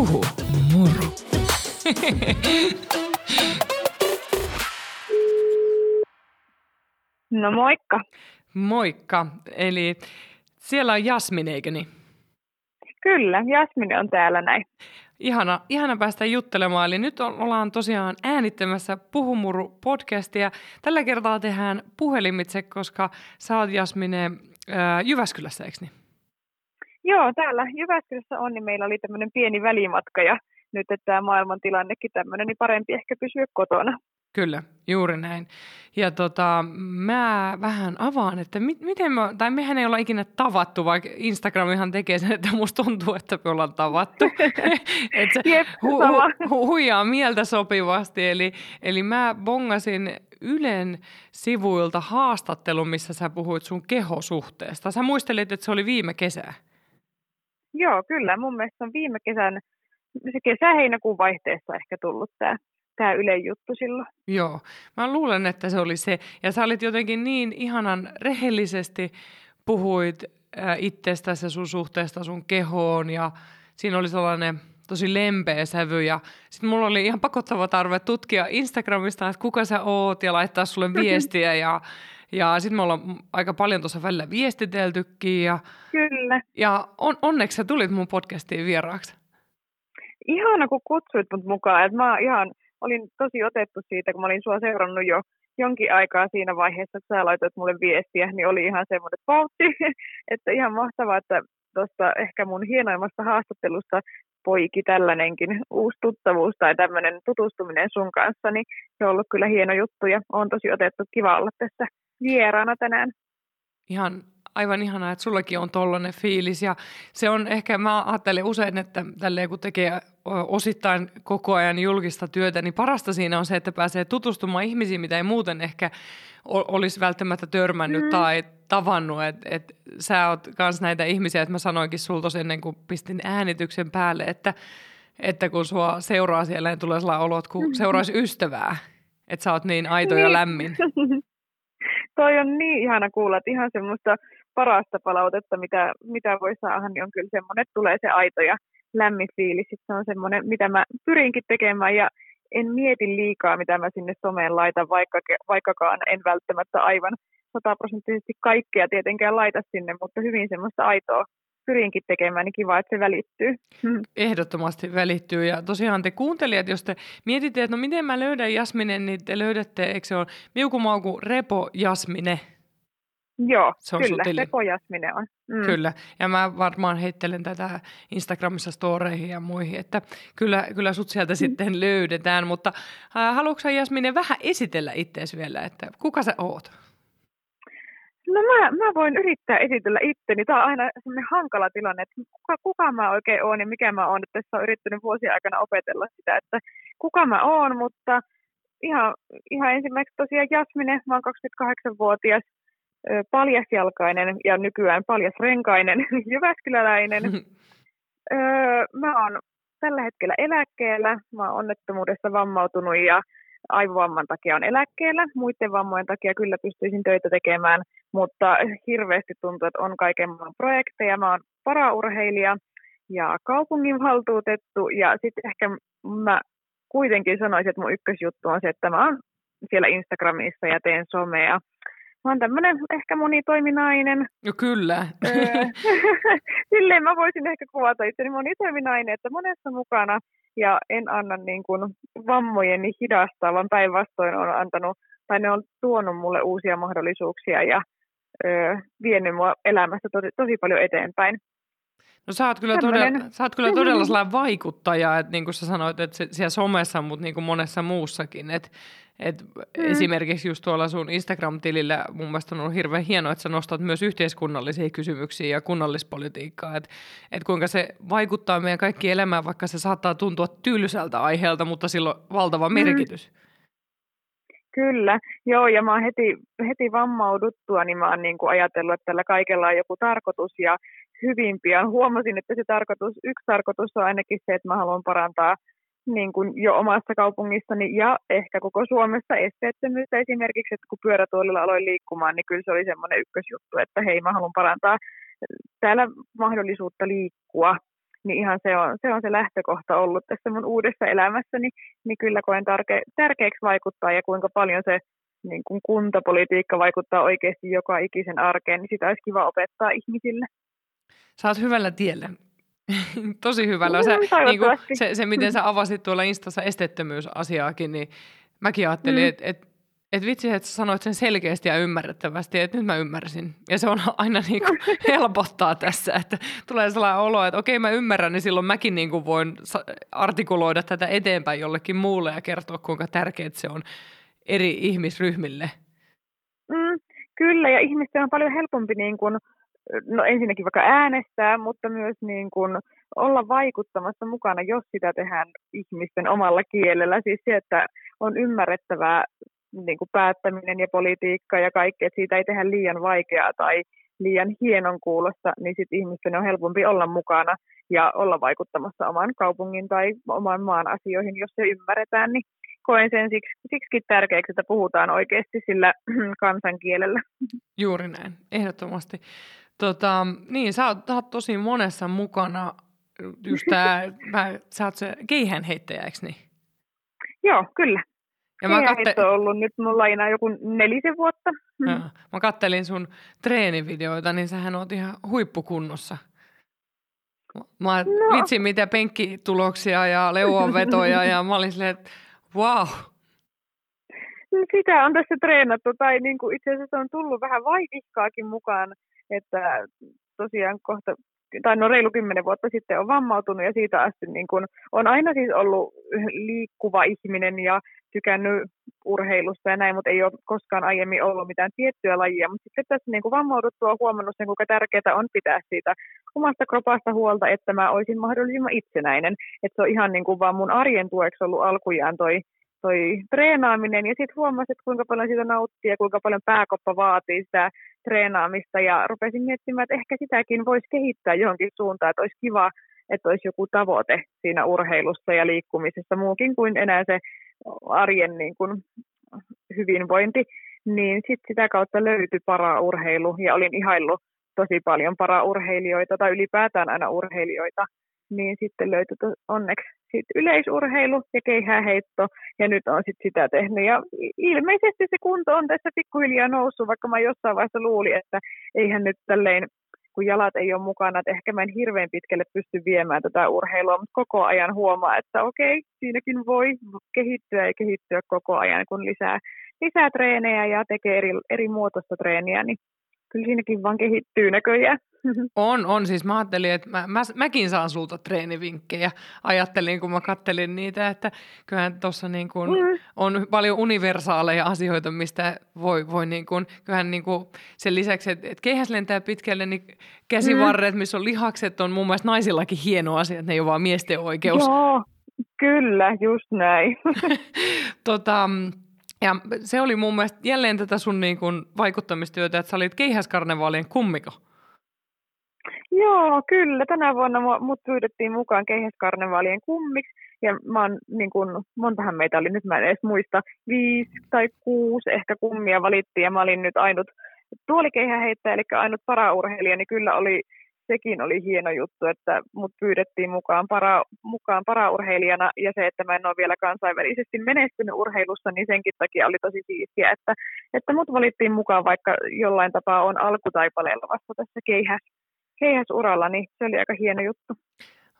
Puhu moro. No moikka. Moikka. Eli siellä on Jasmin, eikö niin? Kyllä, Jasmin on täällä näin. Ihana, ihana päästä juttelemaan. Eli nyt ollaan tosiaan äänittämässä Puhumuru-podcastia. Tällä kertaa tehdään puhelimitse, koska sä oot Jasmine ää, Jyväskylässä, eikö niin? Joo, täällä Jyväskylässä on, niin meillä oli tämmöinen pieni välimatka ja nyt, että tämä maailman tilannekin tämmöinen, niin parempi ehkä pysyä kotona. Kyllä, juuri näin. Ja tota, mä vähän avaan, että mi- miten me, tai mehän ei olla ikinä tavattu, vaikka Instagramihan tekee sen, että musta tuntuu, että me ollaan tavattu. että se Jep, hu- hu- hu- huijaa mieltä sopivasti. Eli, eli mä bongasin Ylen sivuilta haastattelun, missä sä puhuit sun kehosuhteesta. Sä muistelit, että se oli viime kesä. Joo, kyllä. Mun mielestä on viime kesän, se kesä-heinäkuun vaihteessa ehkä tullut tämä tämä Ylen juttu silloin. Joo, mä luulen, että se oli se. Ja sä olit jotenkin niin ihanan rehellisesti puhuit äh, itsestäsi ja sun suhteesta sun kehoon ja siinä oli sellainen tosi lempeä sävy ja sitten mulla oli ihan pakottava tarve tutkia Instagramista, että kuka sä oot ja laittaa sulle viestiä ja, ja sitten me ollaan aika paljon tuossa välillä viestiteltykin ja, Kyllä. ja on, onneksi sä tulit mun podcastiin vieraaksi. Ihana, kun kutsuit mut mukaan. Et mä ihan olin tosi otettu siitä, kun mä olin sua seurannut jo jonkin aikaa siinä vaiheessa, että sä laitoit mulle viestiä, niin oli ihan semmoinen vauhti, että ihan mahtavaa, että tuosta ehkä mun hienoimmasta haastattelusta poiki tällainenkin uusi tuttavuus tai tämmöinen tutustuminen sun kanssa, niin se on ollut kyllä hieno juttu ja on tosi otettu kiva olla tässä vieraana tänään. Ihan aivan ihanaa, että sullakin on tollainen fiilis ja se on ehkä, mä ajattelen usein, että tälleen kun tekee osittain koko ajan julkista työtä, niin parasta siinä on se, että pääsee tutustumaan ihmisiin, mitä ei muuten ehkä olisi välttämättä törmännyt mm. tai tavannut, että et sä oot kans näitä ihmisiä, että mä sanoinkin sulta ennen kuin pistin äänityksen päälle, että, että kun sua seuraa siellä, niin tulee sellainen olot, kun mm. seuraisi ystävää, että sä oot niin aito ja Niin. lämmin. Toi on niin ihana kuulla, että ihan semmoista parasta palautetta, mitä, mitä voi saada, niin on kyllä semmoinen, että tulee se aito ja lämmin fiilis. Sitten se on semmoinen, mitä mä pyrinkin tekemään ja en mieti liikaa, mitä mä sinne someen laitan, vaikka, vaikkakaan en välttämättä aivan sataprosenttisesti kaikkea tietenkään laita sinne, mutta hyvin semmoista aitoa pyrinkin tekemään, niin kiva, että se välittyy. Ehdottomasti välittyy. Ja tosiaan te kuuntelijat, jos te mietitte, että no miten mä löydän Jasminen, niin te löydätte, eikö se ole Miukumauku Repo Jasmine? Joo, Se on kyllä. Repo Jasmine on. Mm. Kyllä. Ja mä varmaan heittelen tätä Instagramissa storeihin ja muihin, että kyllä, kyllä sut sieltä mm. sitten löydetään. Mutta äh, haluatko Jasmine vähän esitellä itseäsi vielä, että kuka sä oot? No mä, mä voin yrittää esitellä itteni. Tämä on aina sellainen hankala tilanne, että kuka, kuka mä oikein oon ja mikä mä oon. Että tässä on yrittänyt vuosien aikana opetella sitä, että kuka mä oon, mutta ihan, ihan ensimmäiseksi tosiaan Jasmine, mä oon 28-vuotias, ö, paljasjalkainen ja nykyään paljasrenkainen jyväskyläläinen. öö, mä oon tällä hetkellä eläkkeellä, mä oon onnettomuudessa vammautunut ja aivovamman takia on eläkkeellä. Muiden vammojen takia kyllä pystyisin töitä tekemään, mutta hirveästi tuntuu, että on kaiken maailman projekteja. Mä oon paraurheilija ja kaupunginvaltuutettu ja sitten ehkä mä kuitenkin sanoisin, että mun ykkösjuttu on se, että mä oon siellä Instagramissa ja teen somea. Mä oon tämmönen ehkä monitoiminainen. No kyllä. Öö, Silleen mä voisin ehkä kuvata itseni monitoiminainen, että monessa mukana ja en anna niin kuin vammojeni hidastaa, vaan päinvastoin on antanut, tai ne on tuonut mulle uusia mahdollisuuksia ja öö, vienyt mua elämässä tosi, tosi paljon eteenpäin. No sä oot kyllä, Tämmönen. todella, sä oot kyllä todella sellainen vaikuttaja, että niin kuin sä sanoit, että se, siellä somessa, mutta niin kuin monessa muussakin. Et, et mm. Esimerkiksi just tuolla sun Instagram-tilillä mun mielestä on ollut hirveän hienoa, että sä nostat myös yhteiskunnallisia kysymyksiä ja kunnallispolitiikkaa. Että et kuinka se vaikuttaa meidän kaikki elämään, vaikka se saattaa tuntua tylsältä aiheelta, mutta sillä on valtava merkitys. Kyllä, joo, ja mä oon heti, heti vammauduttua, niin mä oon niin kuin ajatellut, että tällä kaikella on joku tarkoitus, ja hyvin pian huomasin, että se tarkoitus, yksi tarkoitus on ainakin se, että mä haluan parantaa niin kuin jo omassa kaupungissani ja ehkä koko Suomessa esteettömyyttä esimerkiksi, että kun pyörätuolilla aloin liikkumaan, niin kyllä se oli semmoinen ykkösjuttu, että hei, mä haluan parantaa täällä mahdollisuutta liikkua niin ihan se on, se on se lähtökohta ollut tässä mun uudessa elämässäni, niin kyllä koen tarke, tärkeäksi vaikuttaa ja kuinka paljon se niin kuin kuntapolitiikka vaikuttaa oikeasti joka ikisen arkeen, niin sitä olisi kiva opettaa ihmisille. Sä oot hyvällä tiellä. Tosi hyvällä. Sä, mm, niin kuin, se, se, miten sä avasit tuolla Instassa esteettömyysasiaakin, niin mäkin ajattelin, mm. että et, et vitsi, että sä sanoit sen selkeästi ja ymmärrettävästi, että nyt mä ymmärsin. Ja se on aina niin kuin helpottaa tässä, että tulee sellainen olo, että okei mä ymmärrän, niin silloin mäkin niin kuin voin artikuloida tätä eteenpäin jollekin muulle ja kertoa, kuinka tärkeää se on eri ihmisryhmille. Mm, kyllä, ja ihmisten on paljon helpompi niin kuin, no ensinnäkin vaikka äänestää, mutta myös niin kuin olla vaikuttamassa mukana, jos sitä tehdään ihmisten omalla kielellä. Siis se, että on ymmärrettävää niin kuin päättäminen ja politiikka ja kaikki, että siitä ei tehdä liian vaikeaa tai liian hienon kuulosta, niin sitten ihmisten on helpompi olla mukana ja olla vaikuttamassa oman kaupungin tai oman maan asioihin, jos se ymmärretään, niin koen sen siksi, siksikin tärkeäksi, että puhutaan oikeasti sillä kansankielellä. Juuri näin, ehdottomasti. Tota, niin, sä oot, sä oot tosi monessa mukana. Just tää, mä, sä oot se keihänheittäjä, eikö niin? Joo, kyllä. Ja mä katte... on ollut nyt mulla aina joku nelisen vuotta. Ja, mä kattelin sun treenivideoita, niin sähän oot ihan huippukunnossa. Mä no. vitsi mitä penkkituloksia ja leuanvetoja ja mä olin silleen, että wow. Sitä on tässä treenattu tai niin kuin itse asiassa on tullut vähän vaivihkaakin mukaan, että tosiaan kohta tai no reilu kymmenen vuotta sitten on vammautunut ja siitä asti niin kun on aina siis ollut liikkuva ihminen ja tykännyt urheilusta ja näin, mutta ei ole koskaan aiemmin ollut mitään tiettyä lajia. Mutta sitten tässä niin kuin vammauduttua on huomannut sen, kuinka tärkeää on pitää siitä omasta kropasta huolta, että mä olisin mahdollisimman itsenäinen. Että se on ihan niin kuin vaan mun arjen tueksi ollut alkujaan toi toi treenaaminen ja sitten huomasin, että kuinka paljon siitä nauttii ja kuinka paljon pääkoppa vaatii sitä treenaamista ja rupesin miettimään, että ehkä sitäkin voisi kehittää johonkin suuntaan, että olisi kiva, että olisi joku tavoite siinä urheilussa ja liikkumisessa muukin kuin enää se arjen niin kuin hyvinvointi, niin sitten sitä kautta löytyi paraurheilu ja olin ihaillut tosi paljon paraurheilijoita tai ylipäätään aina urheilijoita, niin sitten löytyi onneksi sit yleisurheilu ja keihääheitto, ja nyt on sit sitä tehnyt. Ja ilmeisesti se kunto on tässä pikkuhiljaa noussut, vaikka mä jossain vaiheessa luulin, että eihän nyt tälleen, kun jalat ei ole mukana, että ehkä mä en hirveän pitkälle pysty viemään tätä urheilua, mutta koko ajan huomaa, että okei, siinäkin voi kehittyä ja kehittyä koko ajan, kun lisää, lisää treenejä ja tekee eri, eri muotoista treeniä, niin kyllä siinäkin vaan kehittyy näköjään. On, on. Siis mä ajattelin, että mä, mä, mäkin saan sulta treenivinkkejä. Ajattelin, kun mä kattelin niitä, että kyllähän tuossa niin kuin mm. on paljon universaaleja asioita, mistä voi, voi niin kuin, kyllähän niin kuin sen lisäksi, että, että keihäs lentää pitkälle, niin käsivarret, mm. missä on lihakset, on mun mielestä naisillakin hieno asia, että ne ei ole vaan miesten oikeus. Joo, kyllä, just näin. tota, ja se oli mun mielestä jälleen tätä sun niin kuin vaikuttamistyötä, että sä olit keihäskarnevaalien kummiko. Joo, kyllä. Tänä vuonna mut pyydettiin mukaan keihäskarnevaalien kummiksi. Ja mä oon, niin kun, montahan meitä oli, nyt mä en edes muista, viisi tai kuusi ehkä kummia valittiin. Ja mä olin nyt ainut tuolikeihäheittäjä, eli ainut paraurheilija, niin kyllä oli sekin oli hieno juttu, että mut pyydettiin mukaan, para, mukaan paraurheilijana ja se, että mä en ole vielä kansainvälisesti menestynyt urheilussa, niin senkin takia oli tosi siistiä, että, että mut valittiin mukaan, vaikka jollain tapaa on alkutaipaleella vasta tässä keihäs, keihäsuralla, niin se oli aika hieno juttu.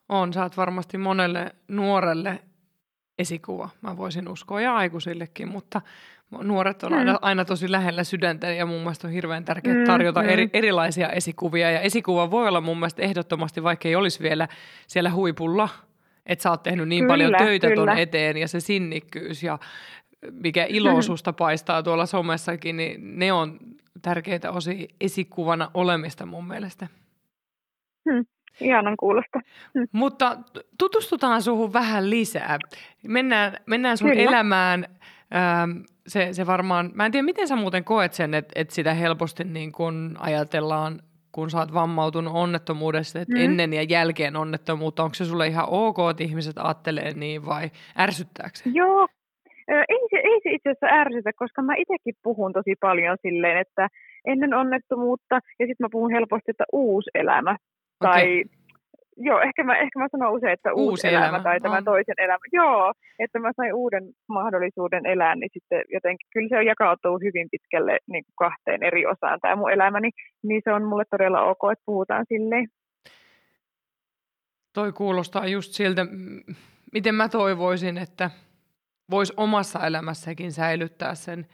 On, sä oot varmasti monelle nuorelle esikuva, mä voisin uskoa, ja aikuisillekin, mutta nuoret on aina, mm. aina tosi lähellä sydäntä ja mun mielestä on hirveän tärkeää mm, tarjota mm. eri, erilaisia esikuvia. Ja esikuva voi olla mun mielestä ehdottomasti, vaikka ei olisi vielä siellä huipulla, että sä oot tehnyt niin kyllä, paljon töitä kyllä. ton eteen ja se sinnikkyys ja mikä ilo susta paistaa tuolla somessakin, niin ne on tärkeitä osi esikuvana olemista mun mielestä. Hmm. Ihanan kuulosta. Hmm. Mutta tutustutaan suhun vähän lisää. Mennään, mennään sun Kyllä. elämään. Ähm, se, se varmaan, mä en tiedä miten sä muuten koet sen, että, että sitä helposti niin kun ajatellaan, kun sä oot vammautunut onnettomuudesta, että mm. ennen ja jälkeen onnettomuutta, onko se sulle ihan ok, että ihmiset ajattelee niin vai ärsyttääkö se? Joo, ei se, ei se itse asiassa ärsytä, koska mä itsekin puhun tosi paljon silleen, että ennen onnettomuutta ja sitten mä puhun helposti, että uusi elämä. Okay. Tai joo, ehkä mä, ehkä mä sanon usein, että uusi, uusi elämä, elämä tai tämä on. toisen elämä. Joo, että mä sain uuden mahdollisuuden elää, niin sitten jotenkin, kyllä se on jakautuu hyvin pitkälle niin kuin kahteen eri osaan tämä mun elämäni, niin se on mulle todella ok, että puhutaan silleen. Toi kuulostaa just siltä, miten mä toivoisin, että voisi omassa elämässäkin säilyttää sen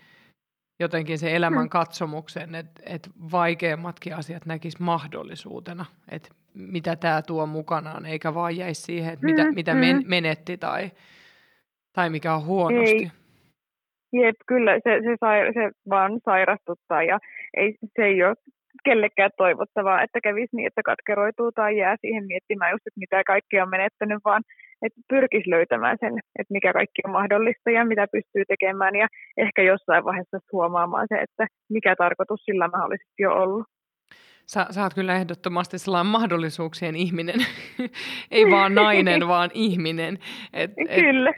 jotenkin se elämän mm. katsomuksen, että et vaikeimmatkin asiat näkis mahdollisuutena, että mitä tämä tuo mukanaan, eikä vaan jäisi siihen, että mitä, mm, mitä mm. Men, menetti tai, tai mikä on huonosti. Ei. Jep, kyllä se, se, sai, se vaan sairastuttaa ja ei, se ei ole kellekään toivottavaa, että kävisi niin, että katkeroituu tai jää siihen miettimään just, että mitä kaikki on menettänyt, vaan että pyrkisi löytämään sen, että mikä kaikki on mahdollista ja mitä pystyy tekemään ja ehkä jossain vaiheessa huomaamaan se, että mikä tarkoitus sillä mahdollisesti jo ollut. Sä, sä oot kyllä ehdottomasti sellainen mahdollisuuksien ihminen. Ei vaan nainen, vaan ihminen. Et, et, kyllä.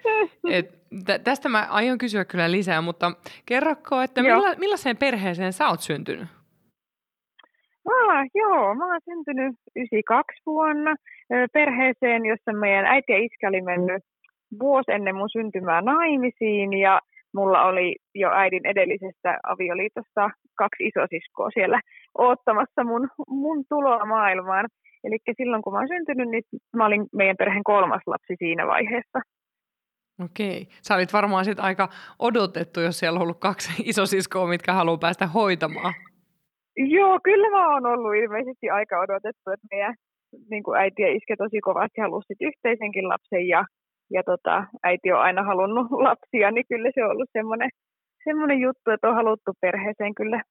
Et, tä, tästä mä aion kysyä kyllä lisää, mutta kerrokko, että milla, millaiseen perheeseen sä oot syntynyt? Ah, joo, mä oon syntynyt 92 vuonna perheeseen, jossa meidän äiti ja iskä oli mennyt vuosi ennen mun syntymää naimisiin ja mulla oli jo äidin edellisestä avioliitosta kaksi isosiskoa siellä oottamassa mun, mun tuloa maailmaan. Eli silloin kun mä oon syntynyt, niin mä olin meidän perheen kolmas lapsi siinä vaiheessa. Okei. Sä olit varmaan sit aika odotettu, jos siellä on ollut kaksi isosiskoa, mitkä haluaa päästä hoitamaan. Joo, kyllä mä oon ollut ilmeisesti aika odotettu, että meidän niin kuin äiti ja iskä tosi kovasti halusivat yhteisenkin lapsen ja, ja tota, äiti on aina halunnut lapsia, niin kyllä se on ollut semmoinen, semmoinen juttu, että on haluttu perheeseen kyllä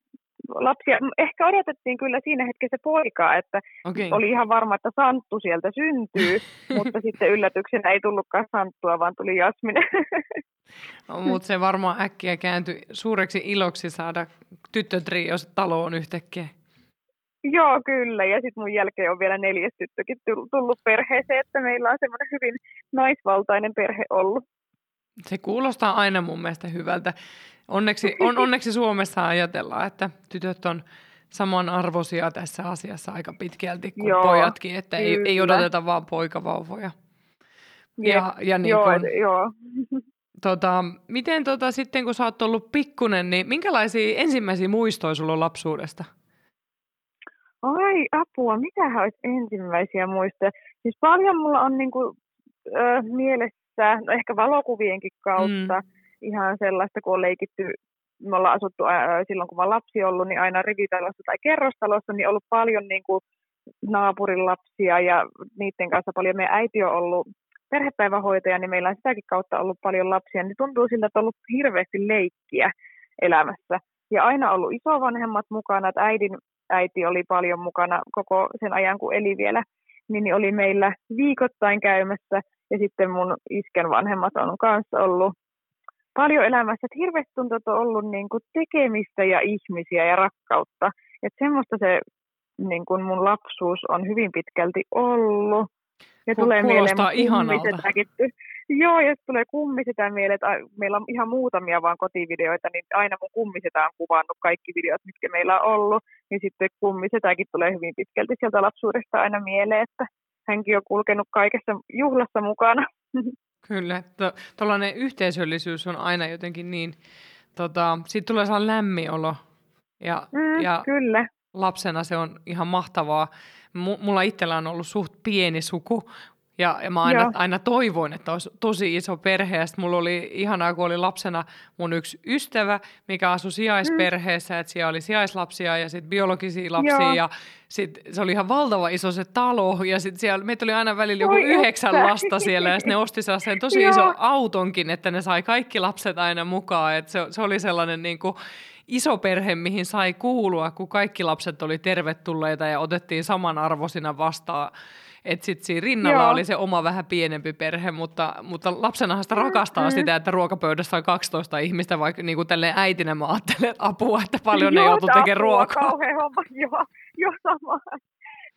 lapsia. Ehkä odotettiin kyllä siinä hetkessä poikaa, että okay. oli ihan varma, että Santtu sieltä syntyy, mutta sitten yllätyksenä ei tullutkaan Santtua, vaan tuli Jasmine. No, mutta se varmaan äkkiä kääntyi suureksi iloksi saada tyttötrio taloon yhtäkkiä. Joo, kyllä. Ja sitten mun jälkeen on vielä neljäs tyttökin tullut perheeseen, että meillä on semmoinen hyvin naisvaltainen perhe ollut. Se kuulostaa aina mun mielestä hyvältä. Onneksi, on, onneksi Suomessa ajatellaan, että tytöt on samanarvoisia tässä asiassa aika pitkälti kuin joo, pojatkin, että ei, ei odoteta vaan poikavauvoja. Ja, ja niin joo, kun, joo. Tota, miten tota, sitten kun sä oot ollut pikkunen, niin minkälaisia ensimmäisiä muistoja sulla on lapsuudesta? Ai apua, mitähän olisi ensimmäisiä muistoja? Siis paljon mulla on niinku, ö, mielessä, no ehkä valokuvienkin kautta, mm. Ihan sellaista, kun on leikitty, me ollaan asuttu ö, silloin, kun mä lapsi ollut, niin aina rivitalossa tai kerrostalossa, niin ollut paljon niinku naapurin lapsia ja niiden kanssa paljon. Meidän äiti on ollut perhepäivähoitaja, niin meillä on sitäkin kautta ollut paljon lapsia, niin tuntuu siltä, että on ollut hirveästi leikkiä elämässä. Ja aina ollut isovanhemmat mukana, että äidin äiti oli paljon mukana koko sen ajan, kun eli vielä, niin oli meillä viikoittain käymässä. Ja sitten mun isken vanhemmat on kanssa ollut paljon elämässä. Että hirveästi tuntuu, että on ollut niin kuin tekemistä ja ihmisiä ja rakkautta. Että semmoista se niin kuin mun lapsuus on hyvin pitkälti ollut. Ja tulee mieleen ihanalta. Joo, ja tulee kummisetä mieleen, että meillä on ihan muutamia vaan kotivideoita, niin aina mun kummisetä on kuvannut kaikki videot, mitkä meillä on ollut, niin sitten kummisetäkin tulee hyvin pitkälti sieltä lapsuudesta aina mieleen, että hänkin on kulkenut kaikessa juhlassa mukana. Kyllä, tuollainen yhteisöllisyys on aina jotenkin niin, tota, siitä tulee sellainen lämmin olo. Ja, mm, ja kyllä. lapsena se on ihan mahtavaa mulla itsellä on ollut suht pieni suku, ja, ja mä aina, aina toivoin, että olisi tosi iso perhe. Ja mulla oli ihanaa, kun oli lapsena mun yksi ystävä, mikä asui sijaisperheessä, mm. että siellä oli sijaislapsia ja sitten biologisia lapsia. Joo. Ja sitten se oli ihan valtava iso se talo. Ja sitten siellä, meitä oli aina välillä joku Oi yhdeksän että. lasta siellä. Ja sitten ne osti sen tosi iso autonkin, että ne sai kaikki lapset aina mukaan. Et se, se oli sellainen niin kuin, iso perhe, mihin sai kuulua, kun kaikki lapset oli tervetulleita ja otettiin samanarvoisina vastaan. Että sitten siinä rinnalla Joo. oli se oma vähän pienempi perhe, mutta, mutta lapsenahan sitä rakastaa mm-hmm. sitä, että ruokapöydässä on 12 ihmistä, vaikka niin kuin tälleen äitinä mä ajattelen, että apua, että paljon Joo, ne joutuu tekemään ruokaa. Homma, joo, jo sama.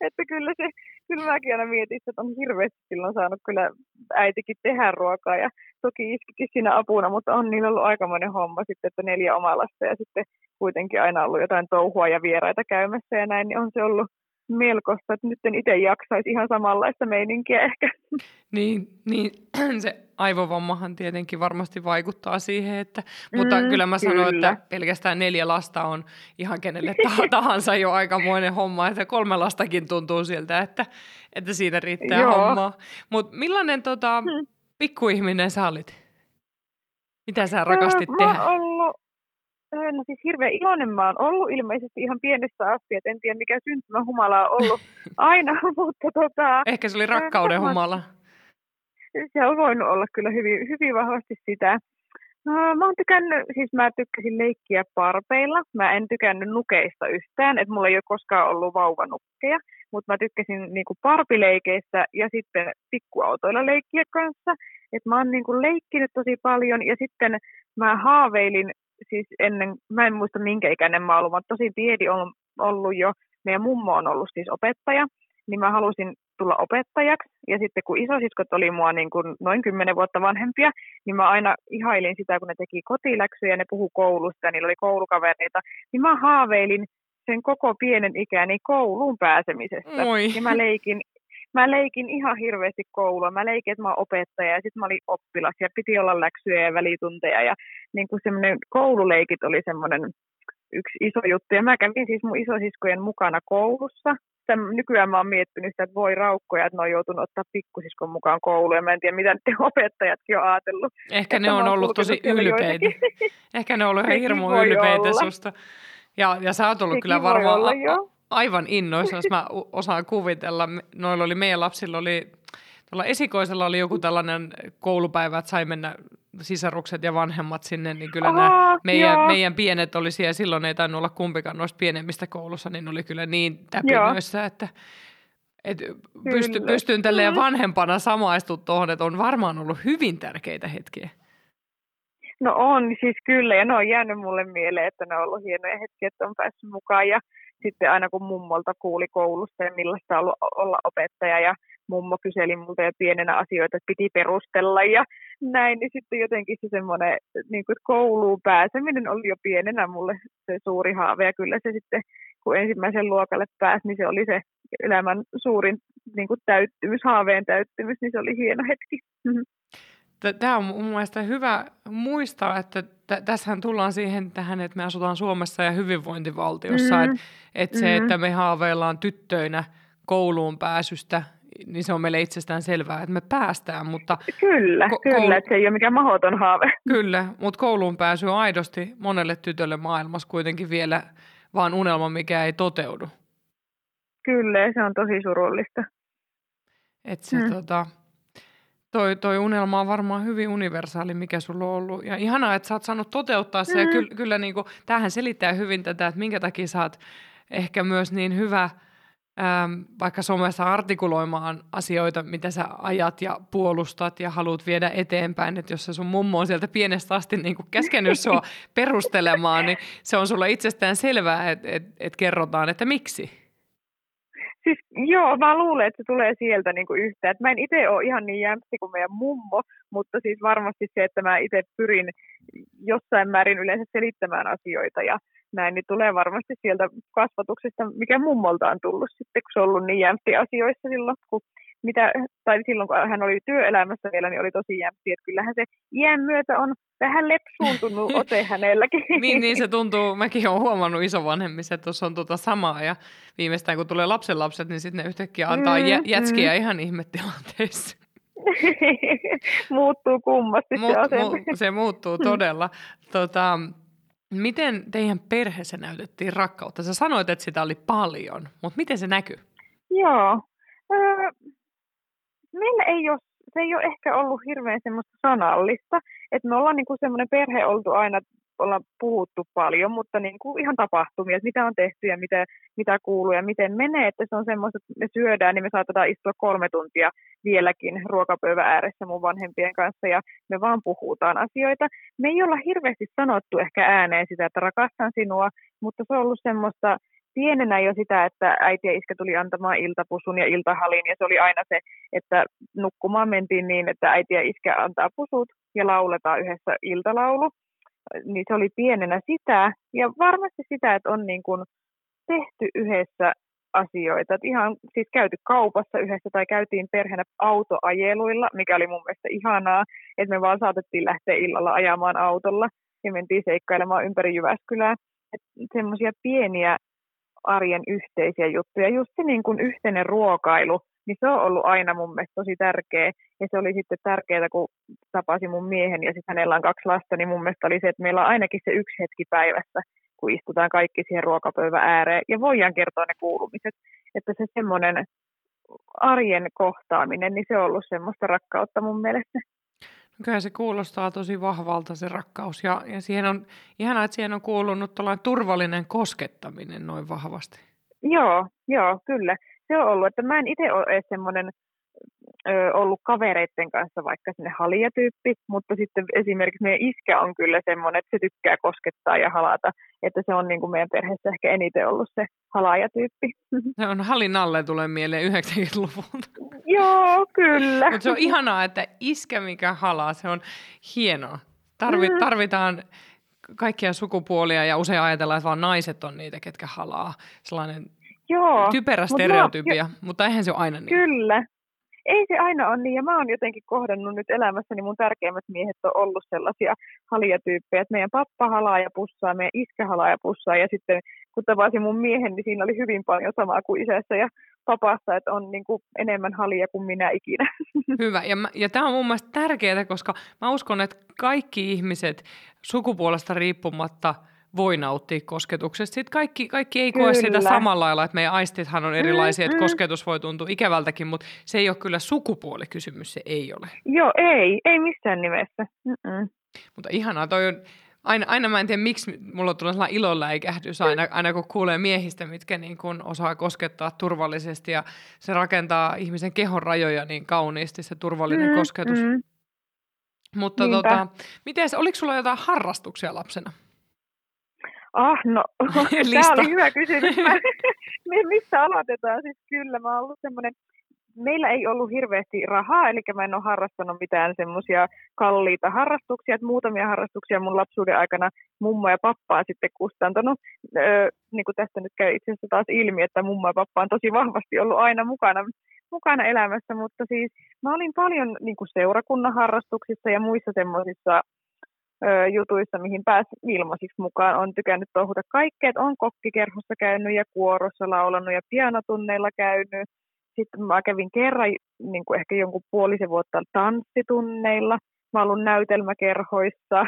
Että kyllä se, kyllä mäkin aina mietin, että on hirveästi silloin saanut kyllä äitikin tehdä ruokaa ja toki iskikin siinä apuna, mutta on niillä ollut aikamoinen homma sitten, että neljä omaa lasta ja sitten kuitenkin aina ollut jotain touhua ja vieraita käymässä ja näin, niin on se ollut, melkoista, että nyt en itse jaksaisi ihan samanlaista meininkiä ehkä. Niin, niin se aivovammahan tietenkin varmasti vaikuttaa siihen, että, mutta mm, kyllä mä kyllä. sanoin, että pelkästään neljä lasta on ihan kenelle tahansa jo aikamoinen homma, että kolme lastakin tuntuu siltä, että, että siinä riittää Joo. hommaa. Mutta millainen tota, hmm. pikkuihminen sä olit? Mitä sä rakastit mä tehdä? Ollut, no siis hirveän iloinen mä oon ollut ilmeisesti ihan pienestä asti, että en tiedä mikä syntymähumala on ollut aina, mutta tota... Ehkä se oli rakkauden humala. Se on voinut olla kyllä hyvin, hyvin vahvasti sitä. No, mä oon tykännyt, siis mä tykkäsin leikkiä parpeilla. Mä en tykännyt nukeista yhtään, että mulla ei ole koskaan ollut vauvanukkeja, mutta mä tykkäsin niinku parpileikeistä ja sitten pikkuautoilla leikkiä kanssa. Et mä oon niinku leikkinyt tosi paljon ja sitten mä haaveilin, siis ennen, mä en muista minkä ikäinen mä ollut, mä tosi pieni on ollut jo, meidän mummo on ollut siis opettaja, niin mä halusin tulla opettajaksi. Ja sitten kun isosiskot oli mua niin kuin noin kymmenen vuotta vanhempia, niin mä aina ihailin sitä, kun ne teki kotiläksyjä ne puhu koulusta ja niillä oli koulukavereita. Niin mä haaveilin sen koko pienen ikäni kouluun pääsemisestä. Moi. Ja mä leikin, mä leikin ihan hirveästi koulua. Mä leikin, että mä oon opettaja ja sitten mä olin oppilas ja piti olla läksyjä ja välitunteja. Ja niin kuin semmoinen koululeikit oli semmoinen yksi iso juttu. Ja mä kävin siis mun isosiskojen mukana koulussa sitä, nykyään mä oon miettinyt sitä, että voi raukkoja, että ne on joutunut ottaa pikkusiskon mukaan kouluun. Ja mä en tiedä, mitä te opettajatkin on ajatellut. Ehkä ne on ollut tosi ylpeitä. Ehkä ne on ollut ihan hirmu ylpeitä olla. susta. Ja, ja sä oot ollut Sekin kyllä varmaan olla, aivan innoissa, jos mä osaan kuvitella. Noilla oli, meidän lapsilla oli, tuolla esikoisella oli joku tällainen koulupäivä, että sai mennä sisarukset ja vanhemmat sinne, niin kyllä Aha, nämä meidän, meidän pienet oli siellä, silloin ei tainnut olla kumpikaan noista pienemmistä koulussa, niin oli kyllä niin täpinöissä, että et pysty, pystyn tälleen vanhempana samaistumaan tuohon, että on varmaan ollut hyvin tärkeitä hetkiä. No on, siis kyllä, ja ne on jäänyt mulle mieleen, että ne on ollut hienoja hetkiä, että on päässyt mukaan, ja sitten aina kun mummolta kuuli koulusta ja millaista on ollut olla opettaja, ja mummo kyseli multa jo pienenä asioita, että piti perustella ja näin, niin sitten jotenkin se semmoinen niin kuin kouluun pääseminen oli jo pienenä mulle se suuri haave ja kyllä se sitten, kun ensimmäisen luokalle pääsi, niin se oli se elämän suurin niin kuin täyttymys, haaveen täyttymys, niin se oli hieno hetki. Tämä on mun mielestä hyvä muistaa, että t- tässähän tullaan siihen tähän, että me asutaan Suomessa ja hyvinvointivaltiossa, mm. että et se, mm. että me haaveillaan tyttöinä kouluun pääsystä niin se on meille itsestään selvää, että me päästään. Mutta kyllä, ko- kyllä, koulu... että se ei ole mikään mahdoton haave. Kyllä, mutta kouluun pääsy on aidosti monelle tytölle maailmassa kuitenkin vielä vaan unelma, mikä ei toteudu. Kyllä, se on tosi surullista. Et se, hmm. tota, toi, toi unelma on varmaan hyvin universaali, mikä sulla on ollut. Ja ihanaa, että sä oot saanut toteuttaa se. Hmm. Ja kyllä, kyllä niin kuin, tämähän selittää hyvin tätä, että minkä takia sä oot ehkä myös niin hyvä – ähm, vaikka somessa artikuloimaan asioita, mitä sä ajat ja puolustat ja haluat viedä eteenpäin, että jos se sun mummo on sieltä pienestä asti niin kuin käskenyt sua perustelemaan, niin se on sulla itsestään selvää, että et, et kerrotaan, että miksi. Siis joo, mä luulen, että se tulee sieltä niin kuin yhtä. Et mä en itse ole ihan niin jämpti kuin meidän mummo, mutta siis varmasti se, että mä itse pyrin jossain määrin yleensä selittämään asioita ja näin, niin tulee varmasti sieltä kasvatuksesta, mikä mummolta on tullut sitten, kun se on ollut niin jämpti asioissa silloin, kun mitä, tai silloin kun hän oli työelämässä vielä, niin oli tosi jämpti, että kyllähän se iän myötä on vähän lepsuuntunut ote hänelläkin. niin, niin se tuntuu, mäkin olen huomannut isovanhemmissa, että tuossa on tuota samaa ja viimeistään kun tulee lapsenlapset, niin sitten ne yhtäkkiä antaa mm, jä, jätskiä mm. ihan ihmettilanteissa. muuttuu kummasti Mu- se Mu- se muuttuu todella. Tota, Miten teidän perheessä näytettiin rakkautta? Sä sanoit, että sitä oli paljon, mutta miten se näkyy? Joo. Öö, meillä ei ole, se ei ole ehkä ollut hirveän semmoista sanallista. Että me ollaan niinku semmoinen perhe oltu aina ollaan puhuttu paljon, mutta niin kuin ihan tapahtumia, että mitä on tehty ja mitä, mitä kuuluu ja miten menee, että se on semmoista, että me syödään, niin me saatetaan istua kolme tuntia vieläkin ruokapöydän ääressä mun vanhempien kanssa ja me vaan puhutaan asioita. Me ei olla hirveästi sanottu ehkä ääneen sitä, että rakastan sinua, mutta se on ollut semmoista pienenä jo sitä, että äiti ja iskä tuli antamaan iltapusun ja iltahalin, ja se oli aina se, että nukkumaan mentiin niin, että äiti ja iskä antaa pusut ja lauletaan yhdessä iltalaulu niin se oli pienenä sitä. Ja varmasti sitä, että on niin kuin tehty yhdessä asioita. Et ihan siis käyty kaupassa yhdessä tai käytiin perheenä autoajeluilla, mikä oli mun mielestä ihanaa, että me vaan saatettiin lähteä illalla ajamaan autolla ja mentiin seikkailemaan ympäri Jyväskylää. Semmoisia pieniä arjen yhteisiä juttuja. Just se niin kuin yhteinen ruokailu, niin se on ollut aina mun mielestä tosi tärkeä. Ja se oli sitten tärkeää, kun tapasin mun miehen ja sitten hänellä on kaksi lasta, niin mun mielestä oli se, että meillä on ainakin se yksi hetki päivässä, kun istutaan kaikki siihen ruokapöydän ääreen ja voidaan kertoa ne kuulumiset. Että se semmoinen arjen kohtaaminen, niin se on ollut semmoista rakkautta mun mielestä. Kyllä se kuulostaa tosi vahvalta se rakkaus ja, ja siihen on ihanaa, että siihen on kuulunut turvallinen koskettaminen noin vahvasti. Joo, joo, kyllä. Se on ollut, että mä en itse ole semmoinen ö, ollut kavereiden kanssa vaikka sinne halijatyyppi, mutta sitten esimerkiksi meidän iskä on kyllä semmoinen, että se tykkää koskettaa ja halata, että se on niin kuin meidän perheessä ehkä eniten ollut se halaajatyyppi. Se on halin alle tulee mieleen 90-luvulta. Joo, kyllä. mutta se on ihanaa, että iskä mikä halaa, se on hienoa. Tarvi, mm. Tarvitaan kaikkia sukupuolia ja usein ajatellaan, että vaan naiset on niitä, ketkä halaa. Sellainen Joo, typerä stereotypia, mutta, mutta eihän se ole aina niin. Kyllä, ei se aina ole niin, ja mä oon jotenkin kohdannut nyt elämässäni, mun tärkeimmät miehet on ollut sellaisia halijatyyppejä, että meidän pappa halaa ja pussaa, meidän iskä halaa ja pussaa, ja sitten kun tavasin mun miehen, niin siinä oli hyvin paljon samaa kuin isässä ja papassa, että on niin kuin enemmän halia kuin minä ikinä. Hyvä, ja, ja tämä on mun mielestä tärkeää, koska mä uskon, että kaikki ihmiset sukupuolesta riippumatta – voi nauttia kosketuksesta. Sitten kaikki, kaikki ei kyllä. koe sitä samalla lailla, että meidän aistithan on erilaisia, mm, että mm. kosketus voi tuntua ikävältäkin, mutta se ei ole kyllä sukupuolikysymys, se ei ole. Joo, ei, ei missään nimessä. Mm-mm. Mutta ihanaa, toi on, aina, aina mä en tiedä, miksi mulla tulee sellainen ilonläikähdys aina, aina kun kuulee miehistä, mitkä niin kun osaa koskettaa turvallisesti ja se rakentaa ihmisen kehon rajoja niin kauniisti, se turvallinen mm, kosketus. Mm. Mutta tota, miten, oliko sulla jotain harrastuksia lapsena? Ah, no, tämä oli hyvä kysymys. Missä aloitetaan? Siis kyllä, mä oon ollut semmoinen, meillä ei ollut hirveästi rahaa, eli mä en ole harrastanut mitään semmoisia kalliita harrastuksia, että muutamia harrastuksia mun lapsuuden aikana mummo ja pappa on sitten kustantanut. Öö, niin kuin tästä nyt käy itse asiassa taas ilmi, että mummo ja pappa on tosi vahvasti ollut aina mukana, mukana elämässä, mutta siis mä olin paljon niin kuin seurakunnan harrastuksissa ja muissa semmoisissa jutuissa, mihin pääsi ilmaisiksi mukaan. On tykännyt touhuta kaikkea, on kokkikerhossa käynyt ja kuorossa laulanut ja pianotunneilla käynyt. Sitten mä kävin kerran niin kuin ehkä jonkun puolisen vuotta tanssitunneilla. Mä ollut näytelmäkerhoissa.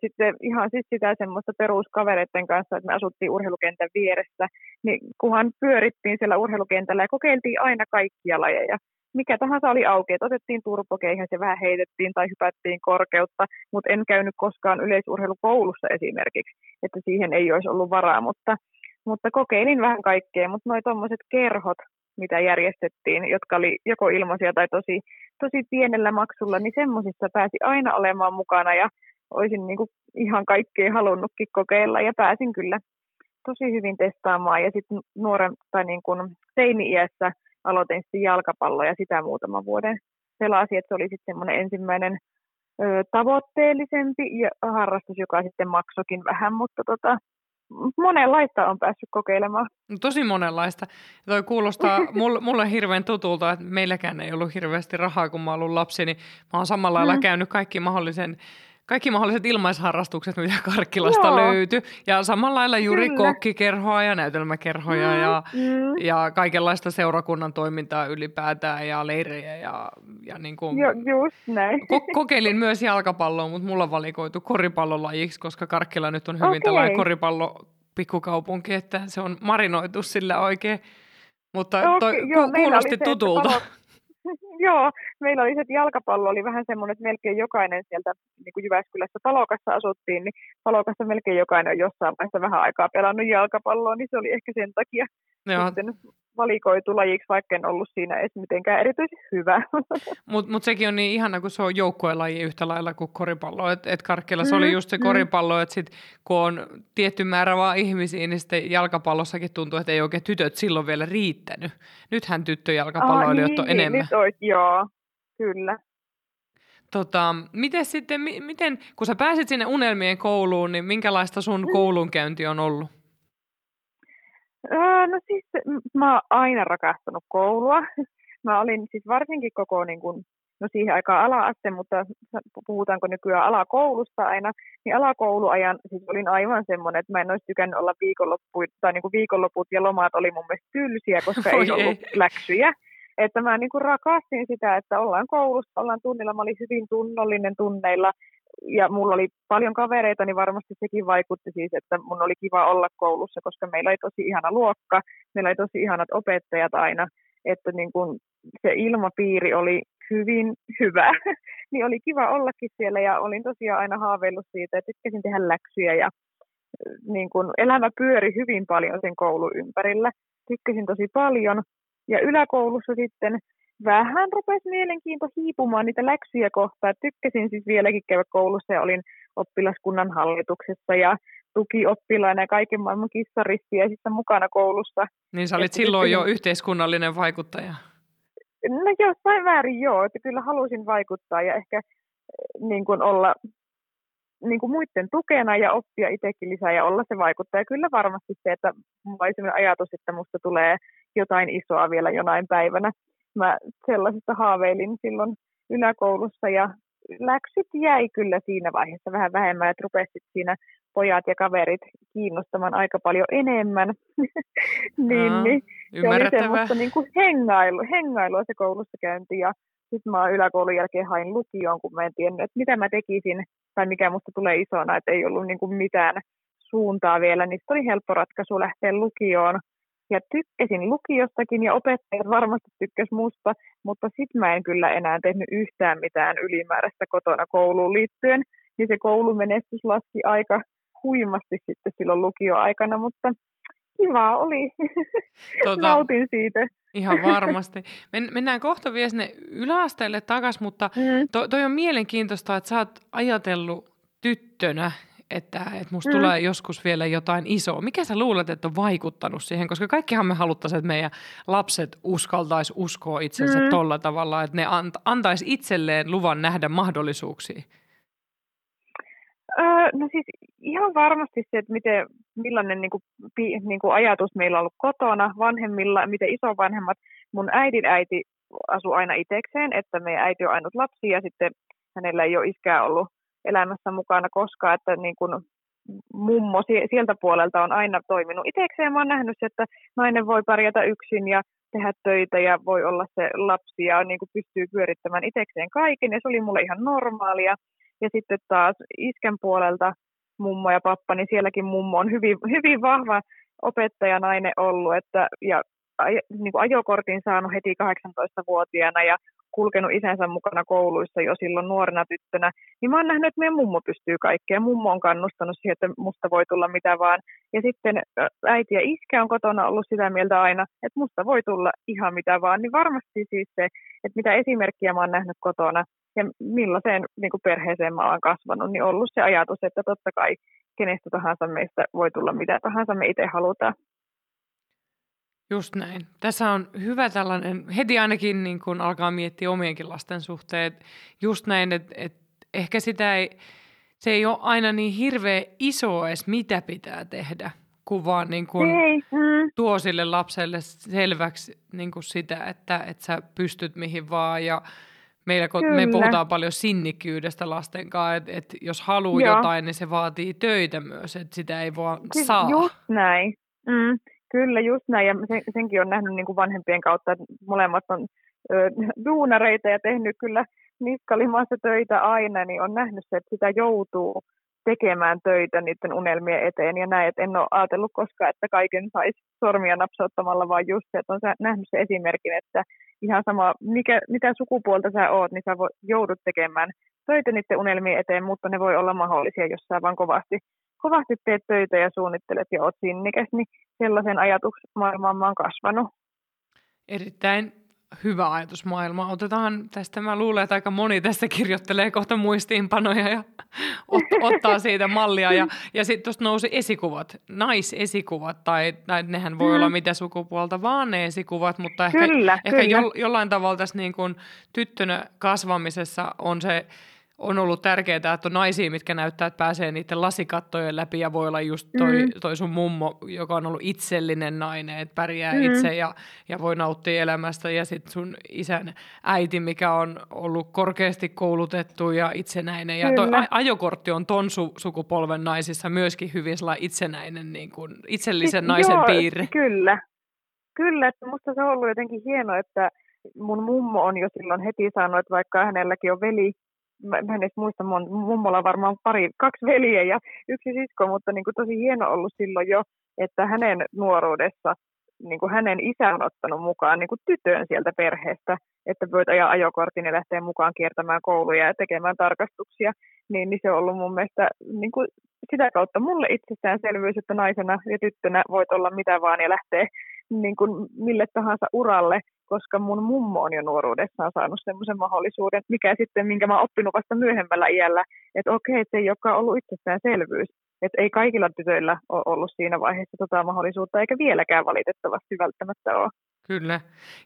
Sitten ihan siis sitä semmoista peruskavereiden kanssa, että me asuttiin urheilukentän vieressä, niin kunhan pyörittiin siellä urheilukentällä ja kokeiltiin aina kaikkia lajeja mikä tahansa oli auki, että otettiin turpokeihäs ja vähän heitettiin tai hypättiin korkeutta, mutta en käynyt koskaan yleisurheilukoulussa esimerkiksi, että siihen ei olisi ollut varaa, mutta, mutta kokeilin vähän kaikkea, mutta noi tuommoiset kerhot, mitä järjestettiin, jotka oli joko ilmaisia tai tosi, tosi pienellä maksulla, niin semmoisissa pääsi aina olemaan mukana ja olisin niin ihan kaikkea halunnutkin kokeilla ja pääsin kyllä tosi hyvin testaamaan. Ja sitten nuoren tai niin kuin teini-iässä aloitin sitten jalkapalloa ja sitä muutaman vuoden pelasin, että se oli sitten semmoinen ensimmäinen ö, tavoitteellisempi ja harrastus, joka sitten maksokin vähän, mutta tota, monenlaista on päässyt kokeilemaan. No, tosi monenlaista. Toi kuulostaa mulle, mulle hirveän tutulta, että meilläkään ei ollut hirveästi rahaa, kun mä ollut lapsi, niin mä oon samalla lailla mm. käynyt kaikki mahdollisen kaikki mahdolliset ilmaisharrastukset, mitä Karkkilasta Joo. löytyi. Ja samalla lailla juuri Kyllä. kokkikerhoa ja näytelmäkerhoja mm, ja, mm. ja kaikenlaista seurakunnan toimintaa ylipäätään ja leirejä. Ja, ja niin kuin, jo, just näin. Ko- kokeilin myös jalkapalloa, mutta mulla valikoitu koripallolajiksi, koska Karkkila nyt on hyvin okay. tällainen koripallo pikkukaupunki, että se on marinoitu sillä oikein. Mutta okay, toi, joo, ku- kuulosti tutulta. Palot, Joo, meillä oli se, että jalkapallo oli vähän semmoinen, että melkein jokainen sieltä niin kuin Jyväskylässä Palokassa asuttiin, niin Palokassa melkein jokainen on jossain vaiheessa vähän aikaa pelannut jalkapalloa, niin se oli ehkä sen takia Joo. sitten valikoitu lajiksi, vaikka en ollut siinä edes mitenkään erityisen hyvä. Mutta mut sekin on niin ihana, kun se on joukkuelaji yhtä lailla kuin koripallo. Että et Karkkilassa mm, oli just se mm. koripallo, että sit, kun on tietty määrä vaan ihmisiä, niin sitten jalkapallossakin tuntuu, että ei oikein tytöt silloin vielä riittänyt. Nythän tyttöjalkapalloilijat ah, niin, on enemmän. Nyt ois, joo, kyllä. Tota, miten sitten, miten, kun sä pääsit sinne unelmien kouluun, niin minkälaista sun mm. koulunkäynti on ollut? Öö, no siis mä oon aina rakastanut koulua. Mä olin siis varsinkin koko niin kuin, no siihen aikaan ala-aste, mutta puhutaanko nykyään alakoulusta aina, niin alakouluajan siis olin aivan semmoinen, että mä en olisi tykännyt olla viikonloppu, tai niin kuin viikonloput ja lomat oli mun mielestä tylsiä, koska ei ollut ei. läksyjä. Että mä niin kuin rakastin sitä, että ollaan koulussa, ollaan tunnilla, mä olin hyvin tunnollinen tunneilla, ja mulla oli paljon kavereita, niin varmasti sekin vaikutti siis, että mun oli kiva olla koulussa, koska meillä oli tosi ihana luokka, meillä oli tosi ihanat opettajat aina, että niin kun se ilmapiiri oli hyvin hyvä, niin oli kiva ollakin siellä ja olin tosiaan aina haaveillut siitä, että tykkäsin tehdä läksyjä ja niin kun elämä pyöri hyvin paljon sen koulun ympärillä. Tykkäsin tosi paljon ja yläkoulussa sitten vähän rupesi mielenkiinto hiipumaan niitä läksyjä kohtaan. Tykkäsin siis vieläkin käydä koulussa ja olin oppilaskunnan hallituksessa ja tukioppilaina ja kaiken maailman kissaristiäisissä mukana koulussa. Niin sä olit että silloin tykkäsin... jo yhteiskunnallinen vaikuttaja. No jossain väärin joo, että kyllä halusin vaikuttaa ja ehkä eh, niin kuin olla niin kuin muiden tukena ja oppia itsekin lisää ja olla se vaikuttaja. Kyllä varmasti se, että mulla oli sellainen ajatus, että musta tulee jotain isoa vielä jonain päivänä mä sellaisesta haaveilin silloin yläkoulussa ja läksyt jäi kyllä siinä vaiheessa vähän vähemmän, että rupesit siinä pojat ja kaverit kiinnostamaan aika paljon enemmän. niin, Aa, niin se oli semmoista niin kuin hengailu, hengailua se koulussa käynti ja sitten mä yläkoulun jälkeen hain lukioon, kun mä en tiennyt, että mitä mä tekisin tai mikä musta tulee isona, että ei ollut niin kuin mitään suuntaa vielä, niin oli helppo ratkaisu lähteä lukioon ja tykkäsin lukiostakin ja opettajat varmasti tykkäs musta, mutta sitten mä en kyllä enää tehnyt yhtään mitään ylimääräistä kotona kouluun liittyen, niin se koulumenestys laski aika huimasti sitten silloin lukioaikana, mutta kiva oli. Tota, Nautin siitä. Ihan varmasti. Men, mennään kohta vielä sinne yläasteelle takaisin, mutta mm. to, toi on mielenkiintoista, että sä oot ajatellut tyttönä että, että musta mm. tulee joskus vielä jotain isoa. Mikä sä luulet, että on vaikuttanut siihen? Koska kaikkihan me haluttaisiin, että meidän lapset uskaltaisi uskoa itsensä mm. tolla tavalla, että ne ant, antaisi itselleen luvan nähdä mahdollisuuksia. Öö, no siis ihan varmasti se, että miten, millainen niin kuin, pi, niin kuin ajatus meillä on ollut kotona vanhemmilla, miten isovanhemmat. Mun äidin äiti asui aina itsekseen, että meidän äiti on ainut lapsi ja sitten hänellä ei ole iskää ollut elämässä mukana koskaan, että niin kuin mummo sieltä puolelta on aina toiminut itsekseen. Mä oon nähnyt, että nainen voi pärjätä yksin ja tehdä töitä ja voi olla se lapsi ja niin kuin pystyy pyörittämään itsekseen kaiken ja se oli mulle ihan normaalia. Ja sitten taas iskän puolelta mummo ja pappa, niin sielläkin mummo on hyvin, hyvin vahva opettajanainen ollut että, ja niin kuin ajokortin saanut heti 18-vuotiaana ja kulkenut isänsä mukana kouluissa jo silloin nuorena tyttönä, niin mä oon nähnyt, että meidän mummo pystyy kaikkeen. Mummo on kannustanut siihen, että musta voi tulla mitä vaan. Ja sitten äiti ja iskä on kotona ollut sitä mieltä aina, että musta voi tulla ihan mitä vaan. Niin varmasti siis se, että mitä esimerkkiä mä oon nähnyt kotona ja millaiseen niin kuin perheeseen mä oon kasvanut, niin ollut se ajatus, että totta kai kenestä tahansa meistä voi tulla mitä tahansa me itse halutaan. Just näin. Tässä on hyvä tällainen, heti ainakin niin kun alkaa miettiä omienkin lasten suhteen, just näin, että, että ehkä sitä ei, se ei ole aina niin hirveä iso edes, mitä pitää tehdä, kun vaan niin kun mm. tuo sille lapselle selväksi niin kun sitä, että, että sä pystyt mihin vaan ja Meillä, kun me puhutaan paljon sinnikkyydestä lasten kanssa, että, että jos haluaa Joo. jotain, niin se vaatii töitä myös, että sitä ei vaan siis saa. Just näin. Mm. Kyllä, just näin. Ja sen, senkin on nähnyt niin kuin vanhempien kautta, että molemmat on ö, duunareita ja tehnyt kyllä niskalimassa töitä aina, niin on nähnyt se, että sitä joutuu tekemään töitä niiden unelmien eteen ja näin, että en ole ajatellut koskaan, että kaiken saisi sormia napsauttamalla, vaan just se, että on nähnyt se esimerkin, että ihan sama, mikä, mitä sukupuolta sä oot, niin sä joudut tekemään töitä niiden unelmien eteen, mutta ne voi olla mahdollisia, jos sä vaan kovasti kovasti teet töitä ja suunnittelet ja oot sinnikäs, niin sellaisen ajatusmaailmaan mä oon kasvanut. Erittäin hyvä ajatusmaailma. Otetaan tästä, mä luulen, että aika moni tästä kirjoittelee kohta muistiinpanoja ja ot, ottaa siitä mallia. Ja, ja sitten tuosta nousi esikuvat, naisesikuvat, tai, tai nehän voi mm. olla mitä sukupuolta vaan ne esikuvat, mutta ehkä, kyllä, ehkä kyllä. Jo, jollain tavalla tässä niin kuin tyttönä kasvamisessa on se on ollut tärkeää, että on naisia, mitkä näyttää, että pääsee niiden lasikattojen läpi ja voi olla just toi, mm. toi sun mummo, joka on ollut itsellinen nainen, että pärjää mm. itse ja, ja voi nauttia elämästä ja sitten sun isän äiti, mikä on ollut korkeasti koulutettu ja itsenäinen ja toi ajokortti on ton su, sukupolven naisissa myöskin hyvin itsenäinen, niin kuin, itsellisen naisen Joo, piirre. Kyllä, kyllä, että musta se on ollut jotenkin hienoa, että mun mummo on jo silloin heti sanonut, että vaikka hänelläkin on veli, mä, mä en edes muista, mun mummolla on varmaan pari, kaksi veliä ja yksi sisko, mutta niin kuin tosi hieno ollut silloin jo, että hänen nuoruudessa niin kuin hänen isä on ottanut mukaan niin kuin tytön sieltä perheestä, että voit ajaa ajokortin ja lähteä mukaan kiertämään kouluja ja tekemään tarkastuksia, niin, niin se on ollut mun mielestä niin kuin sitä kautta mulle itsestäänselvyys, että naisena ja tyttönä voit olla mitä vaan ja lähteä niin kuin mille tahansa uralle, koska mun mummo on jo nuoruudessaan saanut semmoisen mahdollisuuden, mikä sitten, minkä mä oon oppinut vasta myöhemmällä iällä, että okei, että se ei olekaan ollut itsestäänselvyys. Että ei kaikilla tytöillä ole ollut siinä vaiheessa tota mahdollisuutta, eikä vieläkään valitettavasti välttämättä ole. Kyllä.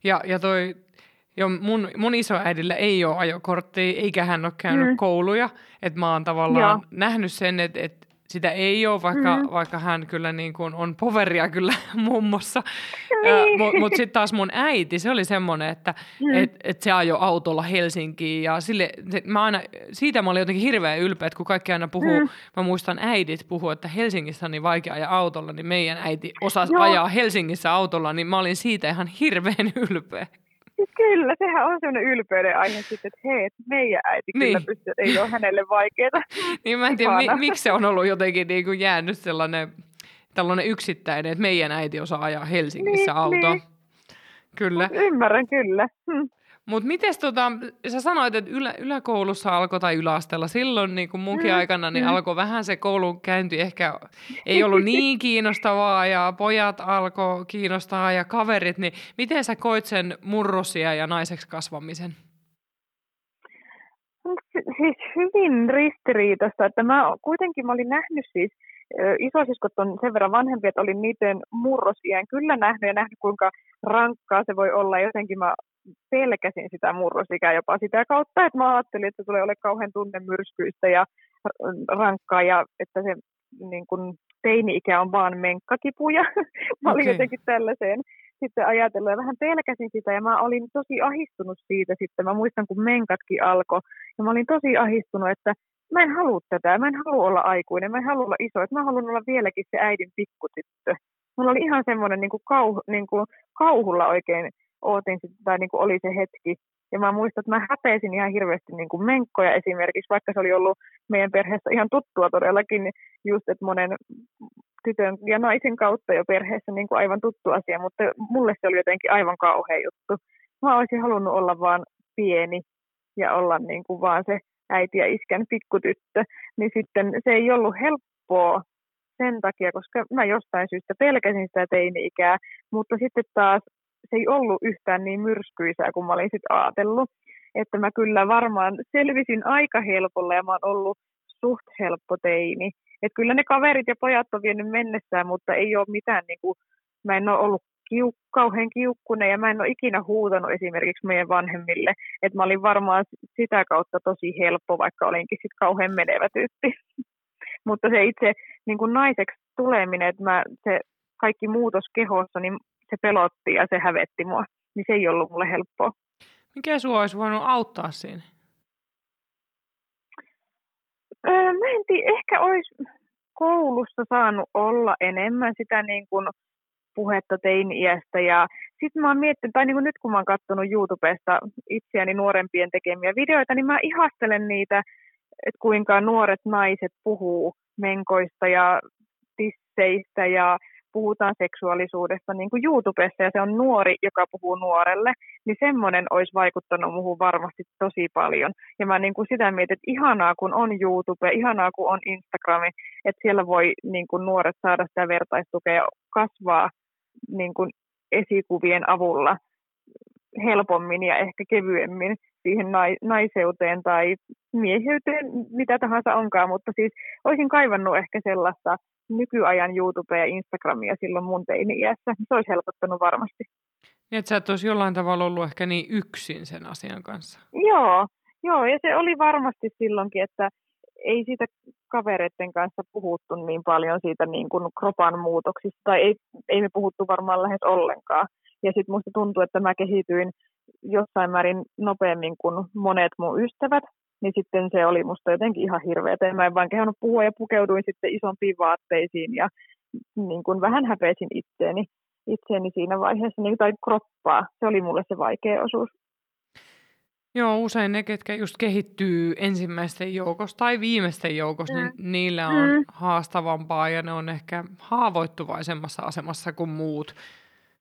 Ja, ja toi, jo mun, mun isoäidillä ei ole ajokorttia, eikä hän ole käynyt mm. kouluja. Että mä oon tavallaan Joo. nähnyt sen, että, että sitä ei ole, vaikka, mm. vaikka hän kyllä niin kuin on poveria kyllä mummossa. Niin. Mutta mut sitten taas mun äiti, se oli semmoinen, että mm. et, et se ajoi autolla Helsinkiin. Ja sille, se, mä aina, siitä mä olin jotenkin hirveän ylpeä, että kun kaikki aina puhuu, mm. mä muistan äidit puhuu, että Helsingissä on niin vaikea ajaa autolla, niin meidän äiti osasi Joo. ajaa Helsingissä autolla, niin mä olin siitä ihan hirveän ylpeä. Siis kyllä, sehän on sellainen ylpeyden aihe sitten, että hei, että meidän äiti niin. kyllä pystyy, että ei ole hänelle vaikeaa. niin mä en tiedä, mi- miksi se on ollut jotenkin niin kuin jäänyt sellainen tällainen yksittäinen, että meidän äiti osaa ajaa Helsingissä niin, autoa. Niin. Kyllä. Ymmärrän kyllä. Hm. Mutta miten tota, sä sanoit, että ylä, yläkoulussa alkoi tai yläasteella silloin niin kuin munkin mm, aikana, niin mm. alkoi vähän se koulun käynti ehkä ei ollut niin kiinnostavaa ja pojat alkoi kiinnostaa ja kaverit, niin miten sä koit sen murrosia ja naiseksi kasvamisen? Siis hyvin ristiriitasta, että mä kuitenkin mä olin nähnyt siis isosiskot on sen verran vanhempi, että olin niiden murrosiän kyllä nähnyt ja nähnyt, kuinka rankkaa se voi olla. Jotenkin mä pelkäsin sitä murrosikää jopa sitä kautta, että mä ajattelin, että se tulee ole kauhean tunnemyrskyistä ja rankkaa ja että se niin kun, teini-ikä on vaan menkkakipuja. mä olin okay. jotenkin tällaiseen sitten ajatellut ja vähän pelkäsin sitä ja mä olin tosi ahistunut siitä sitten. Mä muistan, kun menkatkin alkoi ja mä olin tosi ahistunut, että mä en halua tätä, mä en halua olla aikuinen, mä en halua olla iso, että mä haluan olla vieläkin se äidin pikkutyttö. Mulla oli ihan semmoinen niin kauhu, niin kauhulla oikein ootin sitä, tai niin oli se hetki. Ja mä muistan, että mä häpesin ihan hirveästi niin kuin menkkoja esimerkiksi, vaikka se oli ollut meidän perheessä ihan tuttua todellakin, niin just, että monen tytön ja naisen kautta jo perheessä niin kuin aivan tuttu asia, mutta mulle se oli jotenkin aivan kauhea juttu. Mä olisin halunnut olla vaan pieni ja olla niin kuin vaan se äiti ja iskän pikkutyttö, niin sitten se ei ollut helppoa sen takia, koska mä jostain syystä pelkäsin sitä teini-ikää, mutta sitten taas se ei ollut yhtään niin myrskyisää kuin mä olin sitten ajatellut. Että mä kyllä varmaan selvisin aika helpolla ja mä oon ollut suht helppo teini. Että kyllä ne kaverit ja pojat on vienyt mennessään, mutta ei ole mitään, niin kuin, mä en ole ollut kiuk, kauhean kiukkunen ja mä en ole ikinä huutanut esimerkiksi meidän vanhemmille. Että mä olin varmaan sitä kautta tosi helppo, vaikka olinkin sitten kauhean menevä tyyppi. mutta se itse niin kuin naiseksi tuleminen, että mä, se kaikki muutos kehossa, niin se pelotti ja se hävetti mua. Niin se ei ollut mulle helppoa. Mikä sinua olisi voinut auttaa siinä? Öö, mä en tiedä, ehkä olisi koulussa saanut olla enemmän sitä niin kuin puhetta teini-iästä. Ja sitten mä oon miettinyt, tai niin kuin nyt kun mä oon katsonut YouTubesta itseäni nuorempien tekemiä videoita, niin mä ihastelen niitä, että kuinka nuoret naiset puhuu menkoista ja tisseistä ja puhutaan seksuaalisuudesta niin kuin YouTubessa ja se on nuori, joka puhuu nuorelle, niin semmoinen olisi vaikuttanut muuhun varmasti tosi paljon. Ja mä niin kuin sitä mietin, että ihanaa kun on YouTube, ihanaa kun on Instagrami, että siellä voi niin kuin nuoret saada sitä vertaistukea kasvaa niin kuin esikuvien avulla helpommin ja ehkä kevyemmin siihen naiseuteen tai mieheyteen, mitä tahansa onkaan, mutta siis olisin kaivannut ehkä sellaista nykyajan YouTubea ja Instagramia silloin mun teini-iässä. Se olisi helpottanut varmasti. Niin, että sä et olisi jollain tavalla ollut ehkä niin yksin sen asian kanssa. Joo, Joo, ja se oli varmasti silloinkin, että ei siitä kavereiden kanssa puhuttu niin paljon siitä niin kuin kropan muutoksista, tai ei, ei me puhuttu varmaan lähes ollenkaan. Ja sitten musta tuntuu, että mä kehityin jossain määrin nopeammin kuin monet mun ystävät, niin sitten se oli musta jotenkin ihan hirveä. Mä en vaan kehannut puhua ja pukeuduin sitten isompiin vaatteisiin ja niin kuin vähän häpeisin itseäni, itseäni siinä vaiheessa, niin, tai kroppaa. Se oli mulle se vaikea osuus. Joo, usein ne, ketkä just kehittyy ensimmäisten joukossa tai viimeisten joukossa, niin mm. niin niillä on mm. haastavampaa ja ne on ehkä haavoittuvaisemmassa asemassa kuin muut.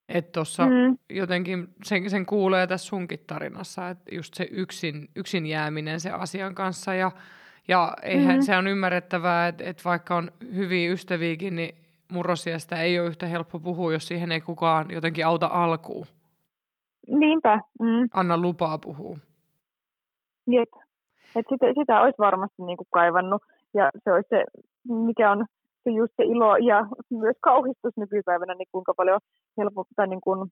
Että tuossa mm. jotenkin sen, sen kuulee tässä sunkin tarinassa, että just se yksin, yksin jääminen se asian kanssa ja, ja eihän mm. se on ymmärrettävää, että, että vaikka on hyviä ystäviäkin, niin murrosiasta ei ole yhtä helppo puhua, jos siihen ei kukaan jotenkin auta alkuun. Niinpä. Mm. Anna lupaa puhua. Jep. Et sitä, sitä olisi varmasti niin kuin kaivannut ja se olisi se, mikä on se just se ilo ja myös kauhistus nykypäivänä, niin kuinka paljon helpottaa niin kuin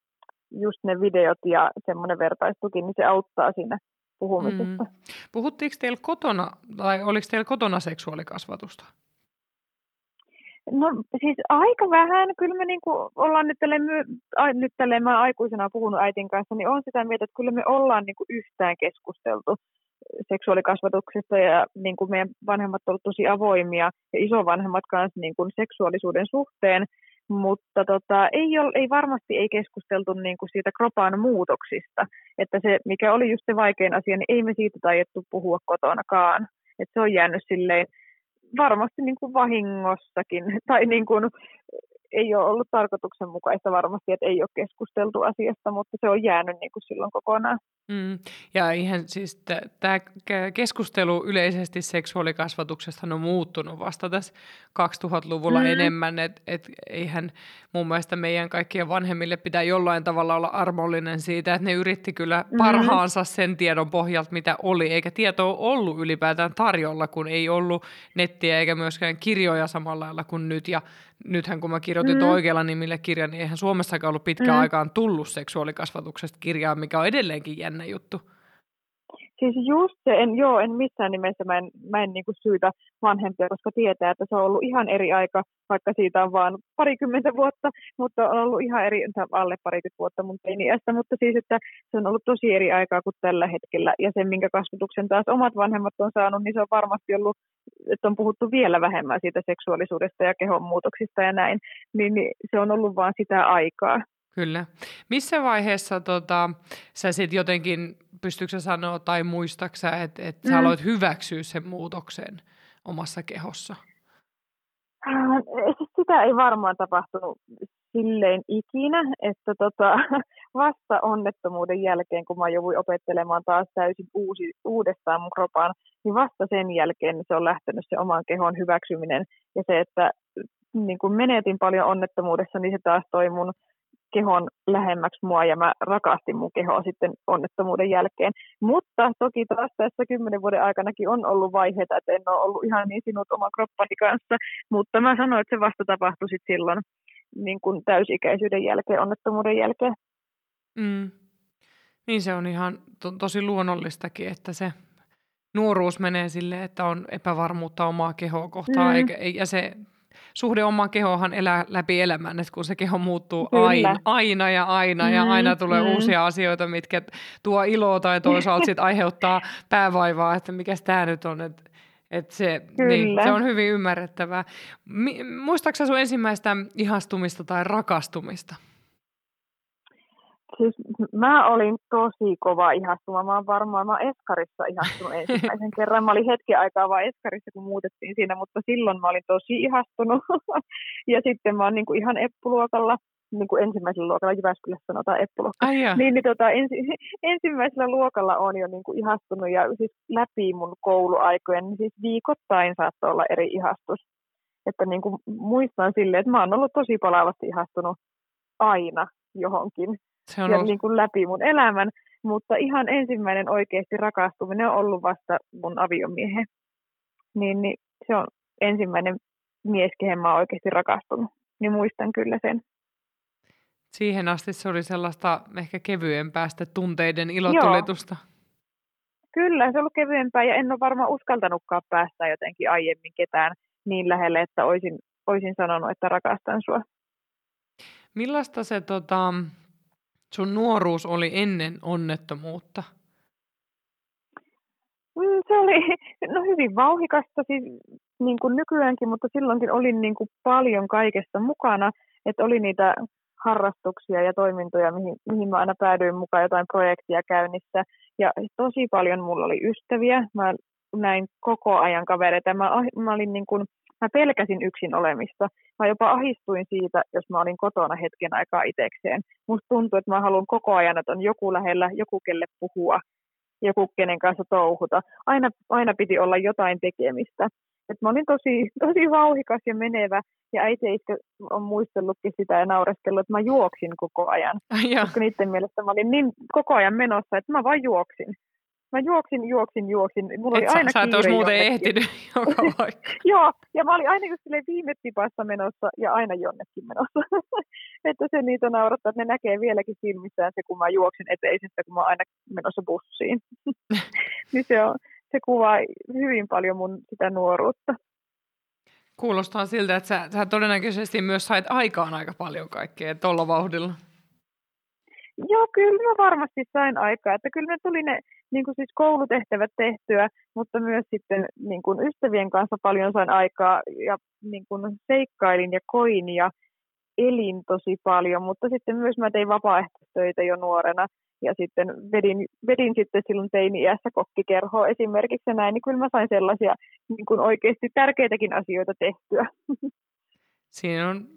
just ne videot ja semmoinen vertaistuki, niin se auttaa siinä puhumisessa. Mm. Puhuttiinko teillä kotona, tai oliko teillä kotona seksuaalikasvatusta? No siis aika vähän. Kyllä me niinku ollaan nyt tälleen, my, a, nyt tälleen mä aikuisena puhunut äitin kanssa, niin on sitä mieltä, että kyllä me ollaan niinku yhtään keskusteltu seksuaalikasvatuksesta ja niin kuin meidän vanhemmat ovat tosi avoimia ja isovanhemmat kanssa niin kuin seksuaalisuuden suhteen, mutta tota, ei, ole, ei varmasti ei keskusteltu niin kuin siitä kropan muutoksista, että se mikä oli just se vaikein asia, niin ei me siitä taidettu puhua kotonakaan, että se on jäänyt silleen varmasti niin kuin vahingossakin tai niin kuin ei ole ollut tarkoituksenmukaista varmasti, että ei ole keskusteltu asiasta, mutta se on jäänyt niin kuin silloin kokonaan. Mm. Ja ihan siis tämä keskustelu yleisesti seksuaalikasvatuksesta on muuttunut vasta tässä 2000-luvulla mm. enemmän, että et eihän mun mielestä meidän kaikkien vanhemmille pitää jollain tavalla olla armollinen siitä, että ne yritti kyllä mm. parhaansa sen tiedon pohjalta, mitä oli, eikä tietoa ollut ylipäätään tarjolla, kun ei ollut nettiä eikä myöskään kirjoja samalla lailla kuin nyt, ja nythän kun mä kirjoitin mm. oikealla nimillä kirjan, niin eihän Suomessakaan ollut pitkään mm. aikaan tullut seksuaalikasvatuksesta kirjaa, mikä on edelleenkin jännä juttu. Siis just se, en, joo, en missään nimessä, mä en, mä en niinku syytä vanhempia, koska tietää, että se on ollut ihan eri aika, vaikka siitä on vaan parikymmentä vuotta, mutta on ollut ihan eri, alle parikymmentä vuotta mun teiniästä, mutta siis, että se on ollut tosi eri aikaa kuin tällä hetkellä, ja se, minkä kasvatuksen taas omat vanhemmat on saanut, niin se on varmasti ollut, että on puhuttu vielä vähemmän siitä seksuaalisuudesta ja kehon muutoksista ja näin, niin, niin se on ollut vaan sitä aikaa. Kyllä. Missä vaiheessa tota, sä sitten jotenkin, pystyykö sanoa tai muistaksä, että et sä mm. aloit hyväksyä sen muutoksen omassa kehossa? Äh, siis sitä ei varmaan tapahtunut silleen ikinä, että tota, vasta onnettomuuden jälkeen, kun mä jouduin opettelemaan taas täysin uusi, uudestaan mun kropan, niin vasta sen jälkeen se on lähtenyt se oman kehon hyväksyminen. Ja se, että niin kun menetin paljon onnettomuudessa, niin se taas toi mun kehon lähemmäksi mua ja mä rakastin mun kehoa sitten onnettomuuden jälkeen. Mutta toki taas tässä kymmenen vuoden aikanakin on ollut vaiheita, että en ole ollut ihan niin sinut oman kroppani kanssa, mutta mä sanoin, että se vasta tapahtui sitten silloin niin kuin täysikäisyyden jälkeen, onnettomuuden jälkeen. Mm. Niin se on ihan to- tosi luonnollistakin, että se nuoruus menee sille, että on epävarmuutta omaa kehoa kohtaan, mm. eikä, ja se suhde omaan kehohan elää läpi elämän, että kun se keho muuttuu aina, aina ja aina ja mm, aina tulee mm. uusia asioita, mitkä tuo iloa tai toisaalta sit aiheuttaa päävaivaa, että mikä tämä nyt on, että et se, niin, se on hyvin ymmärrettävää. Mi- muistaaksä sun ensimmäistä ihastumista tai rakastumista? Siis mä olin tosi kova ihastuma. Mä oon varmaan, mä oon Eskarissa ihastunut ensimmäisen kerran. Mä olin hetken aikaa vaan Eskarissa, kun muutettiin siinä, mutta silloin mä olin tosi ihastunut. ja sitten mä oon niin kuin ihan eppuluokalla, niin kuin ensimmäisellä luokalla, Jyväskylässä sanotaan eppuluokka. Niin, niin tota, ensi, ensimmäisellä luokalla on jo niin kuin ihastunut ja siis läpi mun kouluaikojen, niin siis viikoittain saattoi olla eri ihastus. Että niin kuin muistan silleen, että mä oon ollut tosi palavasti ihastunut aina johonkin se on ja ollut... niin kuin läpi mun elämän, mutta ihan ensimmäinen oikeasti rakastuminen on ollut vasta mun aviomiehen. Niin, niin se on ensimmäinen mies, kehen mä oon oikeasti rakastunut. Niin muistan kyllä sen. Siihen asti se oli sellaista ehkä kevyempää tunteiden ilotulitusta. Kyllä, se on ollut kevyempää ja en ole varmaan uskaltanutkaan päästä jotenkin aiemmin ketään niin lähelle, että olisin, olisin sanonut, että rakastan sua. Millaista se tota, sun nuoruus oli ennen onnettomuutta? Mm, se oli no, hyvin vauhikasta, siis niin kuin nykyäänkin, mutta silloinkin olin niin kuin paljon kaikesta mukana, että oli niitä harrastuksia ja toimintoja, mihin, mihin mä aina päädyin mukaan, jotain projektia käynnissä. Ja tosi paljon mulla oli ystäviä, mä näin koko ajan kavereita. Mä, mä, olin niin kuin, mä pelkäsin yksin olemista. Mä jopa ahistuin siitä, jos mä olin kotona hetken aikaa itsekseen. Musta tuntuu, että mä haluan koko ajan, että on joku lähellä, joku kelle puhua, joku kenen kanssa touhuta. Aina, aina piti olla jotain tekemistä. Et mä olin tosi, tosi vauhikas ja menevä, ja äiti itse on muistellutkin sitä ja naureskellut, että mä juoksin koko ajan. Ja. Koska niiden mielestä mä olin niin koko ajan menossa, että mä vain juoksin. Mä juoksin, juoksin, juoksin. Mulla et oli aina sä, sä et olisi muuten ehtinyt joka paikka. Joo, ja mä olin aina just viime tipassa menossa ja aina jonnekin menossa. että se niitä naurattaa, että ne näkee vieläkin silmissään se, kun mä juoksin eteisestä, kun mä oon aina menossa bussiin. niin se, on, se kuvaa hyvin paljon mun sitä nuoruutta. Kuulostaa siltä, että sä, sä todennäköisesti myös sait aikaan aika paljon kaikkea tuolla vauhdilla. Joo, kyllä mä varmasti sain aikaa. Että kyllä ne tuli ne niin kuin siis koulutehtävät tehtyä, mutta myös sitten niin kuin ystävien kanssa paljon sain aikaa ja niin kuin seikkailin ja koin ja elin tosi paljon, mutta sitten myös mä tein vapaaehtoistöitä jo nuorena ja sitten vedin, vedin sitten silloin teini-iässä kokkikerhoa esimerkiksi ja näin, niin kyllä mä sain sellaisia niin kuin oikeasti tärkeitäkin asioita tehtyä. Siinä on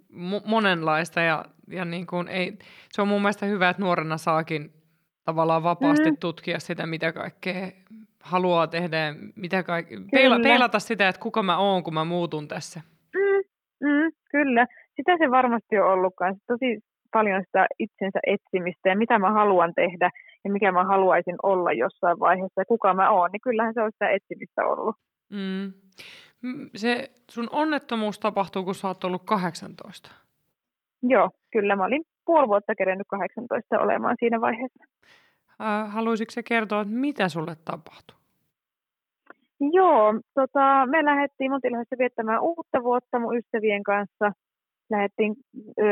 monenlaista ja, ja niin kuin ei, se on mun mielestä hyvä, että nuorena saakin tavallaan vapaasti mm. tutkia sitä, mitä kaikkea haluaa tehdä mitä kaik... Peila, peilata sitä, että kuka mä oon, kun mä muutun tässä. Mm, mm, kyllä, sitä se varmasti on ollut kanssa. Tosi paljon sitä itsensä etsimistä ja mitä mä haluan tehdä ja mikä mä haluaisin olla jossain vaiheessa ja kuka mä oon, niin kyllähän se on sitä etsimistä ollut. Mm. Se sun onnettomuus tapahtuu, kun sä oot ollut 18. Joo, kyllä mä olin puoli vuotta kerennyt 18 olemaan siinä vaiheessa. Äh, haluaisitko se kertoa, että mitä sulle tapahtui? Joo, tota, me lähdettiin, lähdettiin viettämään uutta vuotta mun ystävien kanssa. Lähdettiin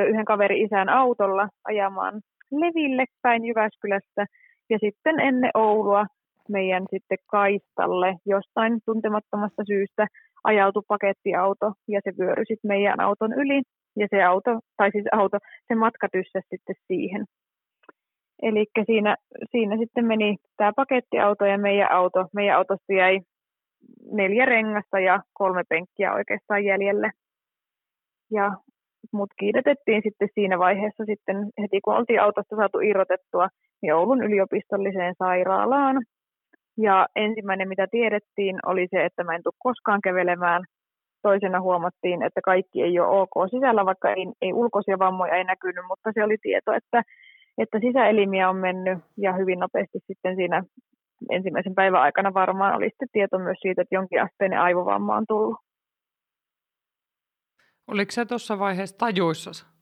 yhden kaverin isän autolla ajamaan Leville päin Jyväskylästä. Ja sitten ennen Oulua meidän sitten kaistalle jostain tuntemattomasta syystä ajautui pakettiauto ja se vyöryi sitten meidän auton yli ja se auto, tai siis auto, se matka sitten siihen. Eli siinä, siinä sitten meni tämä pakettiauto ja meidän auto. Meidän autosta jäi neljä rengasta ja kolme penkkiä oikeastaan jäljelle. Ja mut kiidetettiin sitten siinä vaiheessa sitten heti kun oltiin autosta saatu irrotettua niin yliopistolliseen sairaalaan. Ja ensimmäinen mitä tiedettiin oli se, että mä en tule koskaan kävelemään toisena huomattiin, että kaikki ei ole ok sisällä, vaikka ei, ei ulkoisia vammoja ei näkynyt, mutta se oli tieto, että, että sisäelimiä on mennyt ja hyvin nopeasti sitten siinä ensimmäisen päivän aikana varmaan oli sitten tieto myös siitä, että jonkinasteinen aivovamma on tullut. Oliko se tuossa vaiheessa tajuissasi?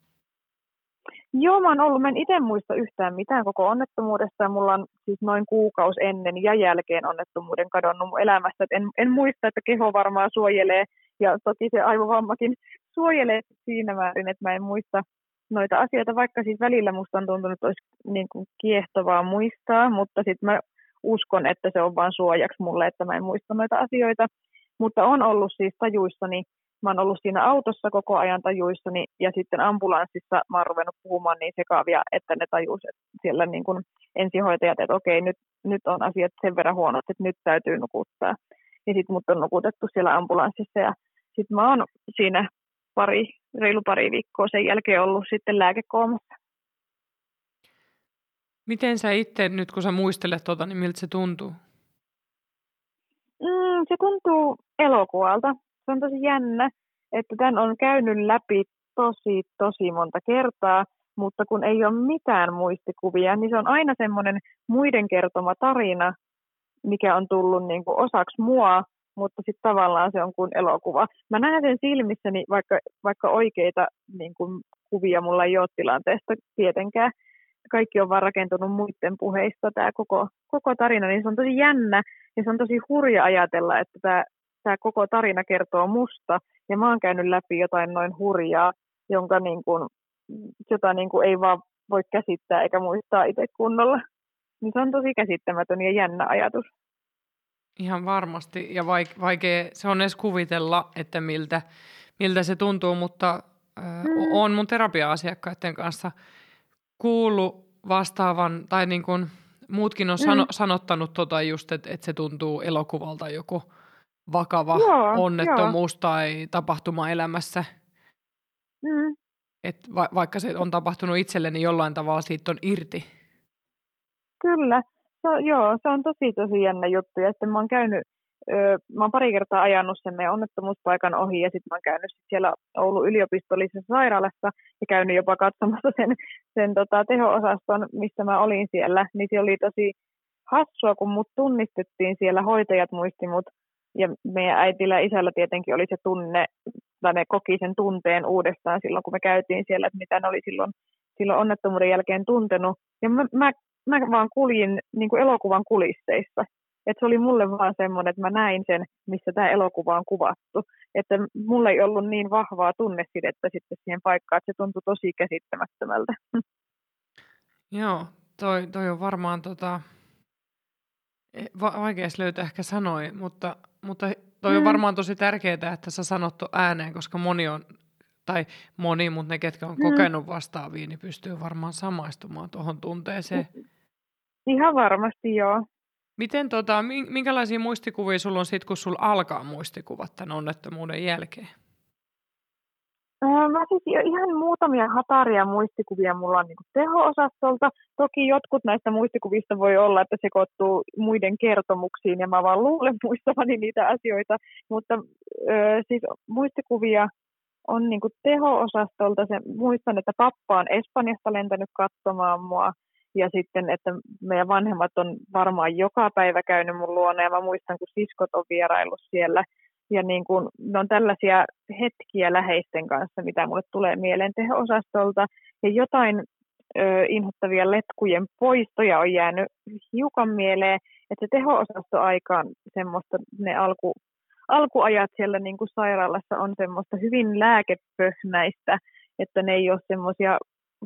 Joo, mä oon ollut, mä en itse muista yhtään mitään koko onnettomuudesta. Mulla on siis noin kuukausi ennen ja jälkeen onnettomuuden kadonnut mun elämästä. en, en muista, että keho varmaan suojelee ja toki se aivovammakin suojelee siinä määrin, että mä en muista noita asioita, vaikka siis välillä musta on tuntunut, että olisi niin kuin kiehtovaa muistaa, mutta sitten mä uskon, että se on vain suojaksi mulle, että mä en muista noita asioita. Mutta on ollut siis tajuissani, mä oon ollut siinä autossa koko ajan tajuissani ja sitten ambulanssissa mä oon ruvennut puhumaan niin sekaavia, että ne tajus, että siellä niin kuin ensihoitajat, että okei, nyt, nyt on asiat sen verran huonot, että nyt täytyy nukuttaa. Ja sitten mut on nukutettu siellä ambulanssissa ja sitten mä oon siinä pari, reilu pari viikkoa sen jälkeen ollut sitten lääkekoomassa. Miten sä itse nyt, kun sä muistelet tota, niin miltä se tuntuu? Mm, se tuntuu elokuvalta. Se on tosi jännä, että tämän on käynyt läpi tosi, tosi monta kertaa, mutta kun ei ole mitään muistikuvia, niin se on aina semmoinen muiden kertoma tarina, mikä on tullut niin kuin osaksi mua, mutta sitten tavallaan se on kuin elokuva. Mä näen sen silmissäni, vaikka, vaikka oikeita niin kuin, kuvia mulla ei ole tilanteesta tietenkään, kaikki on vaan rakentunut muiden puheista tämä koko, koko tarina, niin se on tosi jännä ja se on tosi hurja ajatella, että tämä, tämä koko tarina kertoo musta ja mä oon käynyt läpi jotain noin hurjaa, jonka niin kuin, jota niin kuin ei vaan voi käsittää eikä muistaa itse kunnolla. Niin se on tosi käsittämätön ja jännä ajatus. Ihan varmasti, ja vaikea se on edes kuvitella, että miltä, miltä se tuntuu, mutta äh, mm. on mun terapia-asiakkaiden kanssa kuullut vastaavan, tai niin kuin muutkin on sano, mm. sanottanut tota just, että, että se tuntuu elokuvalta joku vakava joo, onnettomuus joo. tai tapahtuma elämässä. Mm. Et va, vaikka se on tapahtunut itselleni niin jollain tavalla siitä on irti. Kyllä, se, joo, se on tosi tosi jännä juttu. Ja sitten mä oon käynyt, öö, mä oon pari kertaa ajanut sen meidän onnettomuuspaikan ohi ja sitten mä oon käynyt sit siellä Oulun yliopistollisessa sairaalassa ja käynyt jopa katsomassa sen, sen tota, teho-osaston, missä mä olin siellä. Niin se oli tosi hassua, kun mut tunnistettiin siellä, hoitajat muisti mut ja meidän äitillä ja isällä tietenkin oli se tunne, tai ne koki sen tunteen uudestaan silloin, kun me käytiin siellä, että mitä ne oli silloin, silloin onnettomuuden jälkeen tuntenut. Ja mä, mä, mä vaan kuljin niin kuin elokuvan kulisseissa. Että se oli mulle vaan semmoinen, että mä näin sen, missä tämä elokuva on kuvattu. Että mulle ei ollut niin vahvaa tunnesidettä sitten siihen paikkaan, että se tuntui tosi käsittämättömältä. Joo, toi, toi on varmaan tota, e, va- vaikea löytää ehkä sanoi, mutta mutta toi mm. on varmaan tosi tärkeää, että sä sanot ääneen, koska moni on, tai moni, mutta ne, ketkä on mm. kokenut vastaavia, niin pystyy varmaan samaistumaan tuohon tunteeseen. Ihan varmasti, joo. Miten tota, minkälaisia muistikuvia sulla on sitten, kun sulla alkaa muistikuvat tämän onnettomuuden jälkeen? Öö, mä siis ihan muutamia hataria muistikuvia mulla on niin teho-osastolta. Toki jotkut näistä muistikuvista voi olla, että sekoittuu muiden kertomuksiin ja mä vaan luulen muistavani niitä asioita. Mutta öö, siis muistikuvia on niin teho-osastolta. Se, muistan, että pappa on Espanjasta lentänyt katsomaan mua ja sitten, että meidän vanhemmat on varmaan joka päivä käynyt mun luona ja mä muistan, kun siskot on vieraillut siellä – ja niin kuin, ne on tällaisia hetkiä läheisten kanssa, mitä mulle tulee mieleen teho-osastolta. Ja jotain ö, inhottavia letkujen poistoja on jäänyt hiukan mieleen, että se teho-osastoaika on semmoista, ne alku, alkuajat siellä niin kuin sairaalassa on semmoista hyvin lääkepöhnäistä, että ne ei ole semmoisia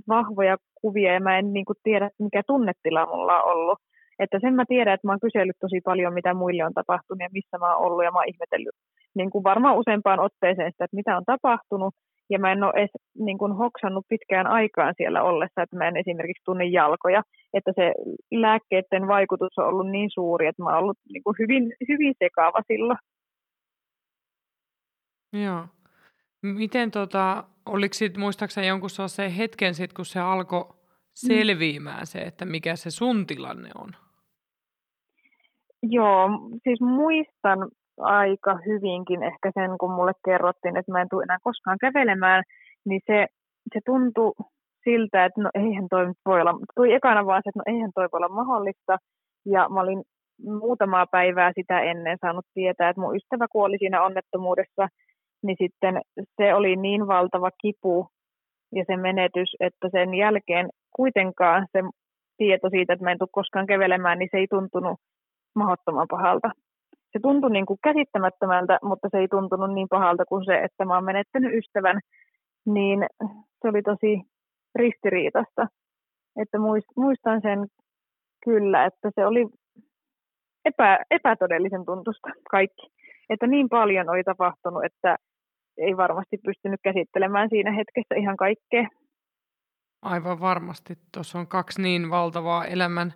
vahvoja kuvia ja mä en niin kuin tiedä, mikä tunnetila mulla on ollut. Että sen mä tiedän, että mä oon kysellyt tosi paljon, mitä muille on tapahtunut ja missä mä oon ollut ja mä oon ihmetellyt niin kuin varmaan useampaan otteeseen sitä, että mitä on tapahtunut. Ja mä en ole edes niin kuin hoksannut pitkään aikaan siellä ollessa, että mä en esimerkiksi tunne jalkoja. Että se lääkkeiden vaikutus on ollut niin suuri, että mä oon ollut niin kuin hyvin, hyvin sekaava silloin. Joo. Miten tota, oliko sit, muistaakseni jonkun se hetken sit, kun se alkoi mm. selviämään se, että mikä se sun tilanne on? Joo, siis muistan aika hyvinkin ehkä sen, kun mulle kerrottiin, että mä en tule enää koskaan kävelemään, niin se, se tuntui siltä, että no eihän toi voi olla, tuli ekana vaan se, että no eihän toi voi olla mahdollista, ja mä olin muutamaa päivää sitä ennen saanut tietää, että mun ystävä kuoli siinä onnettomuudessa, niin sitten se oli niin valtava kipu ja se menetys, että sen jälkeen kuitenkaan se tieto siitä, että mä en tule koskaan kävelemään, niin se ei tuntunut mahdottoman pahalta se tuntui niin kuin käsittämättömältä, mutta se ei tuntunut niin pahalta kuin se, että mä oon menettänyt ystävän. Niin se oli tosi ristiriitasta. Että muistan sen kyllä, että se oli epä, epätodellisen tuntusta kaikki. Että niin paljon oli tapahtunut, että ei varmasti pystynyt käsittelemään siinä hetkessä ihan kaikkea. Aivan varmasti. Tuossa on kaksi niin valtavaa elämän,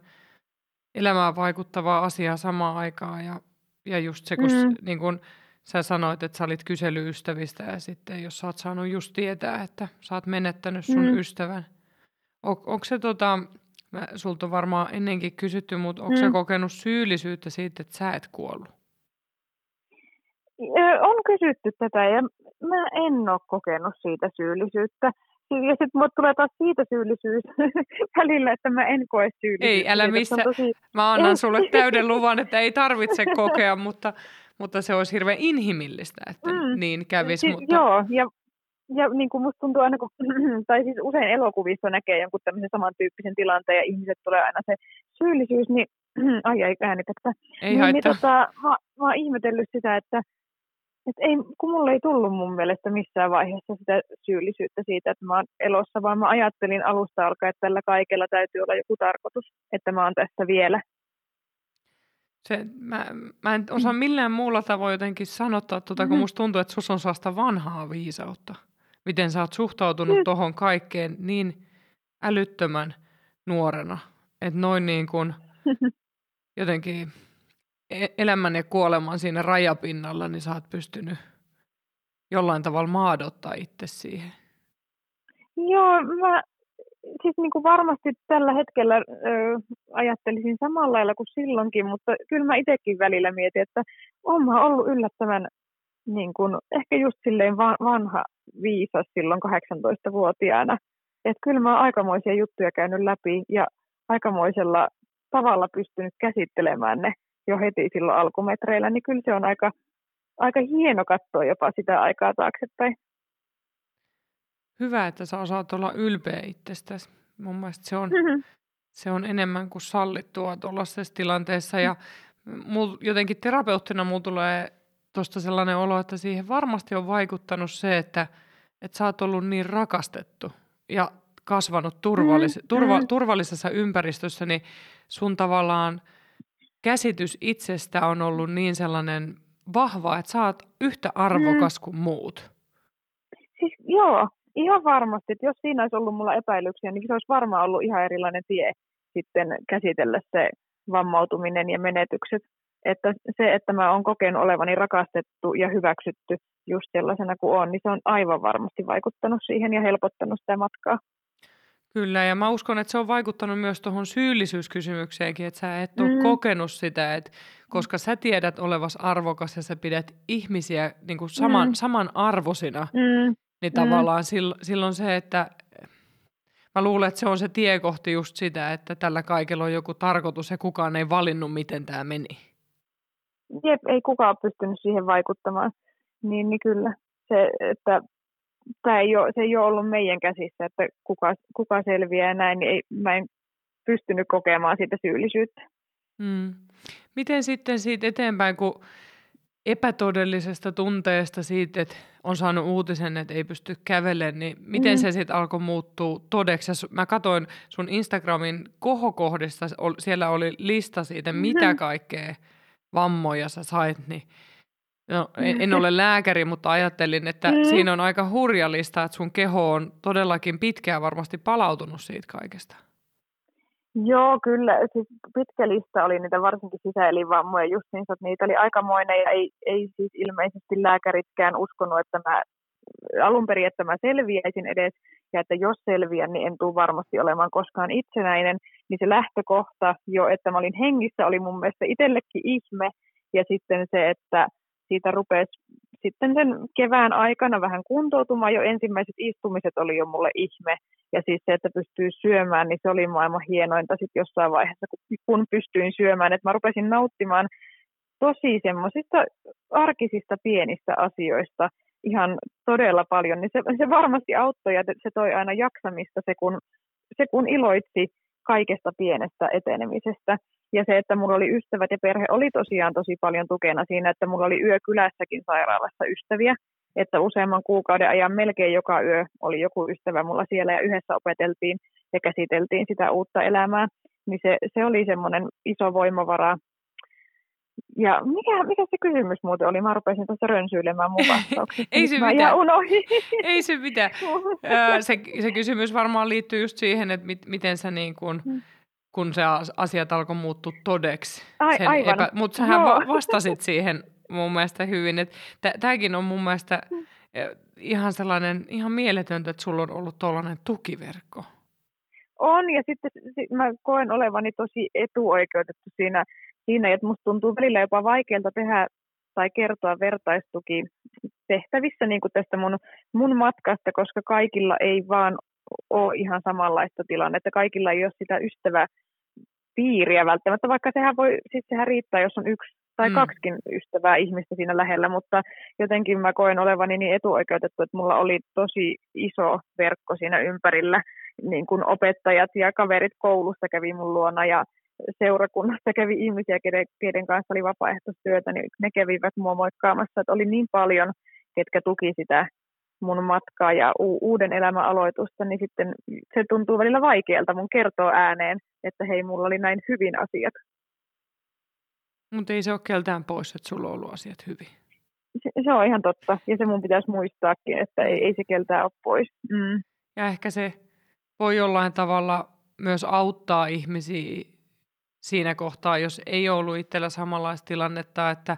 elämään vaikuttavaa asiaa samaan aikaan ja ja just se, kun mm. niin kun sä sanoit, että sä olit kyselyystävistä ja sitten jos sä oot saanut just tietää, että sä oot menettänyt sun mm. ystävän. On, onko se tota, mä, sulta on varmaan ennenkin kysytty, mutta onko mm. sä kokenut syyllisyyttä siitä, että sä et kuollut? On kysytty tätä ja mä en ole kokenut siitä syyllisyyttä. Ja sitten mulle tulee taas siitä syyllisyys välillä, että mä en koe syyllisyyttä. Ei, älä missä. Tosi... Mä annan sulle täyden luvan, että ei tarvitse kokea, mutta, mutta se olisi hirveän inhimillistä, että mm. niin kävisi. Si- mutta... Joo, ja, ja niin kuin musta tuntuu aina, kun, tai siis usein elokuvissa näkee jonkun tämmöisen samantyyppisen tilanteen ja ihmiset tulee aina se syyllisyys, niin ai ai äänitettä. Ei niin, haittaa. niin tota, mä, mä oon ihmetellyt sitä, että et ei, kun mulle ei tullut mun mielestä missään vaiheessa sitä syyllisyyttä siitä, että mä oon elossa, vaan mä ajattelin alusta alkaen, että tällä kaikella täytyy olla joku tarkoitus, että mä oon tässä vielä. Se, mä, mä en osaa millään muulla tavoin jotenkin sanottaa tuota, kun Mhm. musta tuntuu, että sus on sellaista vanhaa viisautta. Miten sä oot suhtautunut Mm. tuohon kaikkeen niin älyttömän nuorena, että noin niin kuin jotenkin elämän ja kuoleman siinä rajapinnalla, niin sä oot pystynyt jollain tavalla maadottaa itse siihen. Joo, mä siis niin kuin varmasti tällä hetkellä ö, ajattelisin samalla lailla kuin silloinkin, mutta kyllä mä itsekin välillä mietin, että on mä ollut yllättävän niin kuin, ehkä just silleen va- vanha viisas silloin 18-vuotiaana. Että kyllä mä oon aikamoisia juttuja käynyt läpi ja aikamoisella tavalla pystynyt käsittelemään ne jo heti silloin alkumetreillä, niin kyllä se on aika, aika hieno katsoa jopa sitä aikaa taaksepäin. Hyvä, että sä osaat olla ylpeä itsestäsi. Mun mielestä se on, Mhm. se on enemmän kuin sallittua tuollaisessa tilanteessa. Ja mul, jotenkin terapeuttina mulla tulee tuosta sellainen olo, että siihen varmasti on vaikuttanut se, että, että sä oot ollut niin rakastettu ja kasvanut turvallis, Mm, turva, mm. turvallisessa ympäristössä, niin sun tavallaan käsitys itsestä on ollut niin sellainen vahva, että sä oot yhtä arvokas kuin muut. Siis joo, ihan varmasti. Että jos siinä olisi ollut mulla epäilyksiä, niin se olisi varmaan ollut ihan erilainen tie sitten käsitellä se vammautuminen ja menetykset. Että se, että mä oon kokenut olevani rakastettu ja hyväksytty just sellaisena kuin on, niin se on aivan varmasti vaikuttanut siihen ja helpottanut sitä matkaa. Kyllä, ja mä uskon, että se on vaikuttanut myös tuohon syyllisyyskysymykseenkin, että sä et ole Mm. kokenut sitä, että koska sä tiedät olevas arvokas ja sä pidät ihmisiä niin kuin saman, Mm. samanarvoisina, Mm, niin Mm. tavallaan sil, silloin se, että mä luulen, että se on se tie kohti just sitä, että tällä kaikella on joku tarkoitus ja kukaan ei valinnut, miten tämä meni. jep, ei kukaan pystynyt siihen vaikuttamaan. Niin, niin kyllä. Se, että tämä ei ole, se ei ole ollut meidän käsissä, että kuka, kuka selviää ja näin, niin ei, mä en pystynyt kokemaan siitä syyllisyyttä. Mm. Miten sitten siitä eteenpäin, kun epätodellisesta tunteesta siitä, että on saanut uutisen, että ei pysty kävelemään, niin miten Mm. se sitten alkoi muuttua todeksi? Mä katsoin sun Instagramin kohokohdista, siellä oli lista siitä, mitä Mhm. kaikkea vammoja sä sait, niin No, en, en ole lääkäri, mutta ajattelin, että Mm. siinä on aika hurja lista, että sun keho on todellakin pitkään varmasti palautunut siitä kaikesta. Joo, kyllä. Siis pitkä lista oli niitä varsinkin sisäelinvammoja just niin, että niitä oli aikamoinen ja ei, ei siis ilmeisesti lääkäritkään uskonut, että mä alun perin, että mä selviäisin edes ja että jos selviän, niin en tule varmasti olemaan koskaan itsenäinen, niin se lähtökohta jo, että mä olin hengissä, oli mun mielestä itsellekin ihme ja sitten se, että siitä rupesi sitten sen kevään aikana vähän kuntoutumaan, jo ensimmäiset istumiset oli jo mulle ihme. Ja siis se, että pystyy syömään, niin se oli maailman hienointa sitten jossain vaiheessa, kun, pystyin syömään, että mä rupesin nauttimaan tosi semmoisista arkisista pienistä asioista ihan todella paljon, niin se, se varmasti auttoi ja se toi aina jaksamista se kun, se, kun iloitsi kaikesta pienestä etenemisestä. Ja se, että mulla oli ystävät ja perhe oli tosiaan tosi paljon tukena siinä, että mulla oli yökylässäkin sairaalassa ystäviä, että useamman kuukauden ajan melkein joka yö oli joku ystävä mulla siellä ja yhdessä opeteltiin ja käsiteltiin sitä uutta elämää. Niin se, se oli semmoinen iso voimavara. Ja mikä, mikä se kysymys muuten oli? Mä rupesin tuossa rönsyilemään mun. Ei se mitään. ihan unohdin. Ei se mitään. Se, se kysymys varmaan liittyy just siihen, että mit, miten sä niin kun, Mm. Kun se as- asiat alkoi muuttua todeksi. Ai, aivan. Mutta sähän Joo. va- vastasit siihen mun mielestä hyvin. Tämäkin on mun mielestä Mm. ö, ihan sellainen, ihan mieletöntä, että sulla on ollut tuollainen tukiverkko. On, ja sitten si- mä koen olevani tosi etuoikeutettu siinä, siinä että musta tuntuu välillä jopa vaikealta tehdä tai kertoa vertaistuki tehtävissä niin kuin tästä mun, mun matkasta, koska kaikilla ei vaan ole ihan samanlaista tilannetta. Kaikilla ei ole sitä ystäväpiiriä välttämättä, vaikka sehän, voi, siis sehän riittää, jos on yksi tai mm. kaksikin ystävää ihmistä siinä lähellä, mutta jotenkin mä koen olevani niin etuoikeutettu, että mulla oli tosi iso verkko siinä ympärillä, niin kuin opettajat ja kaverit koulusta kävi mun luona ja seurakunnasta kävi ihmisiä, keiden, keiden kanssa oli vapaaehtoistyötä, niin ne kävivät mua moikkaamassa, että oli niin paljon, ketkä tuki sitä mun matkaa ja u- uuden elämän aloitusta, niin sitten se tuntuu välillä vaikealta mun kertoa ääneen, että hei, mulla oli näin hyvin asiat. Mutta ei se ole keltään pois, että sulla on ollut asiat hyvin. Se, se on ihan totta, ja se mun pitäisi muistaakin, että ei, ei se keltään ole pois. Mm. Ja ehkä se voi jollain tavalla myös auttaa ihmisiä siinä kohtaa, jos ei ollut itsellä samanlaista tilannetta, että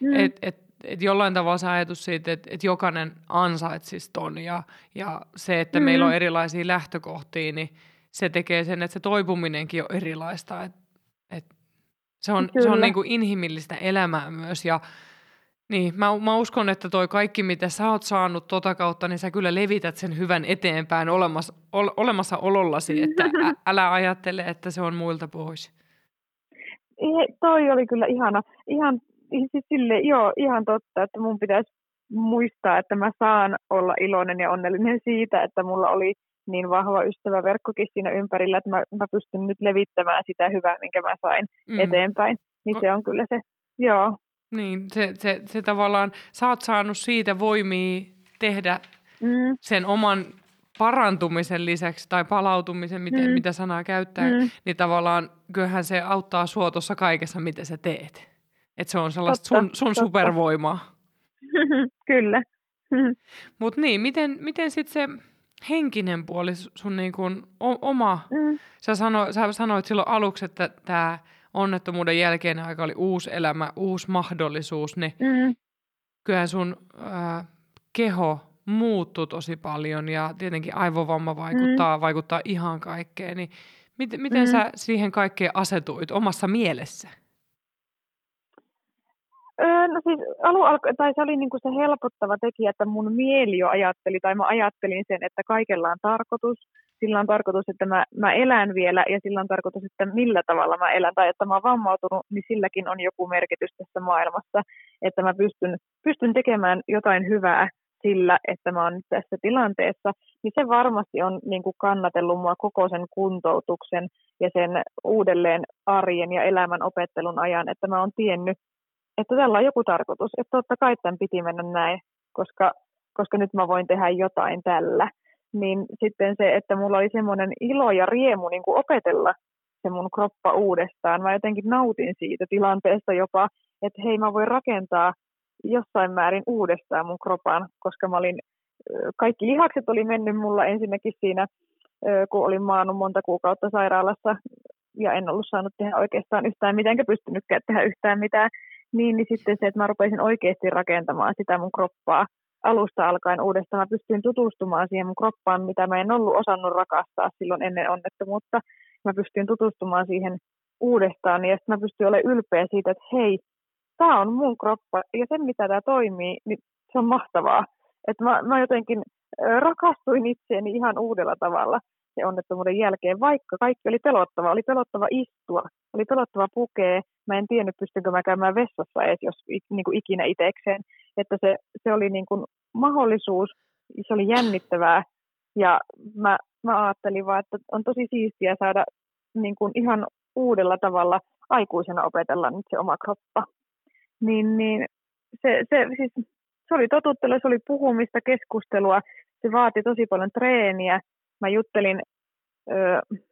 mm. et, et, et jollain tavalla se ajatus siitä, että et jokainen ansaitsisi ton ja, ja se, että mm. meillä on erilaisia lähtökohtia, niin se tekee sen, että se toipuminenkin on erilaista. Et, et se on, se on niin kuin inhimillistä elämää myös ja niin, mä, mä uskon, että toi kaikki, mitä sä oot saanut tota kautta, niin sä kyllä levität sen hyvän eteenpäin olemassa, ol, olemassa olollasi, että ä, älä ajattele, että se on muilta pois. He, toi oli kyllä ihana. Ihan, siis sille, joo, ihan totta, että mun pitäisi muistaa, että mä saan olla iloinen ja onnellinen siitä, että mulla oli niin vahva ystäväverkkokin siinä ympärillä, että mä, mä pystyn nyt levittämään sitä hyvää, minkä mä sain mm. eteenpäin. Niin se on kyllä se, joo. Niin, se, se, se tavallaan, sä oot saanut siitä voimia tehdä mm. sen oman parantumisen lisäksi tai palautumisen, miten, mm. mitä sanaa käyttää, mm. niin tavallaan kyllähän se auttaa sua tuossa kaikessa, mitä sä teet. Että se on sellaista totta, sun, sun totta. supervoimaa. Kyllä. Mutta niin, miten, miten sitten se henkinen puoli, sun niin kun oma, mm. sä, sano, sä sanoit silloin aluksi, että tämä onnettomuuden jälkeinen aika oli uusi elämä, uusi mahdollisuus, niin mm. kyllähän sun äh, keho muuttuu tosi paljon ja tietenkin aivovamma vaikuttaa, mm. vaikuttaa ihan kaikkeen, niin miten, miten mm. sä siihen kaikkeen asetuit omassa mielessä? No siis alu tai se oli niinku se helpottava tekijä, että mun mieli jo ajatteli, tai mä ajattelin sen, että kaikella on tarkoitus. Sillä on tarkoitus, että mä, mä elän vielä, ja sillä on tarkoitus, että millä tavalla mä elän, tai että mä oon vammautunut, niin silläkin on joku merkitys tässä maailmassa, että mä pystyn, pystyn tekemään jotain hyvää sillä, että mä oon tässä tilanteessa, niin se varmasti on niin kuin kannatellut mua koko sen kuntoutuksen ja sen uudelleen arjen ja elämän opettelun ajan, että mä oon tiennyt, että tällä on joku tarkoitus, että totta kai tämän piti mennä näin, koska, koska nyt mä voin tehdä jotain tällä. Niin sitten se, että mulla oli semmoinen ilo ja riemu niin kuin opetella se mun kroppa uudestaan. Mä jotenkin nautin siitä tilanteesta jopa, että hei mä voin rakentaa jossain määrin uudestaan mun kropan, koska mä olin, kaikki lihakset oli mennyt mulla ensinnäkin siinä, kun olin maannut monta kuukautta sairaalassa ja en ollut saanut tehdä oikeastaan yhtään mitään, enkä pystynytkään tehdä yhtään mitään, niin, niin sitten se, että mä rupesin oikeasti rakentamaan sitä mun kroppaa alusta alkaen uudestaan. Mä pystyin tutustumaan siihen mun kroppaan, mitä mä en ollut osannut rakastaa silloin ennen onnettomuutta. Mä pystyin tutustumaan siihen uudestaan ja sitten mä pystyin olemaan ylpeä siitä, että hei, tämä on mun kroppa ja se, mitä tämä toimii, niin se on mahtavaa. Että mä, mä jotenkin rakastuin itseeni ihan uudella tavalla se onnettomuuden jälkeen, vaikka kaikki oli pelottava. Oli pelottava istua, oli pelottava pukea. Mä en tiennyt, pystynkö mä käymään vessassa edes, jos niin kuin ikinä itekseen. Että se, se oli niin kuin mahdollisuus, se oli jännittävää. Ja mä, mä ajattelin vaan, että on tosi siistiä saada niin kuin ihan uudella tavalla aikuisena opetella nyt se oma kroppa niin, niin se, se, siis, se oli totuttelu, se oli puhumista, keskustelua, se vaati tosi paljon treeniä. Mä juttelin ö,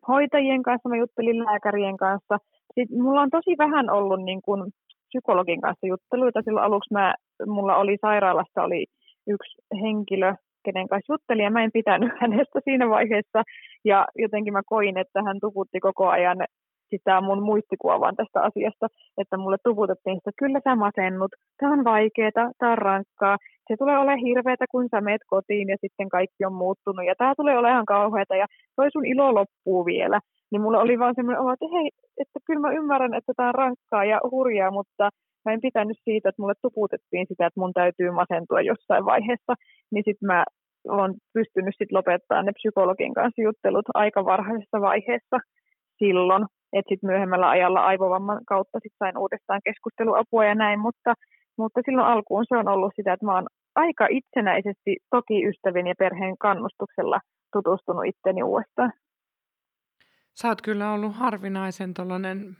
hoitajien kanssa, mä juttelin lääkärien kanssa. Sitten mulla on tosi vähän ollut niin kun, psykologin kanssa jutteluita. Silloin aluksi mä, mulla oli sairaalassa oli yksi henkilö, kenen kanssa juttelin, ja mä en pitänyt hänestä siinä vaiheessa. Ja jotenkin mä koin, että hän tuputti koko ajan sitä mun muistikuovaan tästä asiasta, että mulle tuputettiin sitä, kyllä sä masennut, tämä on vaikeaa, tämä on rankkaa, se tulee olemaan hirveätä, kun sä meet kotiin ja sitten kaikki on muuttunut ja tämä tulee olemaan kauheata ja toi sun ilo loppuu vielä. Niin mulla oli vaan semmoinen olo, että hei, että kyllä mä ymmärrän, että tämä on rankkaa ja hurjaa, mutta mä en pitänyt siitä, että mulle tuputettiin sitä, että mun täytyy masentua jossain vaiheessa, niin sitten mä olen pystynyt sitten lopettamaan ne psykologin kanssa juttelut aika varhaisessa vaiheessa silloin, että sitten myöhemmällä ajalla aivovamman kautta sit sain uudestaan keskusteluapua ja näin, mutta, mutta silloin alkuun se on ollut sitä, että mä oon aika itsenäisesti, toki ystävien ja perheen kannustuksella tutustunut itteni uudestaan. Sä oot kyllä ollut harvinaisen tuollainen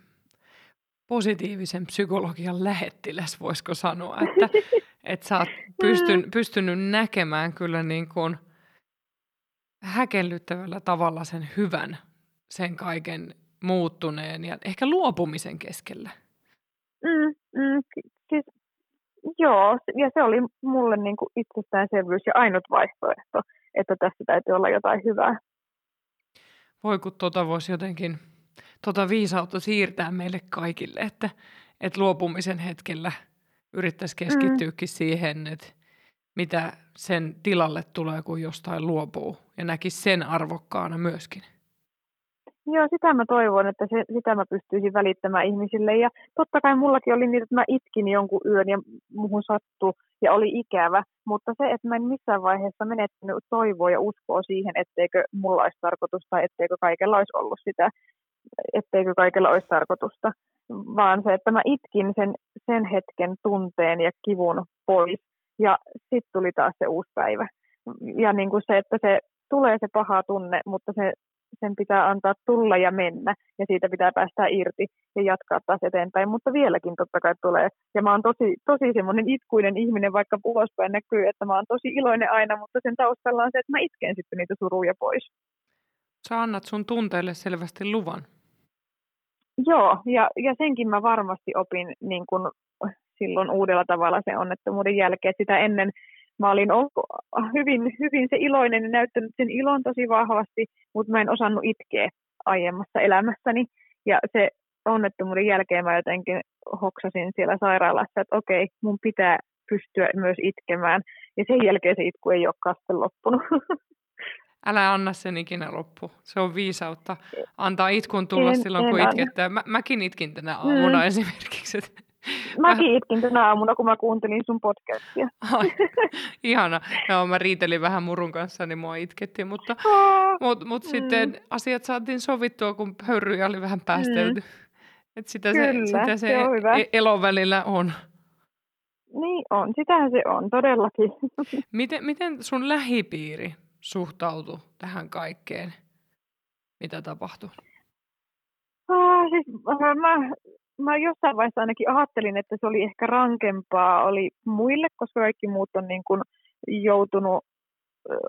positiivisen psykologian lähettiläs, voisiko sanoa, että, että sä oot pystyn, pystynyt näkemään kyllä niin kuin häkellyttävällä tavalla sen hyvän, sen kaiken muuttuneen ja ehkä luopumisen keskellä. Mm, mm, siis, joo, ja se oli mulle niin kuin itsestäänselvyys ja ainut vaihtoehto, että tässä täytyy olla jotain hyvää. Voi kun tota voisi jotenkin, tota viisautta siirtää meille kaikille, että, että luopumisen hetkellä yrittäisi keskittyäkin mm. siihen, että mitä sen tilalle tulee, kun jostain luopuu ja näkisi sen arvokkaana myöskin. Joo, sitä mä toivon, että se, sitä mä pystyisin välittämään ihmisille. Ja totta kai mullakin oli niin, että mä itkin jonkun yön ja muhun sattui ja oli ikävä. Mutta se, että mä en missään vaiheessa menettänyt toivoa ja uskoa siihen, etteikö mulla olisi tarkoitusta, etteikö kaikella olisi ollut sitä, etteikö kaikella olisi tarkoitusta. Vaan se, että mä itkin sen, sen hetken tunteen ja kivun pois. Ja sitten tuli taas se uusi päivä. Ja niin kuin se, että se tulee se paha tunne, mutta se sen pitää antaa tulla ja mennä, ja siitä pitää päästä irti ja jatkaa taas eteenpäin, mutta vieläkin totta kai tulee. Ja mä oon tosi, tosi semmoinen itkuinen ihminen, vaikka ulospäin näkyy, että mä oon tosi iloinen aina, mutta sen taustalla on se, että mä itken sitten niitä suruja pois. Sä annat sun tunteille selvästi luvan. Joo, ja, ja senkin mä varmasti opin niin kun silloin uudella tavalla se onnettomuuden jälkeen. Sitä ennen mä olin hyvin, hyvin se iloinen ja näyttänyt sen ilon tosi vahvasti, mutta mä en osannut itkeä aiemmassa elämässäni. Ja se onnettomuuden jälkeen mä jotenkin hoksasin siellä sairaalassa, että okei, mun pitää pystyä myös itkemään. Ja sen jälkeen se itku ei ole sitten loppunut. Älä anna sen ikinä loppu. Se on viisautta. Antaa itkun tulla en, silloin, en kun itkettää. Mä, mäkin itkin tänä aamuna mm. esimerkiksi. Mäkin itkin tänä aamuna, kun mä kuuntelin sun podcastia. Ai, ihana. Joo, mä riitelin vähän murun kanssa, niin mua itkettiin, mutta, oh, mut, mut mm. sitten asiat saatiin sovittua, kun höyryjä oli vähän päästelty. Mm. Et sitä Kyllä, se, sitä se, se on hyvä. E- elon välillä on. Niin on, sitähän se on, todellakin. Miten, miten sun lähipiiri suhtautui tähän kaikkeen, mitä tapahtui? Ah, siis, mä mä jossain vaiheessa ainakin ajattelin, että se oli ehkä rankempaa oli muille, koska kaikki muut on niin kuin joutunut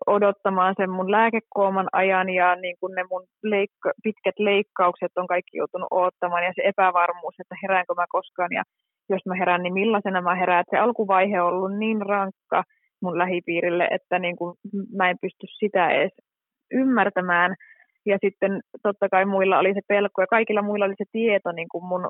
odottamaan sen mun lääkekooman ajan ja niin kuin ne mun leikka- pitkät leikkaukset on kaikki joutunut odottamaan ja se epävarmuus, että heräänkö mä koskaan ja jos mä herään, niin millaisena mä herään. Se alkuvaihe on ollut niin rankka mun lähipiirille, että niin kuin mä en pysty sitä edes ymmärtämään. Ja sitten totta kai muilla oli se pelko ja kaikilla muilla oli se tieto niin kuin mun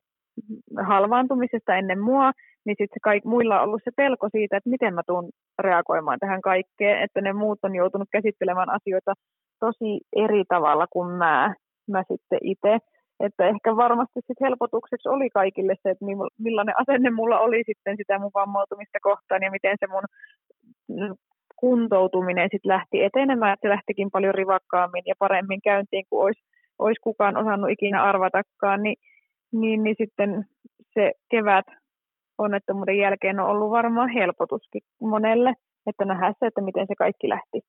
halvaantumisesta ennen mua, niin sitten kaik, muilla on ollut se pelko siitä, että miten mä tuun reagoimaan tähän kaikkeen, että ne muut on joutunut käsittelemään asioita tosi eri tavalla kuin mä, mä sitten itse. Että ehkä varmasti sit helpotukseksi oli kaikille se, että millainen asenne mulla oli sitten sitä mun vammautumista kohtaan ja miten se mun kuntoutuminen sitten lähti etenemään, se lähtikin paljon rivakkaammin ja paremmin käyntiin kuin olisi, olisi kukaan osannut ikinä arvatakaan, niin niin, niin sitten se kevät onnettomuuden jälkeen on ollut varmaan helpotuskin monelle, että nähdään se, että miten se kaikki lähti,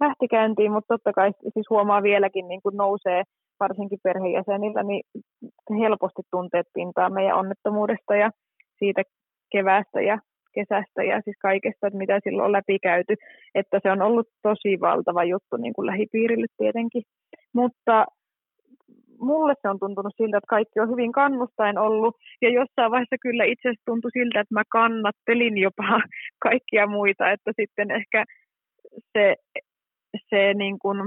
lähti käyntiin, mutta totta kai siis huomaa vieläkin, niin kun nousee varsinkin perheenjäsenillä, niin helposti tunteet pintaa meidän onnettomuudesta ja siitä keväästä ja kesästä ja siis kaikesta, että mitä silloin on läpikäyty, että se on ollut tosi valtava juttu niin kuin lähipiirille tietenkin. Mutta mulle se on tuntunut siltä, että kaikki on hyvin kannustain ollut. Ja jossain vaiheessa kyllä itse asiassa tuntui siltä, että mä kannattelin jopa kaikkia muita. Että sitten ehkä se, se niin kuin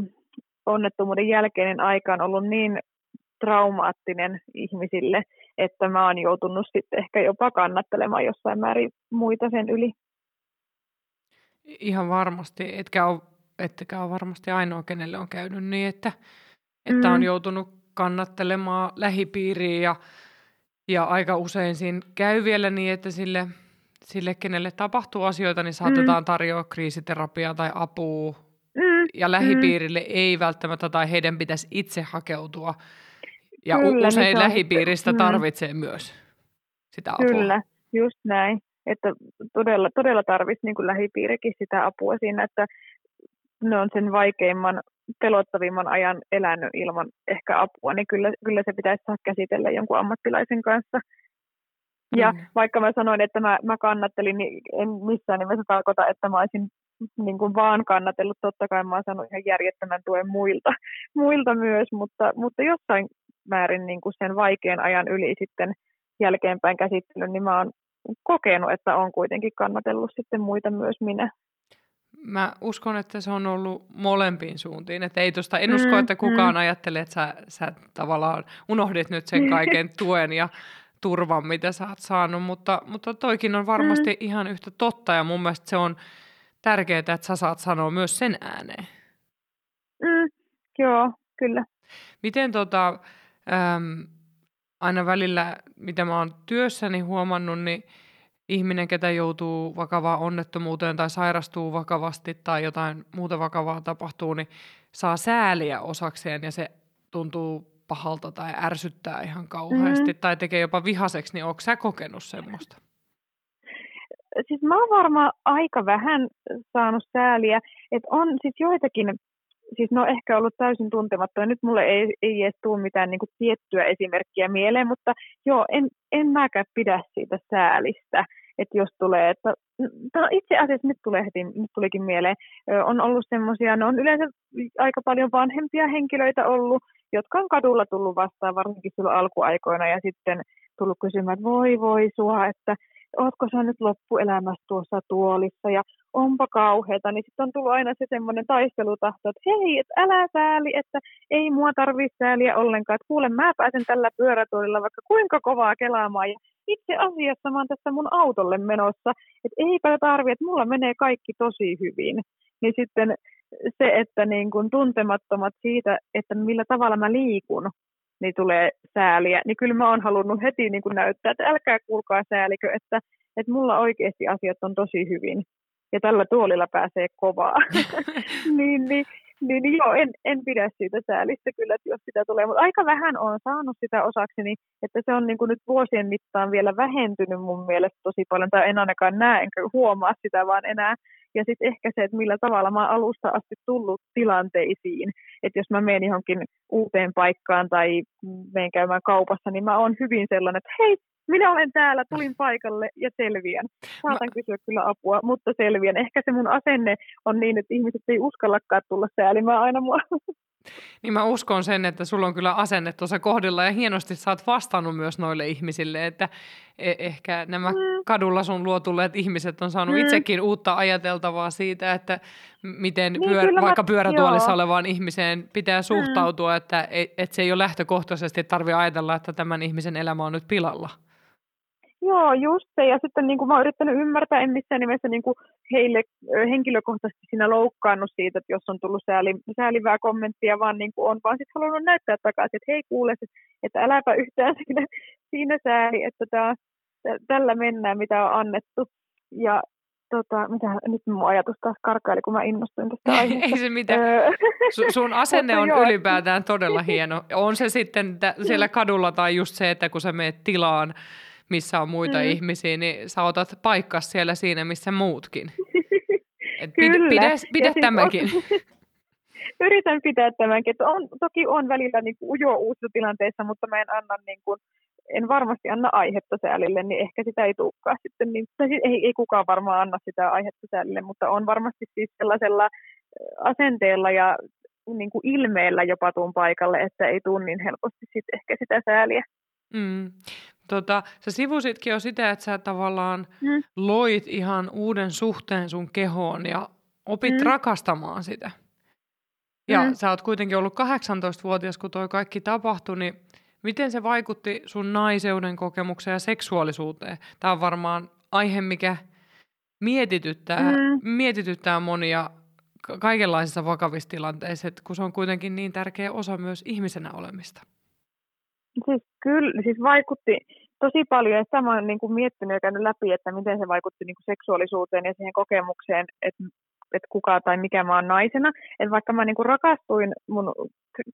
onnettomuuden jälkeinen aika on ollut niin traumaattinen ihmisille, että mä oon joutunut sitten ehkä jopa kannattelemaan jossain määrin muita sen yli. Ihan varmasti, etkä ole, ettekä ole varmasti ainoa, kenelle on käynyt niin, että, että mm. on joutunut kannattelemaan lähipiiriä ja, ja aika usein siinä käy vielä niin, että sille, sille kenelle tapahtuu asioita, niin saatetaan mm. tarjoa kriisiterapiaa tai apua mm. ja lähipiirille mm. ei välttämättä tai heidän pitäisi itse hakeutua Ja Kyllä, usein niin se on lähipiiristä sitten- mm. tarvitsee myös sitä apua. Kyllä, just näin. Että todella, todella tarvitsisi niin lähipiirikin sitä apua siinä, että ne on sen vaikeimman, pelottavimman ajan elänyt ilman ehkä apua, niin kyllä, kyllä se pitäisi saada käsitellä jonkun ammattilaisen kanssa. Ja Kyllä. vaikka mä sanoin, että mä, mä kannattelin, niin en missään nimessä tarkoita, että mä olisin niin kuin vaan kannatellut. Totta kai mä oon saanut ihan järjettömän tuen muilta, muilta myös, mutta, mutta jossain määrin niin kuin sen vaikean ajan yli sitten jälkeenpäin käsittelyn, niin mä oon kokenut, että on kuitenkin kannatellut sitten muita myös minä. Mä uskon, että se on ollut molempiin suuntiin. Että ei tosta, en Mm, usko, että kukaan mm. ajattelee, että sä, sä tavallaan unohdit nyt sen kaiken tuen ja turvan, mitä sä oot saanut. Mutta, mutta toikin on varmasti Mm. ihan yhtä totta ja mun mielestä se on tärkeää, että sä saat sanoa myös sen ääneen. Mm, joo, kyllä. Miten tota, äm, aina välillä, mitä mä oon työssäni huomannut, niin ihminen, ketä joutuu vakavaan onnettomuuteen tai sairastuu vakavasti tai jotain muuta vakavaa tapahtuu, niin saa sääliä osakseen ja se tuntuu pahalta tai ärsyttää ihan kauheasti Mhm. tai tekee jopa vihaseksi, niin onko sä kokenut semmoista? Siis mä oon varmaan aika vähän saanut sääliä, että on siis joitakin, siis ne on ehkä ollut täysin tuntemattomia. Nyt mulle ei, ei edes tule mitään niin kuin tiettyä esimerkkiä mieleen, mutta joo, en, en mäkään pidä siitä säälistä. Että jos tulee, että no itse asiassa nyt, tulee heti, nyt tulikin mieleen, on ollut semmoisia, ne on yleensä aika paljon vanhempia henkilöitä ollut, jotka on kadulla tullut vastaan, varsinkin silloin alkuaikoina, ja sitten tullut kysymään, että voi voi sua, että ootko sä nyt loppuelämässä tuossa tuolissa ja onpa kauheata, niin sitten on tullut aina se semmoinen taistelutahto, että hei, et älä sääli, että ei mua tarvitse sääliä ollenkaan, että kuule mä pääsen tällä pyörätuolilla vaikka kuinka kovaa kelaamaan ja itse asiassa mä oon tässä mun autolle menossa, että eipä tarvi, että mulla menee kaikki tosi hyvin. Niin sitten se, että niin kun tuntemattomat siitä, että millä tavalla mä liikun, niin tulee sääliä, niin kyllä mä oon halunnut heti niin kuin näyttää, että älkää kuulkaa säälikö, että, että mulla oikeasti asiat on tosi hyvin. Ja tällä tuolilla pääsee kovaa. niin, niin, niin, niin joo, en, en pidä siitä säälistä kyllä, että jos sitä tulee. Mutta aika vähän on saanut sitä osakseni, että se on niin kuin nyt vuosien mittaan vielä vähentynyt mun mielestä tosi paljon, tai en ainakaan näe enkä huomaa sitä vaan enää. Ja sitten ehkä se, että millä tavalla mä oon alusta asti tullut tilanteisiin. Että jos mä menen johonkin uuteen paikkaan tai menen käymään kaupassa, niin mä oon hyvin sellainen, että hei, minä olen täällä, tulin paikalle ja selviän. Saatan kysyä kyllä apua, mutta selviän. Ehkä se mun asenne on niin, että ihmiset ei uskallakaan tulla säälimään aina mua. Niin mä uskon sen, että sulla on kyllä asenne tuossa kohdilla ja hienosti sä oot vastannut myös noille ihmisille, että e- ehkä nämä Mm. kadulla sun luo tulleet ihmiset on saanut Mm. itsekin uutta ajateltavaa siitä, että miten Niin, pyör- mä- vaikka pyörätuolissa joo. Mm. olevaan ihmiseen pitää suhtautua, että, et, että se ei ole lähtökohtaisesti tarvitse ajatella, että tämän ihmisen elämä on nyt pilalla. Joo, just se. Ja sitten niin kuin mä oon yrittänyt ymmärtää, en missään nimessä niin kuin heille henkilökohtaisesti siinä loukkaannut siitä, että jos on tullut sääli, säälivää kommenttia, vaan niin kuin on vaan sitten halunnut näyttää takaisin, että hei kuule, että äläpä yhtään siinä, siinä sääli, että tää, tä- tällä mennään, mitä on annettu. Ja tota, mitä, nyt mun ajatus taas karkaili, kun mä innostuin tästä aiheesta. ei se mitään. Su- sun asenne on ylipäätään todella hieno. On se sitten tä- siellä kadulla tai just se, että kun sä meet tilaan, missä on muita Mm. ihmisiä, niin sä otat paikkas siellä siinä, missä muutkin. Et Kyllä. pidä, pidä, Ja pidä siis tämäkin. On, yritän pitää tämänkin. Että on, toki on välillä niin kuin ujo uusissa tilanteissa, mutta mä en anna niin kuin, en varmasti anna aihetta säälille, niin ehkä sitä ei tulekaan sitten. Niin, tai siis ei, ei kukaan varmaan anna sitä aihetta säälille, mutta on varmasti siis sellaisella ö, asenteella ja niin kuin ilmeellä jopa tuun paikalle, että ei tule niin helposti sit ehkä sitä sääliä. Mm. Tota, sä sivusitkin jo sitä, että sä tavallaan Mm. loit ihan uuden suhteen sun kehoon ja opit Mm. rakastamaan sitä. Ja Mm. sä oot kuitenkin ollut 18-vuotias, kun toi kaikki tapahtui, niin miten se vaikutti sun naiseuden kokemukseen ja seksuaalisuuteen? Tämä on varmaan aihe, mikä mietityttää, Mm. mietityttää monia ka- kaikenlaisissa vakavissa tilanteissa, kun se on kuitenkin niin tärkeä osa myös ihmisenä olemista. Siis kyllä, siis vaikutti tosi paljon, että mä oon niin kuin miettinyt ja käynyt läpi, että miten se vaikutti niin kuin seksuaalisuuteen ja siihen kokemukseen, että, että kuka tai mikä mä oon naisena. Että vaikka mä niin kuin rakastuin mun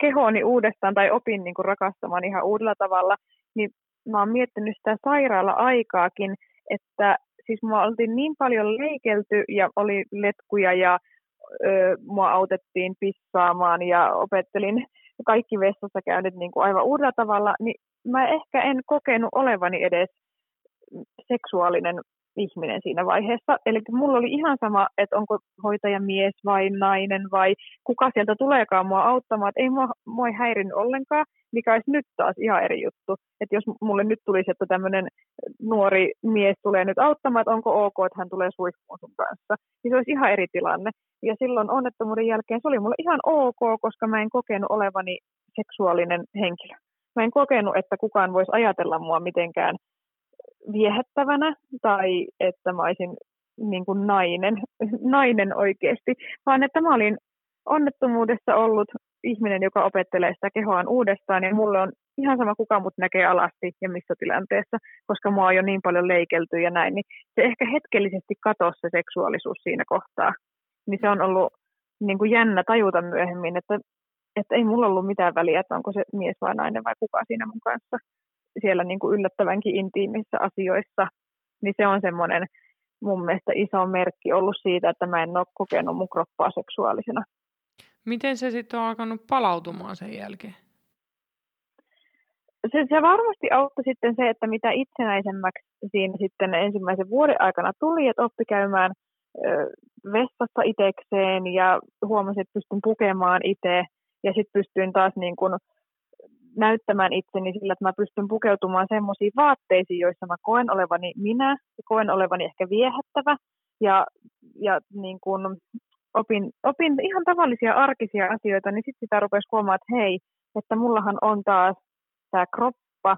kehooni uudestaan tai opin niin kuin rakastamaan ihan uudella tavalla, niin mä oon miettinyt sitä sairaala-aikaakin, että siis mua oltiin niin paljon leikelty ja oli letkuja ja ö, mua autettiin pissaamaan ja opettelin kaikki vessassa käynyt niin kuin aivan uudella tavalla, niin mä ehkä en kokenut olevani edes seksuaalinen ihminen siinä vaiheessa. Eli mulla oli ihan sama, että onko hoitaja mies vai nainen vai kuka sieltä tuleekaan mua auttamaan. Että ei mua, mua ei häirinnyt ollenkaan, mikä olisi nyt taas ihan eri juttu. Että jos mulle nyt tulisi, että tämmöinen nuori mies tulee nyt auttamaan, että onko ok, että hän tulee suihkuun sun kanssa, niin se olisi ihan eri tilanne. Ja silloin onnettomuuden jälkeen se oli mulle ihan ok, koska mä en kokenut olevani seksuaalinen henkilö. Mä en kokenut, että kukaan voisi ajatella mua mitenkään viehättävänä tai että mä olisin niin kuin nainen, nainen oikeasti, vaan että mä olin onnettomuudessa ollut ihminen, joka opettelee sitä kehoaan uudestaan ja mulle on ihan sama kuka mut näkee alasti ja missä tilanteessa, koska mua on jo niin paljon leikelty ja näin, niin se ehkä hetkellisesti katosi se seksuaalisuus siinä kohtaa. Niin se on ollut niin kuin jännä tajuta myöhemmin, että, että ei mulla ollut mitään väliä, että onko se mies vai nainen vai kuka siinä mun kanssa siellä niin kuin yllättävänkin intiimissä asioissa, niin se on semmoinen mun mielestä iso merkki ollut siitä, että mä en ole kokenut mun kroppaa seksuaalisena. Miten se sitten on alkanut palautumaan sen jälkeen? Se, se varmasti auttoi sitten se, että mitä itsenäisemmäksi siinä sitten ensimmäisen vuoden aikana tuli, että oppi käymään ö, vessassa itekseen ja huomasin, että pystyn pukemaan itse ja sitten pystyin taas niin kuin näyttämään itseni sillä, että mä pystyn pukeutumaan semmoisiin vaatteisiin, joissa mä koen olevani minä, ja koen olevani ehkä viehättävä, ja, ja niin kun opin, opin ihan tavallisia arkisia asioita, niin sitten sitä rupesi huomaamaan, että hei, että mullahan on taas tämä kroppa,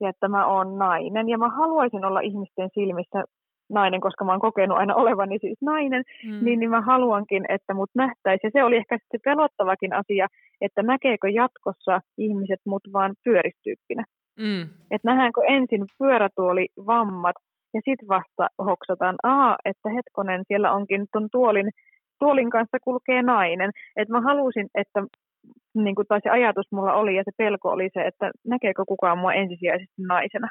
ja että mä oon nainen, ja mä haluaisin olla ihmisten silmissä nainen, koska mä oon kokenut aina olevani siis nainen, mm. niin, niin mä haluankin, että mut nähtäisiin. Ja se oli ehkä se pelottavakin asia, että näkeekö jatkossa ihmiset mut vaan pyöristyyppinä. Mm. Että nähdäänkö ensin pyörätuoli vammat ja sitten vasta hoksataan, aa, että hetkonen, siellä onkin tuon tuolin, tuolin kanssa kulkee nainen. Että mä halusin, että niin kuin, tai se ajatus mulla oli ja se pelko oli se, että näkeekö kukaan mua ensisijaisesti naisena.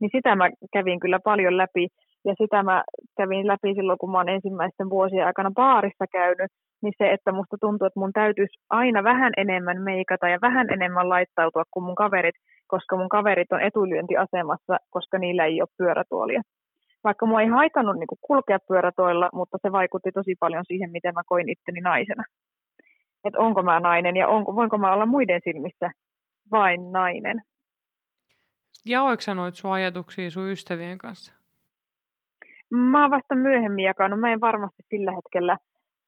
Niin sitä mä kävin kyllä paljon läpi ja sitä mä kävin läpi silloin, kun mä oon ensimmäisten vuosien aikana baarissa käynyt, niin se, että musta tuntuu, että mun täytyisi aina vähän enemmän meikata ja vähän enemmän laittautua kuin mun kaverit, koska mun kaverit on etulyöntiasemassa, koska niillä ei ole pyörätuolia. Vaikka mua ei haitannut niin kulkea pyörätoilla, mutta se vaikutti tosi paljon siihen, miten mä koin itteni naisena. Että onko mä nainen ja onko, voinko mä olla muiden silmissä vain nainen. Jaoiko sä noit sun ajatuksia sun ystävien kanssa? Mä oon vasta myöhemmin jakanut. Mä en varmasti sillä hetkellä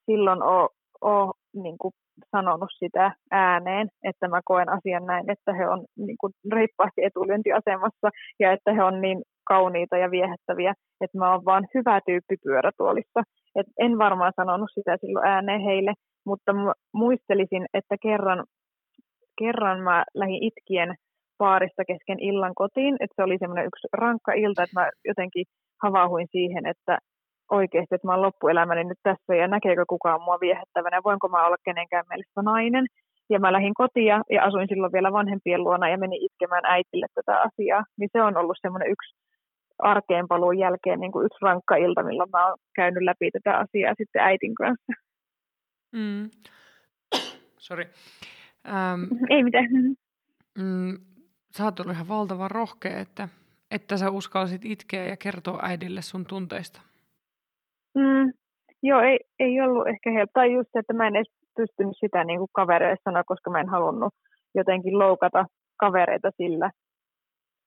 silloin ole, ole niin kuin sanonut sitä ääneen, että mä koen asian näin, että he on niin kuin reippaasti etulyöntiasemassa ja että he on niin kauniita ja viehättäviä, että mä oon vaan hyvä tyyppi pyörätuolissa. Et en varmaan sanonut sitä silloin ääneen heille, mutta muistelisin, että kerran, kerran mä lähdin itkien paarista kesken illan kotiin, että se oli semmoinen yksi rankka ilta, että mä jotenkin havauhuin siihen, että oikeasti, että mä oon loppuelämäni nyt tässä ja näkeekö kukaan mua viehättävänä, voinko mä olla kenenkään mielestä nainen. Ja mä lähdin kotia ja asuin silloin vielä vanhempien luona ja menin itkemään äitille tätä asiaa. Niin se on ollut semmoinen yksi arkeen paluun jälkeen niin kuin yksi rankka ilta, milloin mä oon käynyt läpi tätä asiaa sitten äitin kanssa. Mm. Sorry. Ähm, Ei mitään. Mm, sä oot ollut ihan valtavan rohkea, että että sä uskalsit itkeä ja kertoa äidille sun tunteista? Mm, joo, ei, ei ollut ehkä helppoa. Tai just se, että mä en edes pystynyt sitä niin kuin kavereille sanoa, koska mä en halunnut jotenkin loukata kavereita sillä,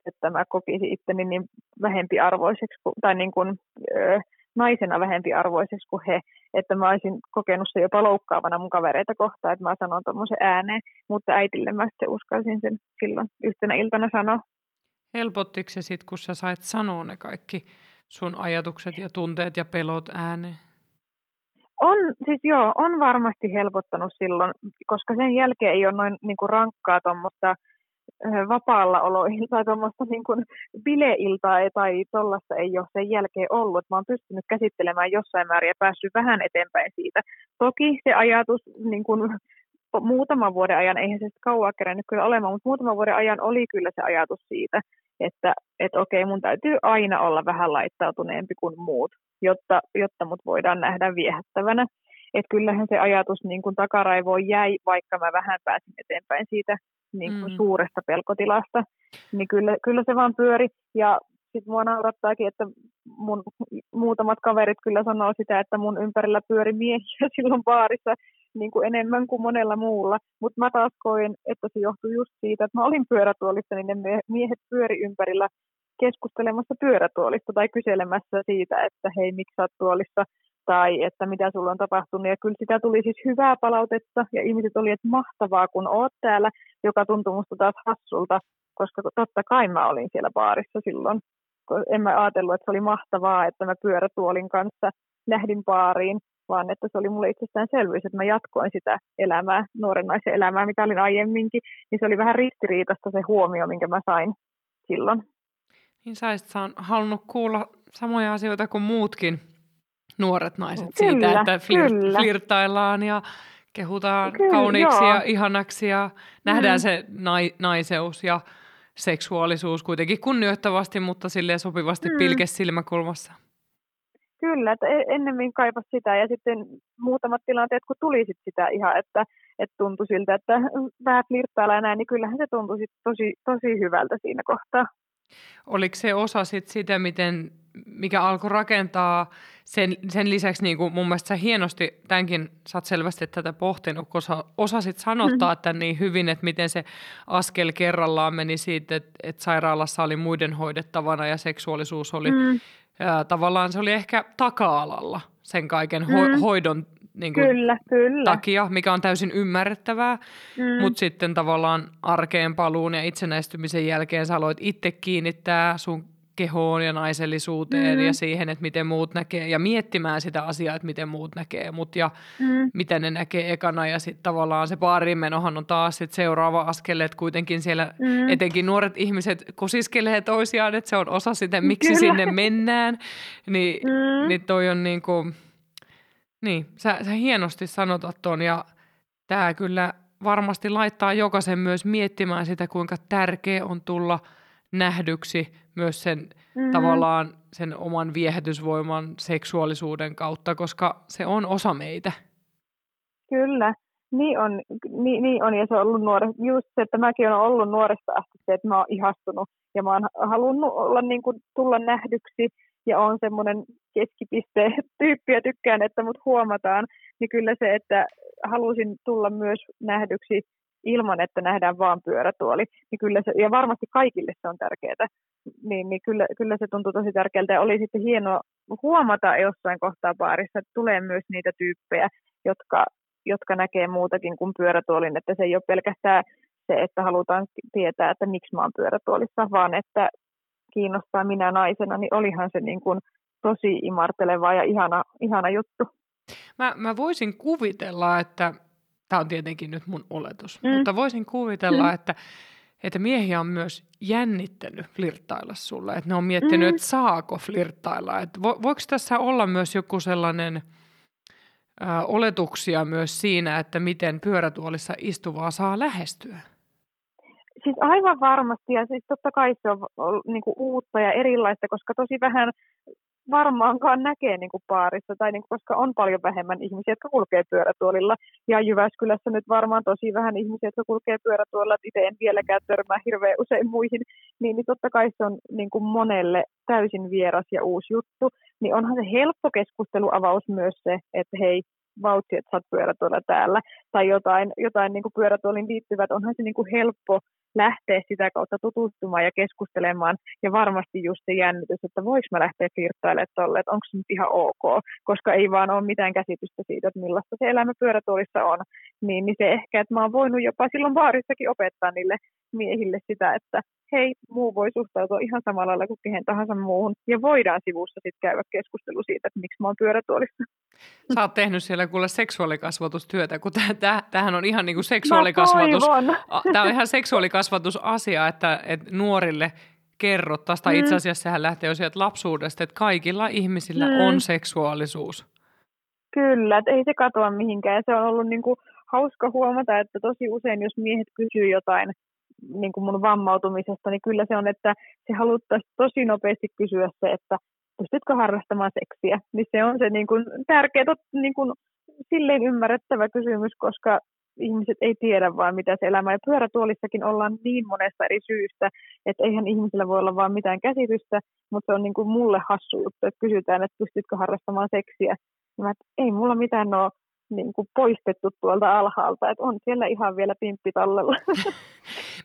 että mä kokisin itteni niin vähempiarvoiseksi tai niin kuin, ö, naisena vähempiarvoiseksi kuin he, että mä olisin kokenut se jopa loukkaavana mun kavereita kohtaan, että mä sanon tuommoisen ääneen, mutta äitille mä sitten uskalsin sen silloin yhtenä iltana sanoa. Helpottiko se sitten, kun sä sait sanoa ne kaikki sun ajatukset ja tunteet ja pelot ääneen? On, siis joo, on varmasti helpottanut silloin, koska sen jälkeen ei ole noin niin kuin rankkaa tuommoista vapaalla oloihin tai tuommoista niin kuin bileiltaa tai tuollaista ei ole sen jälkeen ollut. Mä oon pystynyt käsittelemään jossain määrin ja päässyt vähän eteenpäin siitä. Toki se ajatus niin kuin muutaman vuoden ajan, eihän se kauan kerännyt kyllä olemaan, mutta muutaman vuoden ajan oli kyllä se ajatus siitä, että et okei, mun täytyy aina olla vähän laittautuneempi kuin muut, jotta, jotta mut voidaan nähdä viehättävänä. Että kyllähän se ajatus niin kuin takaraivoon jäi, vaikka mä vähän pääsin eteenpäin siitä niin kuin mm. suuresta pelkotilasta. Niin kyllä, kyllä se vaan pyöri. Ja sitten mua naurattaakin, että mun muutamat kaverit kyllä sanoo sitä, että mun ympärillä pyöri miehiä silloin baarissa niin kuin enemmän kuin monella muulla. Mutta mä taas koin, että se johtui just siitä, että mä olin pyörätuolissa, niin ne miehet pyöri ympärillä keskustelemassa pyörätuolista tai kyselemässä siitä, että hei, miksi sä oot tuolissa, tai että mitä sulla on tapahtunut. Ja kyllä sitä tuli siis hyvää palautetta, ja ihmiset oli, että mahtavaa, kun oot täällä, joka tuntui musta taas hassulta, koska totta kai mä olin siellä baarissa silloin. En mä ajatellut, että se oli mahtavaa, että mä pyörätuolin kanssa lähdin baariin, vaan että se oli mulle itsestäänselvyys, että mä jatkoin sitä elämää, nuoren naisen elämää, mitä olin aiemminkin, niin se oli vähän ristiriitasta se huomio, minkä mä sain silloin. Niin sä olisit halunnut kuulla samoja asioita kuin muutkin nuoret naiset kyllä, siitä, että flir- flirtaillaan ja kehutaan kyllä, kauniiksi joo. ja ihanaksi ja nähdään mm. se nai- naiseus ja seksuaalisuus kuitenkin kunnioittavasti, mutta silleen sopivasti mm. pilkes silmäkulmassa. Kyllä, että e-, ennemmin kaipas sitä ja sitten muutamat tilanteet, kun tuli sit sitä ihan, että, että tuntui siltä, että vähän flirttailla ja näin, niin kyllähän se tuntui sit tosi, tosi hyvältä siinä kohtaa. Oliko se osa sit sitä, miten, mikä alkoi rakentaa sen, sen lisäksi niin kuin mun mielestä sä hienosti, tämänkin sä oot selvästi tätä pohtinut, kun sä osasit sanottaa mm-hmm. tämän niin hyvin, että miten se askel kerrallaan meni siitä, että, että sairaalassa oli muiden hoidettavana ja seksuaalisuus oli mm ää, tavallaan se oli ehkä taka-alalla sen kaiken ho- mm. hoidon niin kuin, kyllä, kyllä. takia, mikä on täysin ymmärrettävää, mm. mutta sitten tavallaan arkeen paluun ja itsenäistymisen jälkeen sä aloit itse kiinnittää sun kehoon ja naisellisuuteen mm. ja siihen, että miten muut näkee ja miettimään sitä asiaa, että miten muut näkee mut ja mm. miten ne näkee ekana ja sitten tavallaan se baarimenohan on taas sit seuraava askel, että kuitenkin siellä mm. etenkin nuoret ihmiset kosiskelee toisiaan, että se on osa sitä, miksi Kyllä. sinne mennään, Ni, mm. niin toi on niin kuin, niin, sä, sä hienosti sanotat ton ja tämä kyllä varmasti laittaa jokaisen myös miettimään sitä, kuinka tärkeä on tulla – nähdyksi myös sen mm-hmm. tavallaan sen oman viehätysvoiman seksuaalisuuden kautta, koska se on osa meitä. Kyllä, niin on, niin, niin on ja se on ollut nuori, just se, että mäkin olen ollut nuoresta asti se, että mä oon ihastunut ja mä oon halunnut olla niin kuin, tulla nähdyksi ja on semmoinen keskipisteen tyyppi ja tykkään, että mut huomataan, niin kyllä se, että halusin tulla myös nähdyksi ilman, että nähdään vaan pyörätuoli. Niin kyllä se, ja varmasti kaikille se on tärkeää. Niin, niin kyllä, kyllä se tuntuu tosi tärkeältä. Ja oli sitten hienoa huomata jossain kohtaa baarissa, että tulee myös niitä tyyppejä, jotka, jotka näkee muutakin kuin pyörätuolin. Että se ei ole pelkästään se, että halutaan tietää, että miksi mä oon pyörätuolissa, vaan että kiinnostaa minä naisena, niin olihan se niin kuin tosi imarteleva ja ihana, ihana juttu. Mä, mä voisin kuvitella, että Tämä on tietenkin nyt mun oletus, mm. mutta voisin kuvitella, mm. että, että miehiä on myös jännittänyt flirttailla sulle. Että ne on miettinyt, mm. että saako flirttailla. Että vo, voiko tässä olla myös joku sellainen ö, oletuksia myös siinä, että miten pyörätuolissa istuvaa saa lähestyä? Siis aivan varmasti ja siis totta kai se on, on niin kuin uutta ja erilaista, koska tosi vähän varmaankaan näkee niin kuin paarissa, tai niin kuin, koska on paljon vähemmän ihmisiä, jotka kulkee pyörätuolilla. Ja Jyväskylässä nyt varmaan tosi vähän ihmisiä, jotka kulkee pyörätuolilla, että itse en vieläkään törmää hirveän usein muihin. Niin, niin totta kai se on niin kuin monelle täysin vieras ja uusi juttu. Niin onhan se helppo keskusteluavaus myös se, että hei, vautsi, että sä oot pyörätuolilla täällä, tai jotain, jotain niin kuin pyörätuolin liittyvät, onhan se niin kuin helppo lähteä sitä kautta tutustumaan ja keskustelemaan. Ja varmasti just se jännitys, että voiko mä lähteä flirttailemaan tolle, että onko se nyt ihan ok, koska ei vaan ole mitään käsitystä siitä, että millaista se elämä pyörätuolissa on. Niin, niin se ehkä, että mä oon voinut jopa silloin baarissakin opettaa niille miehille sitä, että hei, muu voi suhtautua ihan samalla lailla kuin kehen tahansa muuhun. Ja voidaan sivussa sitten käydä keskustelu siitä, että miksi mä oon pyörätuolissa. sä oot tehnyt siellä kuule seksuaalikasvatustyötä, kun tämähän on ihan niin kuin seksuaalikasvatus. Tämä on ihan seksuaalikasvatusasia, että, että nuorille kerrottaisiin, tai mm. itse asiassa sehän lähtee jo sieltä lapsuudesta, että kaikilla ihmisillä mm. on seksuaalisuus. Kyllä, että ei se katoa mihinkään. Se on ollut niin kuin hauska huomata, että tosi usein, jos miehet kysyy jotain niin kuin mun vammautumisesta, niin kyllä se on, että se haluttaisiin tosi nopeasti kysyä se, että pystytkö harrastamaan seksiä. Niin se on se niin kuin, tärkeä, niin kuin, silleen ymmärrettävä kysymys, koska ihmiset ei tiedä vaan mitä se elämä. Ja pyörätuolissakin ollaan niin monesta eri syystä, että eihän ihmisillä voi olla vaan mitään käsitystä, mutta se on niin kuin mulle hassu juttu, että kysytään, että pystytkö harrastamaan seksiä. Mä, että ei mulla mitään ole niin kuin poistettu tuolta alhaalta, että on siellä ihan vielä pimppi tallella.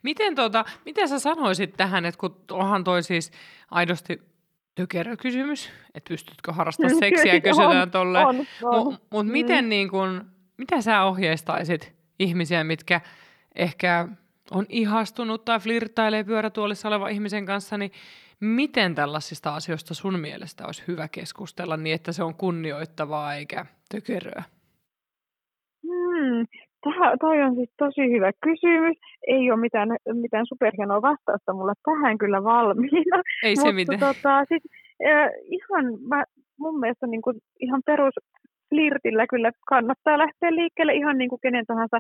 miten, tuota, miten sä sanoisit tähän, että kun onhan toi siis aidosti tykerä kysymys, että pystytkö harrastamaan seksiä, kysytään tolle. Mutta mut mm. miten niin kun, mitä sä ohjeistaisit ihmisiä, mitkä ehkä on ihastunut tai flirttailee pyörätuolissa olevan ihmisen kanssa, niin miten tällaisista asioista sun mielestä olisi hyvä keskustella niin, että se on kunnioittavaa eikä tykeröä? Hmm, toi on siis tosi hyvä kysymys. Ei ole mitään, mitään superhienoa vastausta mulla tähän kyllä valmiina. Ei se mitään. Tota, siis, äh, ihan, mä, mun mielestä niin kuin, ihan perus flirtillä kyllä kannattaa lähteä liikkeelle ihan niin kuin kenen tahansa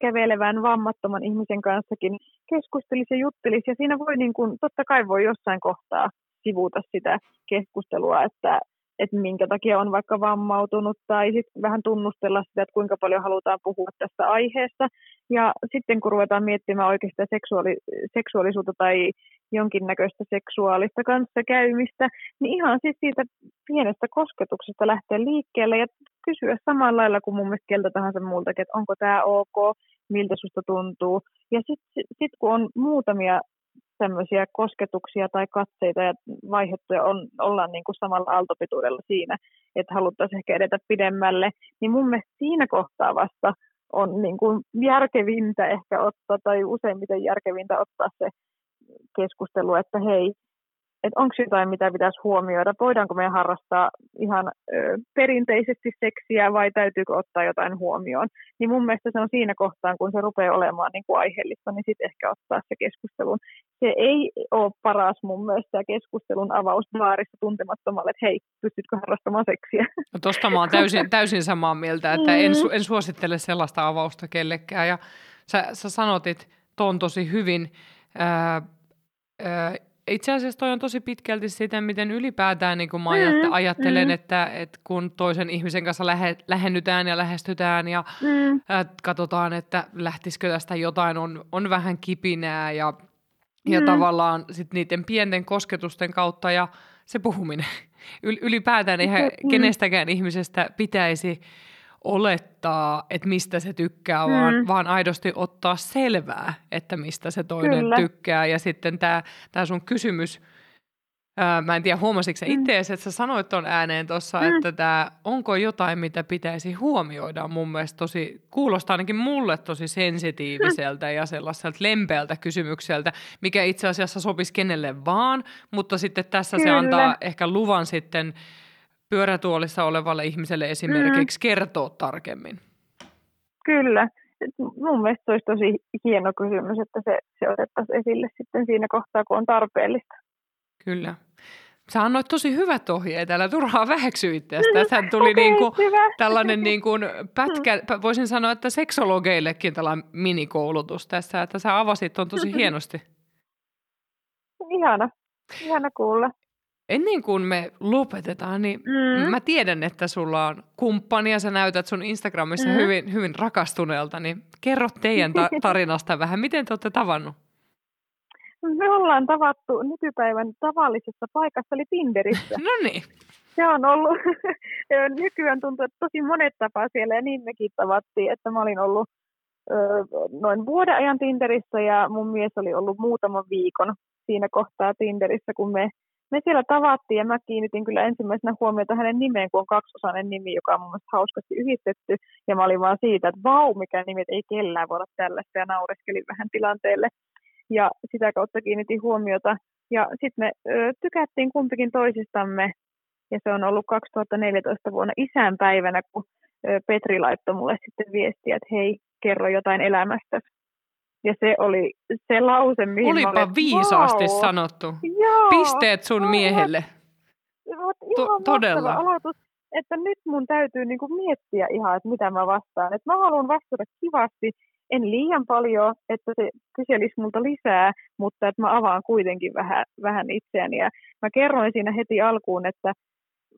kävelevän vammattoman ihmisen kanssakin keskustelisi ja juttelisi. Ja siinä voi niin kuin, totta kai voi jossain kohtaa sivuuta sitä keskustelua, että että minkä takia on vaikka vammautunut tai sitten vähän tunnustella sitä, että kuinka paljon halutaan puhua tästä aiheesta. Ja sitten kun ruvetaan miettimään oikeastaan seksuaali, seksuaalisuutta tai jonkinnäköistä seksuaalista kanssakäymistä, niin ihan siis siitä pienestä kosketuksesta lähtee liikkeelle ja kysyä samalla lailla kuin mun mielestä keltä tahansa muultakin, että onko tämä ok, miltä susta tuntuu. Ja sitten sit kun on muutamia tämmöisiä kosketuksia tai katseita ja vaihettuja on, ollaan niin kuin samalla aaltopituudella siinä, että haluttaisiin ehkä edetä pidemmälle, niin mun mielestä siinä kohtaa vasta on niin kuin järkevintä ehkä ottaa, tai useimmiten järkevintä ottaa se keskustelu, että hei, että onko jotain, mitä pitäisi huomioida, voidaanko me harrastaa ihan ö, perinteisesti seksiä vai täytyykö ottaa jotain huomioon. Niin mun mielestä se on siinä kohtaa, kun se rupeaa olemaan niin kuin aiheellista, niin sitten ehkä ottaa se keskustelun. Se ei ole paras mun mielestä keskustelun avaus baarissa tuntemattomalle, että hei, pystytkö harrastamaan seksiä. No tosta mä oon täysin, täysin samaa mieltä, että en, mm. en suosittele sellaista avausta kellekään. Ja sä, sä sanotit ton tosi hyvin. Ää, ää, itse asiassa toi on tosi pitkälti sitä, miten ylipäätään niin kuin mä mm, ajattelen, mm. että, että kun toisen ihmisen kanssa lähe, lähennytään ja lähestytään ja mm. katsotaan, että lähtisikö tästä jotain, on, on vähän kipinää ja, mm. ja tavallaan sit niiden pienten kosketusten kautta ja se puhuminen. Ylipäätään eihän mm. kenestäkään ihmisestä pitäisi olettaa, että mistä se tykkää, mm. vaan, vaan aidosti ottaa selvää, että mistä se toinen Kyllä. tykkää. Ja sitten tämä, tämä sun kysymys, ää, mä en tiedä huomasitko sä mm. itse, että sä sanoit tuon ääneen tuossa, mm. että tämä, onko jotain, mitä pitäisi huomioida, mun mielestä tosi, kuulostaa ainakin mulle tosi sensitiiviseltä mm. ja sellaiselta lempeältä kysymykseltä, mikä itse asiassa sopisi kenelle vaan, mutta sitten tässä Kyllä. se antaa ehkä luvan sitten pyörätuolissa olevalle ihmiselle esimerkiksi mm. kertoa tarkemmin? Kyllä. Mun mielestä olisi tosi hieno kysymys, että se, se otettaisiin esille sitten siinä kohtaa, kun on tarpeellista. Kyllä. Sä annoit tosi hyvät ohjeet, älä turhaa väheksy itseäsi. Tässä tuli okay, niin kuin tällainen niin kuin pätkä, voisin sanoa, että seksologeillekin tällainen minikoulutus tässä, että sä avasit on tosi hienosti. Ihana, ihana kuulla ennen kuin me lopetetaan, niin mm. mä tiedän, että sulla on kumppani ja sä näytät sun Instagramissa mm. hyvin, hyvin rakastuneelta, niin kerro teidän ta- tarinasta vähän. Miten te olette tavannut? Me ollaan tavattu nykypäivän tavallisessa paikassa, eli Tinderissä. no niin. Se on ollut, nykyään tuntuu, että tosi monet tapaa siellä ja niin mekin tavattiin, että mä olin ollut noin vuoden ajan Tinderissä ja mun mies oli ollut muutaman viikon siinä kohtaa Tinderissä, kun me me siellä tavattiin ja mä kiinnitin kyllä ensimmäisenä huomiota hänen nimeen, kun on kaksiosainen nimi, joka on mun mielestä hauskasti yhdistetty. Ja mä olin vaan siitä, että vau, mikä nimet ei kellään voi olla tällaista ja naureskelin vähän tilanteelle. Ja sitä kautta kiinnitin huomiota. Ja sitten me ö, tykättiin kumpikin toisistamme Ja se on ollut 2014 vuonna isänpäivänä, kun Petri laittoi mulle sitten viestiä, että hei, kerro jotain elämästä. Ja se oli se lause, mihin Olipa olin, viisaasti wow. sanottu. Joo, Pisteet sun aivan. miehelle. To- todella. aloitus, että nyt mun täytyy niinku miettiä ihan, että mitä mä vastaan. Et mä haluan vastata kivasti, en liian paljon, että se kyselisi multa lisää, mutta että mä avaan kuitenkin vähän, vähän itseäni. Ja mä kerroin siinä heti alkuun, että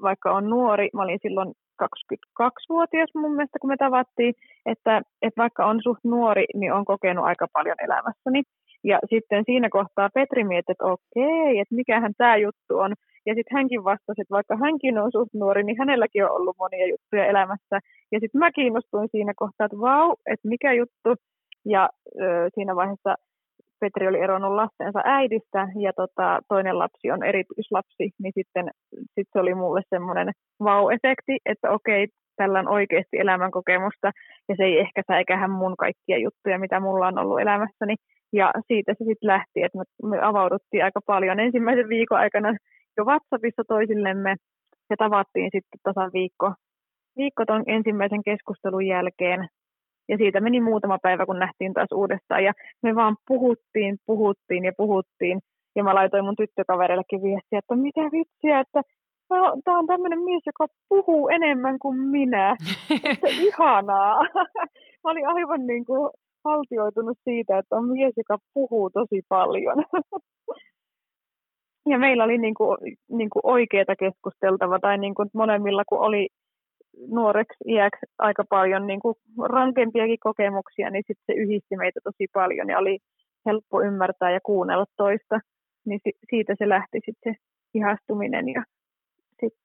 vaikka on nuori, mä olin silloin 22-vuotias mun mielestä, kun me tavattiin, että, että vaikka on suht nuori, niin on kokenut aika paljon elämässäni. Ja sitten siinä kohtaa Petri mietti, että okei, että mikähän tämä juttu on. Ja sitten hänkin vastasi, että vaikka hänkin on suht nuori, niin hänelläkin on ollut monia juttuja elämässä. Ja sitten mä kiinnostuin siinä kohtaa, että vau, että mikä juttu. Ja ö, siinä vaiheessa Petri oli eronnut lastensa äidistä ja tota, toinen lapsi on erityislapsi, niin sitten sit se oli mulle semmoinen vau-efekti, että okei, tällä on oikeasti elämänkokemusta ja se ei ehkä säikähän mun kaikkia juttuja, mitä mulla on ollut elämässäni. Ja siitä se sitten lähti, että me, me avauduttiin aika paljon ensimmäisen viikon aikana jo WhatsAppissa toisillemme ja tavattiin sitten tasan viikko, viikko ton ensimmäisen keskustelun jälkeen. Ja siitä meni muutama päivä, kun nähtiin taas uudestaan. Ja me vaan puhuttiin, puhuttiin ja puhuttiin. Ja mä laitoin mun tyttökavereillekin viestiä, että mitä vitsiä, että tämä on tämmöinen mies, joka puhuu enemmän kuin minä. Että ihanaa. Mä olin aivan niin kuin haltioitunut siitä, että on mies, joka puhuu tosi paljon. Ja meillä oli niin kuin, niin kuin oikeaa keskusteltava, tai niin kuin molemmilla, kun oli nuoreksi iäksi aika paljon niin kuin rankempiakin kokemuksia, niin sitten se yhdisti meitä tosi paljon ja oli helppo ymmärtää ja kuunnella toista. Niin siitä se lähti sitten se ihastuminen ja sitten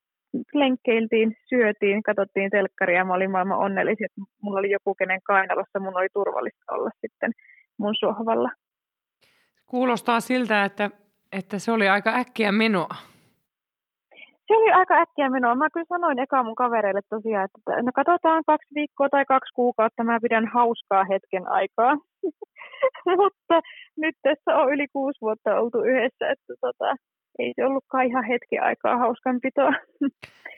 lenkkeiltiin, syötiin, katsottiin telkkaria mä olin maailman onnellisia, että mulla oli joku, kenen kainalossa mun oli turvallista olla sitten mun sohvalla. Kuulostaa siltä, että, että se oli aika äkkiä menoa se oli aika äkkiä menoa. Mä kyllä sanoin eka mun kavereille tosiaan, että no katsotaan kaksi viikkoa tai kaksi kuukautta, mä pidän hauskaa hetken aikaa. Mutta nyt tässä on yli kuusi vuotta oltu yhdessä, että tota, ei se ollutkaan ihan hetki aikaa hauskanpitoa.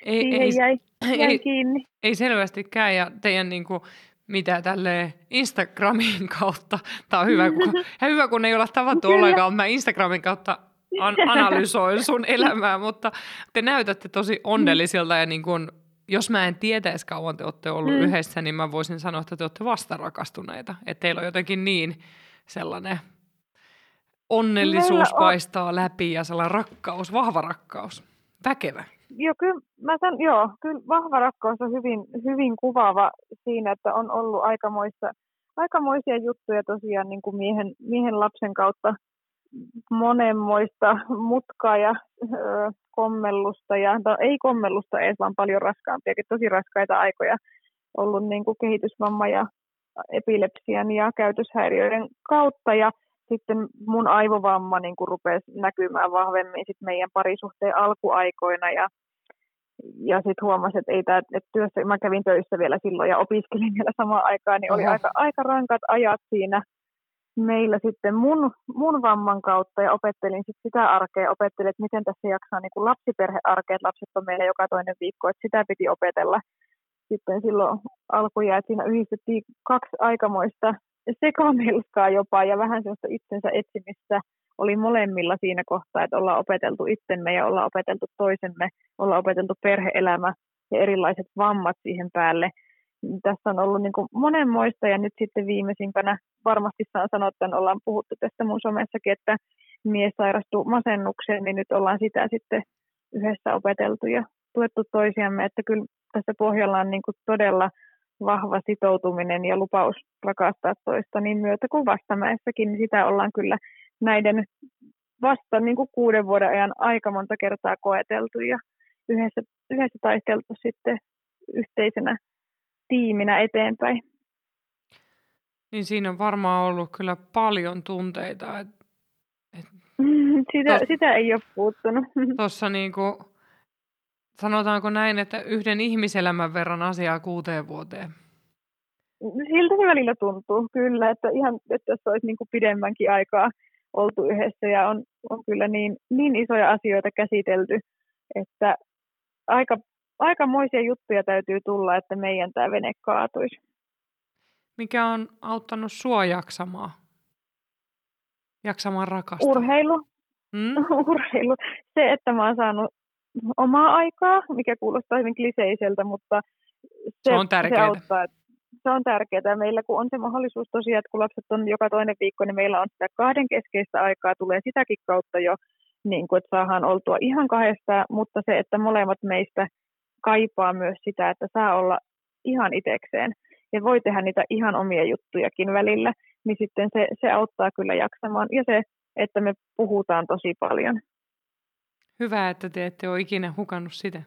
Ei, Siihen ei, jäi, jäi ei, kiinni. Ei selvästikään ja teidän niin kuin, mitä tälle Instagramin kautta, tämä on hyvä, kun, hyvä kun ei olla tavattu Kyllä. ollenkaan, mä Instagramin kautta an- analysoin sun elämää, mutta te näytätte tosi onnellisilta ja niin kun, jos mä en tietäisi kauan te olette ollut mm. yhdessä, niin mä voisin sanoa, että te olette vastarakastuneita. Että teillä on jotenkin niin sellainen onnellisuus paistaa läpi ja sellainen rakkaus, vahva rakkaus, väkevä. Joo, kyllä, mä san, joo, kyllä vahva rakkaus on hyvin, hyvin kuvaava siinä, että on ollut aikamoissa, aikamoisia juttuja tosiaan niin kuin miehen, miehen lapsen kautta monenmoista mutkaa ja ö, kommellusta, ja, no, ei kommellusta edes, vaan paljon raskaampiakin, tosi raskaita aikoja ollut niin kuin kehitysvamma ja epilepsian ja käytöshäiriöiden kautta, ja sitten mun aivovamma niin kuin rupesi näkymään vahvemmin sit meidän parisuhteen alkuaikoina, ja ja sitten huomasin, että ei tää, että työssä, mä kävin töissä vielä silloin ja opiskelin vielä samaan aikaan, niin oli aika, aika rankat ajat siinä meillä sitten mun, mun vamman kautta ja opettelin sit sitä arkea, opettelin, että miten tässä jaksaa niin kuin lapsiperhearkea, että lapset on meillä joka toinen viikko, että sitä piti opetella. Sitten silloin alkujaan, että siinä yhdistettiin kaksi aikamoista sekamelskaa jopa ja vähän sellaista itsensä etsimistä oli molemmilla siinä kohtaa, että ollaan opeteltu itsemme ja ollaan opeteltu toisemme, ollaan opeteltu perheelämä ja erilaiset vammat siihen päälle tässä on ollut niin monenmoista ja nyt sitten viimeisimpänä varmasti saan sanoa, että ollaan puhuttu tästä mun somessakin, että mies sairastuu masennukseen, niin nyt ollaan sitä sitten yhdessä opeteltu ja tuettu toisiamme, että kyllä tässä pohjalla on niin todella vahva sitoutuminen ja lupaus rakastaa toista niin myötä kuin vastamäessäkin, niin sitä ollaan kyllä näiden vasta niin kuin kuuden vuoden ajan aika monta kertaa koeteltu ja yhdessä, yhdessä taisteltu sitten yhteisenä tiiminä eteenpäin. Niin siinä on varmaan ollut kyllä paljon tunteita. Et, et, sitä, tos, sitä ei ole puuttunut. Tuossa niinku, sanotaanko näin, että yhden ihmiselämän verran asiaa kuuteen vuoteen. Siltä se välillä tuntuu, kyllä, että ihan, että tässä olisi niin kuin pidemmänkin aikaa oltu yhdessä ja on, on kyllä niin, niin isoja asioita käsitelty, että aika, aikamoisia juttuja täytyy tulla, että meidän tämä vene kaatuisi. Mikä on auttanut sua jaksamaan? Jaksamaan rakastaa? Urheilu. Mm? Urheilu. Se, että mä oon saanut omaa aikaa, mikä kuulostaa hyvin kliseiseltä, mutta se, se on tärkeää. Se auttaa, se on tärkeää. Meillä kun on se mahdollisuus tosiaan, että kun lapset on joka toinen viikko, niin meillä on sitä kahden keskeistä aikaa, tulee sitäkin kautta jo, niin kuin, että saadaan oltua ihan kahdesta, mutta se, että molemmat meistä kaipaa myös sitä, että saa olla ihan itekseen ja voi tehdä niitä ihan omia juttujakin välillä, niin sitten se, se auttaa kyllä jaksamaan. Ja se, että me puhutaan tosi paljon. Hyvä, että te ette ole ikinä hukannut sitä.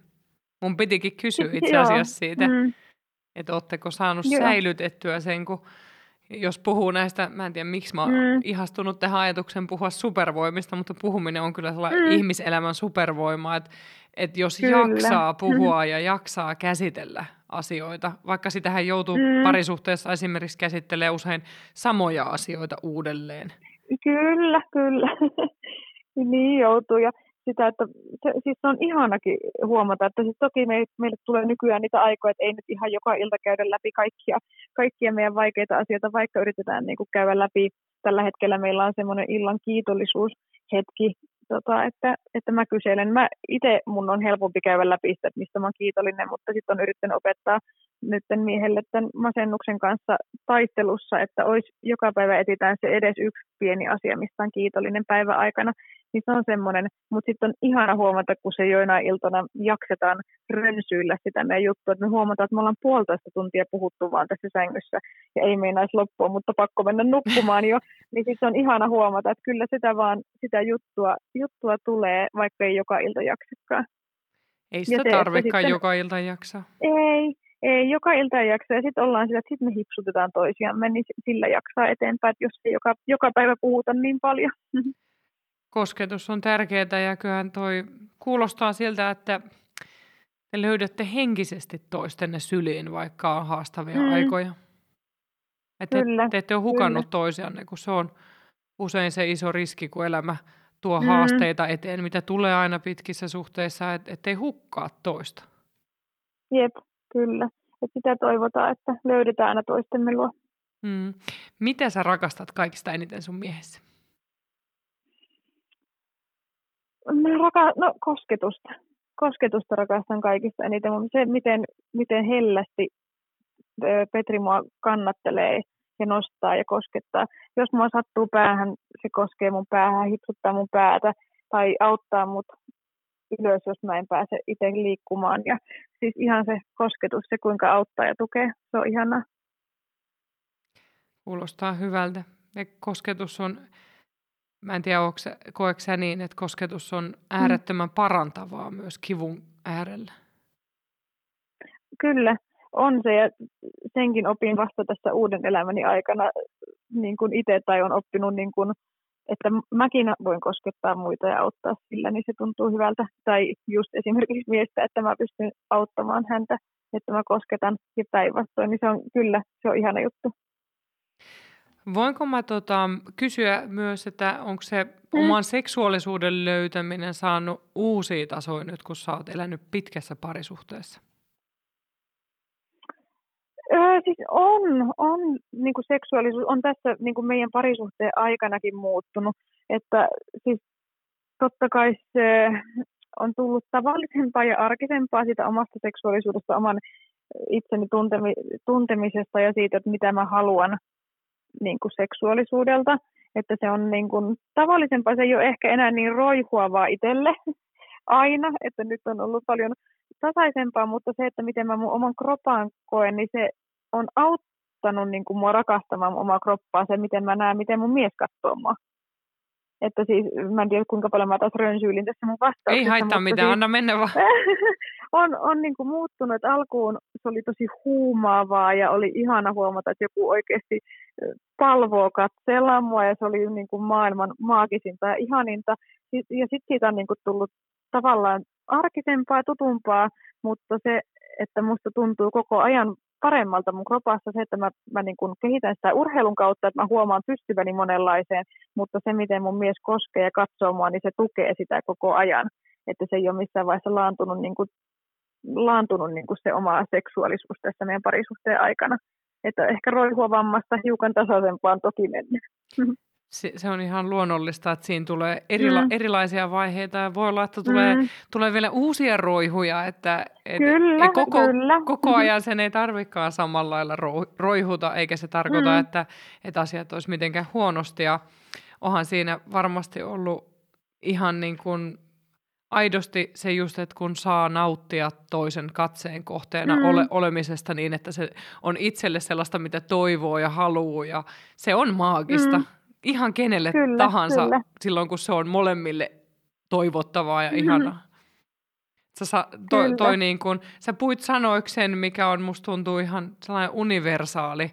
Mun pitikin kysyä itse asiassa siitä, mm. että oletteko saanut Joo. säilytettyä sen, kun jos puhuu näistä, mä en tiedä miksi mä oon mm. ihastunut tähän ajatuksen puhua supervoimista, mutta puhuminen on kyllä sellainen mm. ihmiselämän supervoima, että, että jos kyllä. jaksaa puhua mm. ja jaksaa käsitellä asioita, vaikka sitähän joutuu mm. parisuhteessa esimerkiksi käsittelee usein samoja asioita uudelleen. Kyllä, kyllä. niin joutuu. Ja sitä, että se, siis on ihanakin huomata, että siis toki me, meille tulee nykyään niitä aikoja, että ei nyt ihan joka ilta käydä läpi kaikkia, kaikkia meidän vaikeita asioita, vaikka yritetään niin kuin käydä läpi. Tällä hetkellä meillä on semmoinen illan kiitollisuushetki, tota, että, että mä kyselen. Mä itse mun on helpompi käydä läpi sitä, että mistä mä oon kiitollinen, mutta sitten on yrittänyt opettaa nyt miehelle tämän masennuksen kanssa taistelussa, että olisi joka päivä etitään se edes yksi pieni asia, mistä on kiitollinen päivä aikana niin se on semmoinen, mutta sitten on ihana huomata, kun se joinain iltana jaksetaan rönsyillä sitä meidän juttua, että me huomataan, että me ollaan puolitoista tuntia puhuttu vaan tässä sängyssä ja ei meinaisi loppua, mutta pakko mennä nukkumaan jo, niin sitten on ihana huomata, että kyllä sitä vaan sitä juttua, juttua tulee, vaikka ei joka ilta jaksakaan. Ei sitä tarvikaan joka ilta jaksaa. Ei, ei joka ilta ei jaksa ja sitten ollaan sillä, että sitten me hipsutetaan toisiamme, niin sillä jaksaa eteenpäin, että jos ei joka, joka päivä puhuta niin paljon. kosketus on tärkeää ja kyllähän toi kuulostaa siltä, että te löydätte henkisesti toistenne syliin, vaikka on haastavia mm. aikoja. Että kyllä, te ette ole hukannut kyllä. toisianne, kun se on usein se iso riski, kun elämä tuo mm. haasteita eteen, mitä tulee aina pitkissä suhteissa, että ettei hukkaa toista. Jep, kyllä. Et sitä toivotaan, että löydetään aina toistemme luo. Mm. Mitä sä rakastat kaikista eniten sun miehessä? Mä raka- no, kosketusta. Kosketusta rakastan kaikista eniten, mutta se, miten, miten hellästi Petri mua kannattelee ja nostaa ja koskettaa. Jos mua sattuu päähän, se koskee mun päähän, hipsuttaa mun päätä tai auttaa mut ylös, jos mä en pääse itse liikkumaan. Ja siis ihan se kosketus, se kuinka auttaa ja tukee, se on ihanaa. Kuulostaa hyvältä. Ja kosketus on Mä en tiedä, koetko sä niin, että kosketus on mm. äärettömän parantavaa myös kivun äärellä? Kyllä, on se ja senkin opin vasta tässä uuden elämäni aikana niin kuin itse tai on oppinut, niin kuin, että mäkin voin koskettaa muita ja auttaa sillä, niin se tuntuu hyvältä. Tai just esimerkiksi miestä, että mä pystyn auttamaan häntä, että mä kosketan ja päinvastoin, niin se on kyllä, se on ihana juttu. Voinko mä tota, kysyä myös, että onko se mm. oman seksuaalisuuden löytäminen saanut uusia tasoja nyt, kun sä oot elänyt pitkässä parisuhteessa? Öö, siis on, on niin kuin seksuaalisuus on tässä niin kuin meidän parisuhteen aikanakin muuttunut. Että siis totta kai se on tullut tavallisempaa ja arkisempaa siitä omasta seksuaalisuudesta, oman itseni tuntemi, tuntemisesta ja siitä, että mitä mä haluan niin kuin seksuaalisuudelta, että se on niin kuin, tavallisempaa, se ei ole ehkä enää niin roihuavaa itselle aina, että nyt on ollut paljon tasaisempaa, mutta se, että miten mä mun oman kropaan koen, niin se on auttanut niin kuin mua rakastamaan mun omaa kroppaa, se miten mä näen, miten mun mies katsoo mua. Että siis, mä en tiedä kuinka paljon mä taas rönsyylin tässä mun vastauksessa. Ei haittaa mitään, siis, anna mennä vaan. on, on niin kuin muuttunut, että alkuun se oli tosi huumaavaa ja oli ihana huomata, että joku oikeasti palvoo katsella mua ja se oli niin kuin maailman maagisinta ja ihaninta. Ja sitten siitä on niin kuin tullut tavallaan arkisempaa tutumpaa, mutta se, että musta tuntuu koko ajan paremmalta mun kropassa se, että mä, mä niin kuin kehitän sitä urheilun kautta, että mä huomaan pystyväni monenlaiseen, mutta se, miten mun mies koskee ja katsoo mua, niin se tukee sitä koko ajan. Että se ei ole missään vaiheessa laantunut niin kuin laantunut niin kuin se oma seksuaalisuus tässä meidän parisuhteen aikana. Että ehkä roihuavammasta hiukan tasaisempaan toki mennä. Se, se on ihan luonnollista, että siinä tulee erila- mm. erilaisia vaiheita ja voi olla, että tulee, mm. tulee vielä uusia roihuja, että et, kyllä, et koko, kyllä. koko mm-hmm. ajan sen ei tarvikaan samalla lailla ro- roihuta, eikä se tarkoita, mm. että, että asiat olisi mitenkään huonosti ja onhan siinä varmasti ollut ihan niin kuin aidosti se just, että kun saa nauttia toisen katseen kohteena mm. ole, olemisesta niin, että se on itselle sellaista, mitä toivoo ja haluaa ja se on maagista. Mm. Ihan kenelle kyllä, tahansa kyllä. silloin, kun se on molemmille toivottavaa ja mm. ihanaa. Sä, sa, to, toi niin kun, sä puit sanoiksen, mikä on musta tuntuu ihan sellainen universaali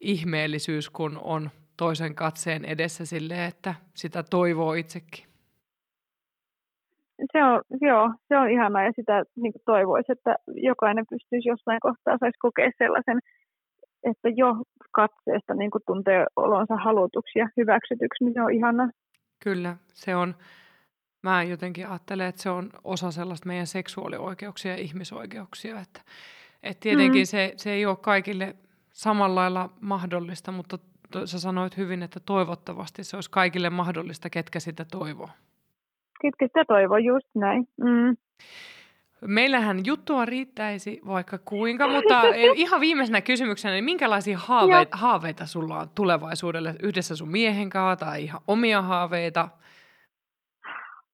ihmeellisyys, kun on toisen katseen edessä sille, että sitä toivoo itsekin se on, joo, se on ihanaa ja sitä niin toivoisi, että jokainen pystyisi jossain kohtaa saisi kokea sellaisen, että jo katseesta niin tuntee olonsa halutuksi ja hyväksytyksi, niin se on ihanaa. Kyllä, se on. Mä jotenkin ajattelen, että se on osa sellaista meidän seksuaalioikeuksia ja ihmisoikeuksia. Että, että tietenkin mm. se, se ei ole kaikille samalla lailla mahdollista, mutta to, sä sanoit hyvin, että toivottavasti se olisi kaikille mahdollista, ketkä sitä toivoo ketkä sitä toivoo, just näin. Mm. Meillähän juttua riittäisi vaikka kuinka, mutta ihan viimeisenä kysymyksenä, niin minkälaisia haaveita, haaveita sulla on tulevaisuudelle yhdessä sun miehen kanssa tai ihan omia haaveita?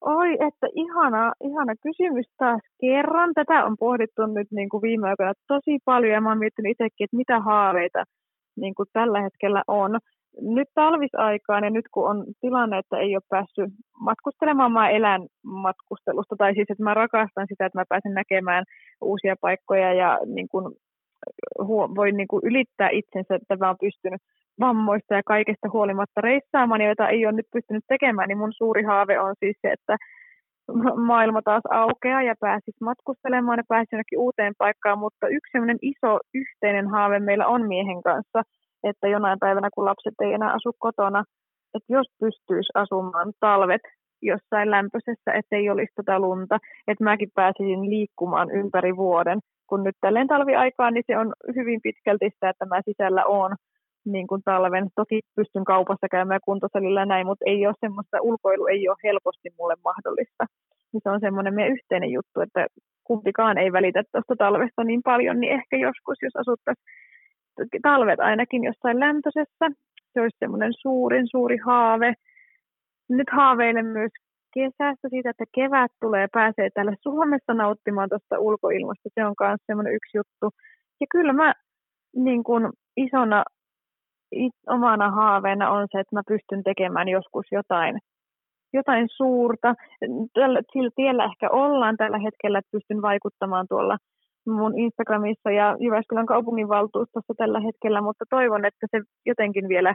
Oi, että ihana, ihana kysymys taas kerran. Tätä on pohdittu nyt niin kuin viime aikoina tosi paljon ja mä oon miettinyt itsekin, että mitä haaveita niin kuin tällä hetkellä on nyt talvisaikaan ja nyt kun on tilanne, että ei ole päässyt matkustelemaan, mä elän matkustelusta, tai siis että mä rakastan sitä, että mä pääsen näkemään uusia paikkoja ja niin kuin, voin niin kuin ylittää itsensä, että mä oon pystynyt vammoista ja kaikesta huolimatta reissaamaan, joita ei ole nyt pystynyt tekemään, niin mun suuri haave on siis se, että maailma taas aukeaa ja pääsis matkustelemaan ja pääsis jonnekin uuteen paikkaan, mutta yksi sellainen iso yhteinen haave meillä on miehen kanssa – että jonain päivänä, kun lapset ei enää asu kotona, että jos pystyisi asumaan talvet jossain lämpöisessä, ettei olisi tätä lunta, että mäkin pääsisin liikkumaan ympäri vuoden. Kun nyt tälleen talviaikaan, niin se on hyvin pitkälti sitä, että mä sisällä on niin kuin talven. Toki pystyn kaupassa käymään kuntosalilla näin, mutta ei ole semmoista, ulkoilu ei ole helposti mulle mahdollista. Niin se on semmoinen meidän yhteinen juttu, että kumpikaan ei välitä tuosta talvesta niin paljon, niin ehkä joskus, jos asuttaisiin talvet ainakin jossain lämpöisessä. Se olisi semmoinen suurin, suuri haave. Nyt haaveilen myös kesästä siitä, että kevät tulee, pääsee täällä Suomessa nauttimaan tuosta ulkoilmasta. Se on myös semmoinen yksi juttu. Ja kyllä mä niin kuin isona it, omana haaveena on se, että mä pystyn tekemään joskus jotain, jotain suurta. Tällä, sillä tiellä ehkä ollaan tällä hetkellä, että pystyn vaikuttamaan tuolla mun Instagramissa ja Jyväskylän kaupunginvaltuustossa tällä hetkellä, mutta toivon, että se jotenkin vielä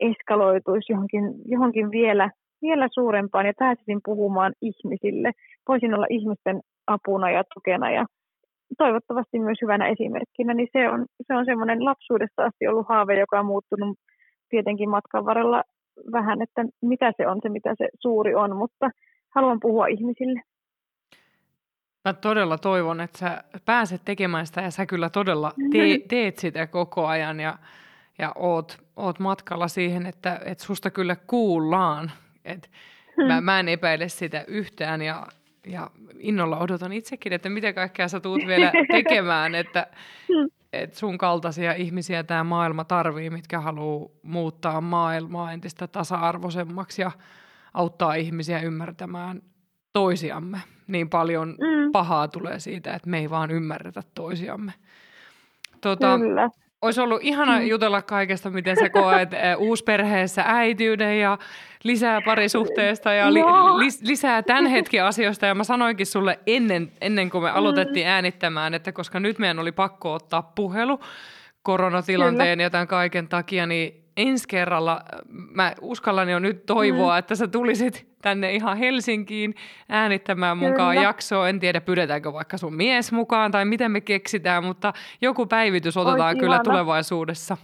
eskaloituisi johonkin, johonkin vielä, vielä suurempaan ja pääsisin puhumaan ihmisille. Voisin olla ihmisten apuna ja tukena ja toivottavasti myös hyvänä esimerkkinä, niin se on, se on semmoinen lapsuudesta asti ollut haave, joka on muuttunut tietenkin matkan varrella vähän, että mitä se on se, mitä se suuri on, mutta haluan puhua ihmisille. Mä todella toivon, että sä pääset tekemään sitä ja sä kyllä todella te- teet sitä koko ajan ja, ja oot, oot matkalla siihen, että, että susta kyllä kuullaan. Et mä, mä en epäile sitä yhtään ja, ja innolla odotan itsekin, että mitä kaikkea sä tuut vielä tekemään, että, että sun kaltaisia ihmisiä tämä maailma tarvii, mitkä haluaa muuttaa maailmaa entistä tasa-arvoisemmaksi ja auttaa ihmisiä ymmärtämään toisiamme. Niin paljon mm. pahaa tulee siitä, että me ei vaan ymmärretä toisiamme. Tota, Kyllä. Olisi ollut ihana mm. jutella kaikesta, miten sä koet uusperheessä äityyden ja lisää parisuhteesta ja li, li, lisää tämän hetken asioista. Ja mä sanoinkin sulle ennen, ennen kuin me mm. aloitettiin äänittämään, että koska nyt meidän oli pakko ottaa puhelu koronatilanteen Kyllä. ja tämän kaiken takia, niin ensi kerralla mä uskallan jo nyt toivoa, mm. että sä tulisit tänne ihan Helsinkiin äänittämään mukaan jaksoa. En tiedä, pyydetäänkö vaikka sun mies mukaan tai miten me keksitään, mutta joku päivitys otetaan Ois kyllä ihana. tulevaisuudessa.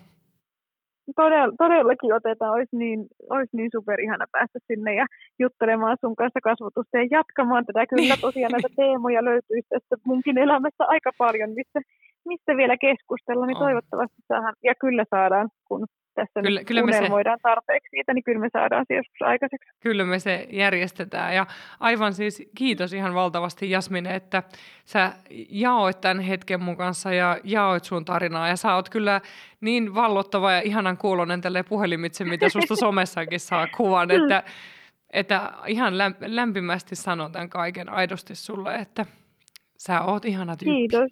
todella, todellakin otetaan, olisi niin, olisi niin super ihana päästä sinne ja juttelemaan sun kanssa kasvatusta ja jatkamaan tätä. Kyllä tosiaan näitä teemoja löytyisi tästä munkin elämässä aika paljon, mistä, mistä vielä keskustella, niin toivottavasti saadaan, ja kyllä saadaan, kun tässä kyllä, nyt kyllä me se, tarpeeksi siitä, niin kyllä me saadaan se joskus aikaiseksi. Kyllä me se järjestetään ja aivan siis kiitos ihan valtavasti Jasmine, että sä jaoit tämän hetken mun kanssa ja jaoit sun tarinaa ja sä oot kyllä niin vallottava ja ihanan kuulonen tälle puhelimitse, mitä susta somessakin saa kuvan, että, että ihan lämpimästi sanon tämän kaiken aidosti sulle, että sä oot ihana tyyppi. Kiitos.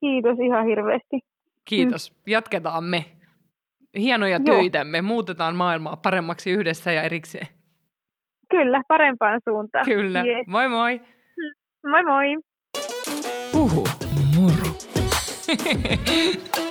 Kiitos ihan hirveästi. Kiitos. Jatketaan me hienoja Joo. töitämme, muutetaan maailmaa paremmaksi yhdessä ja erikseen. Kyllä, parempaan suuntaan. Kyllä. Yes. Moi moi. Moi moi. Puhu moro.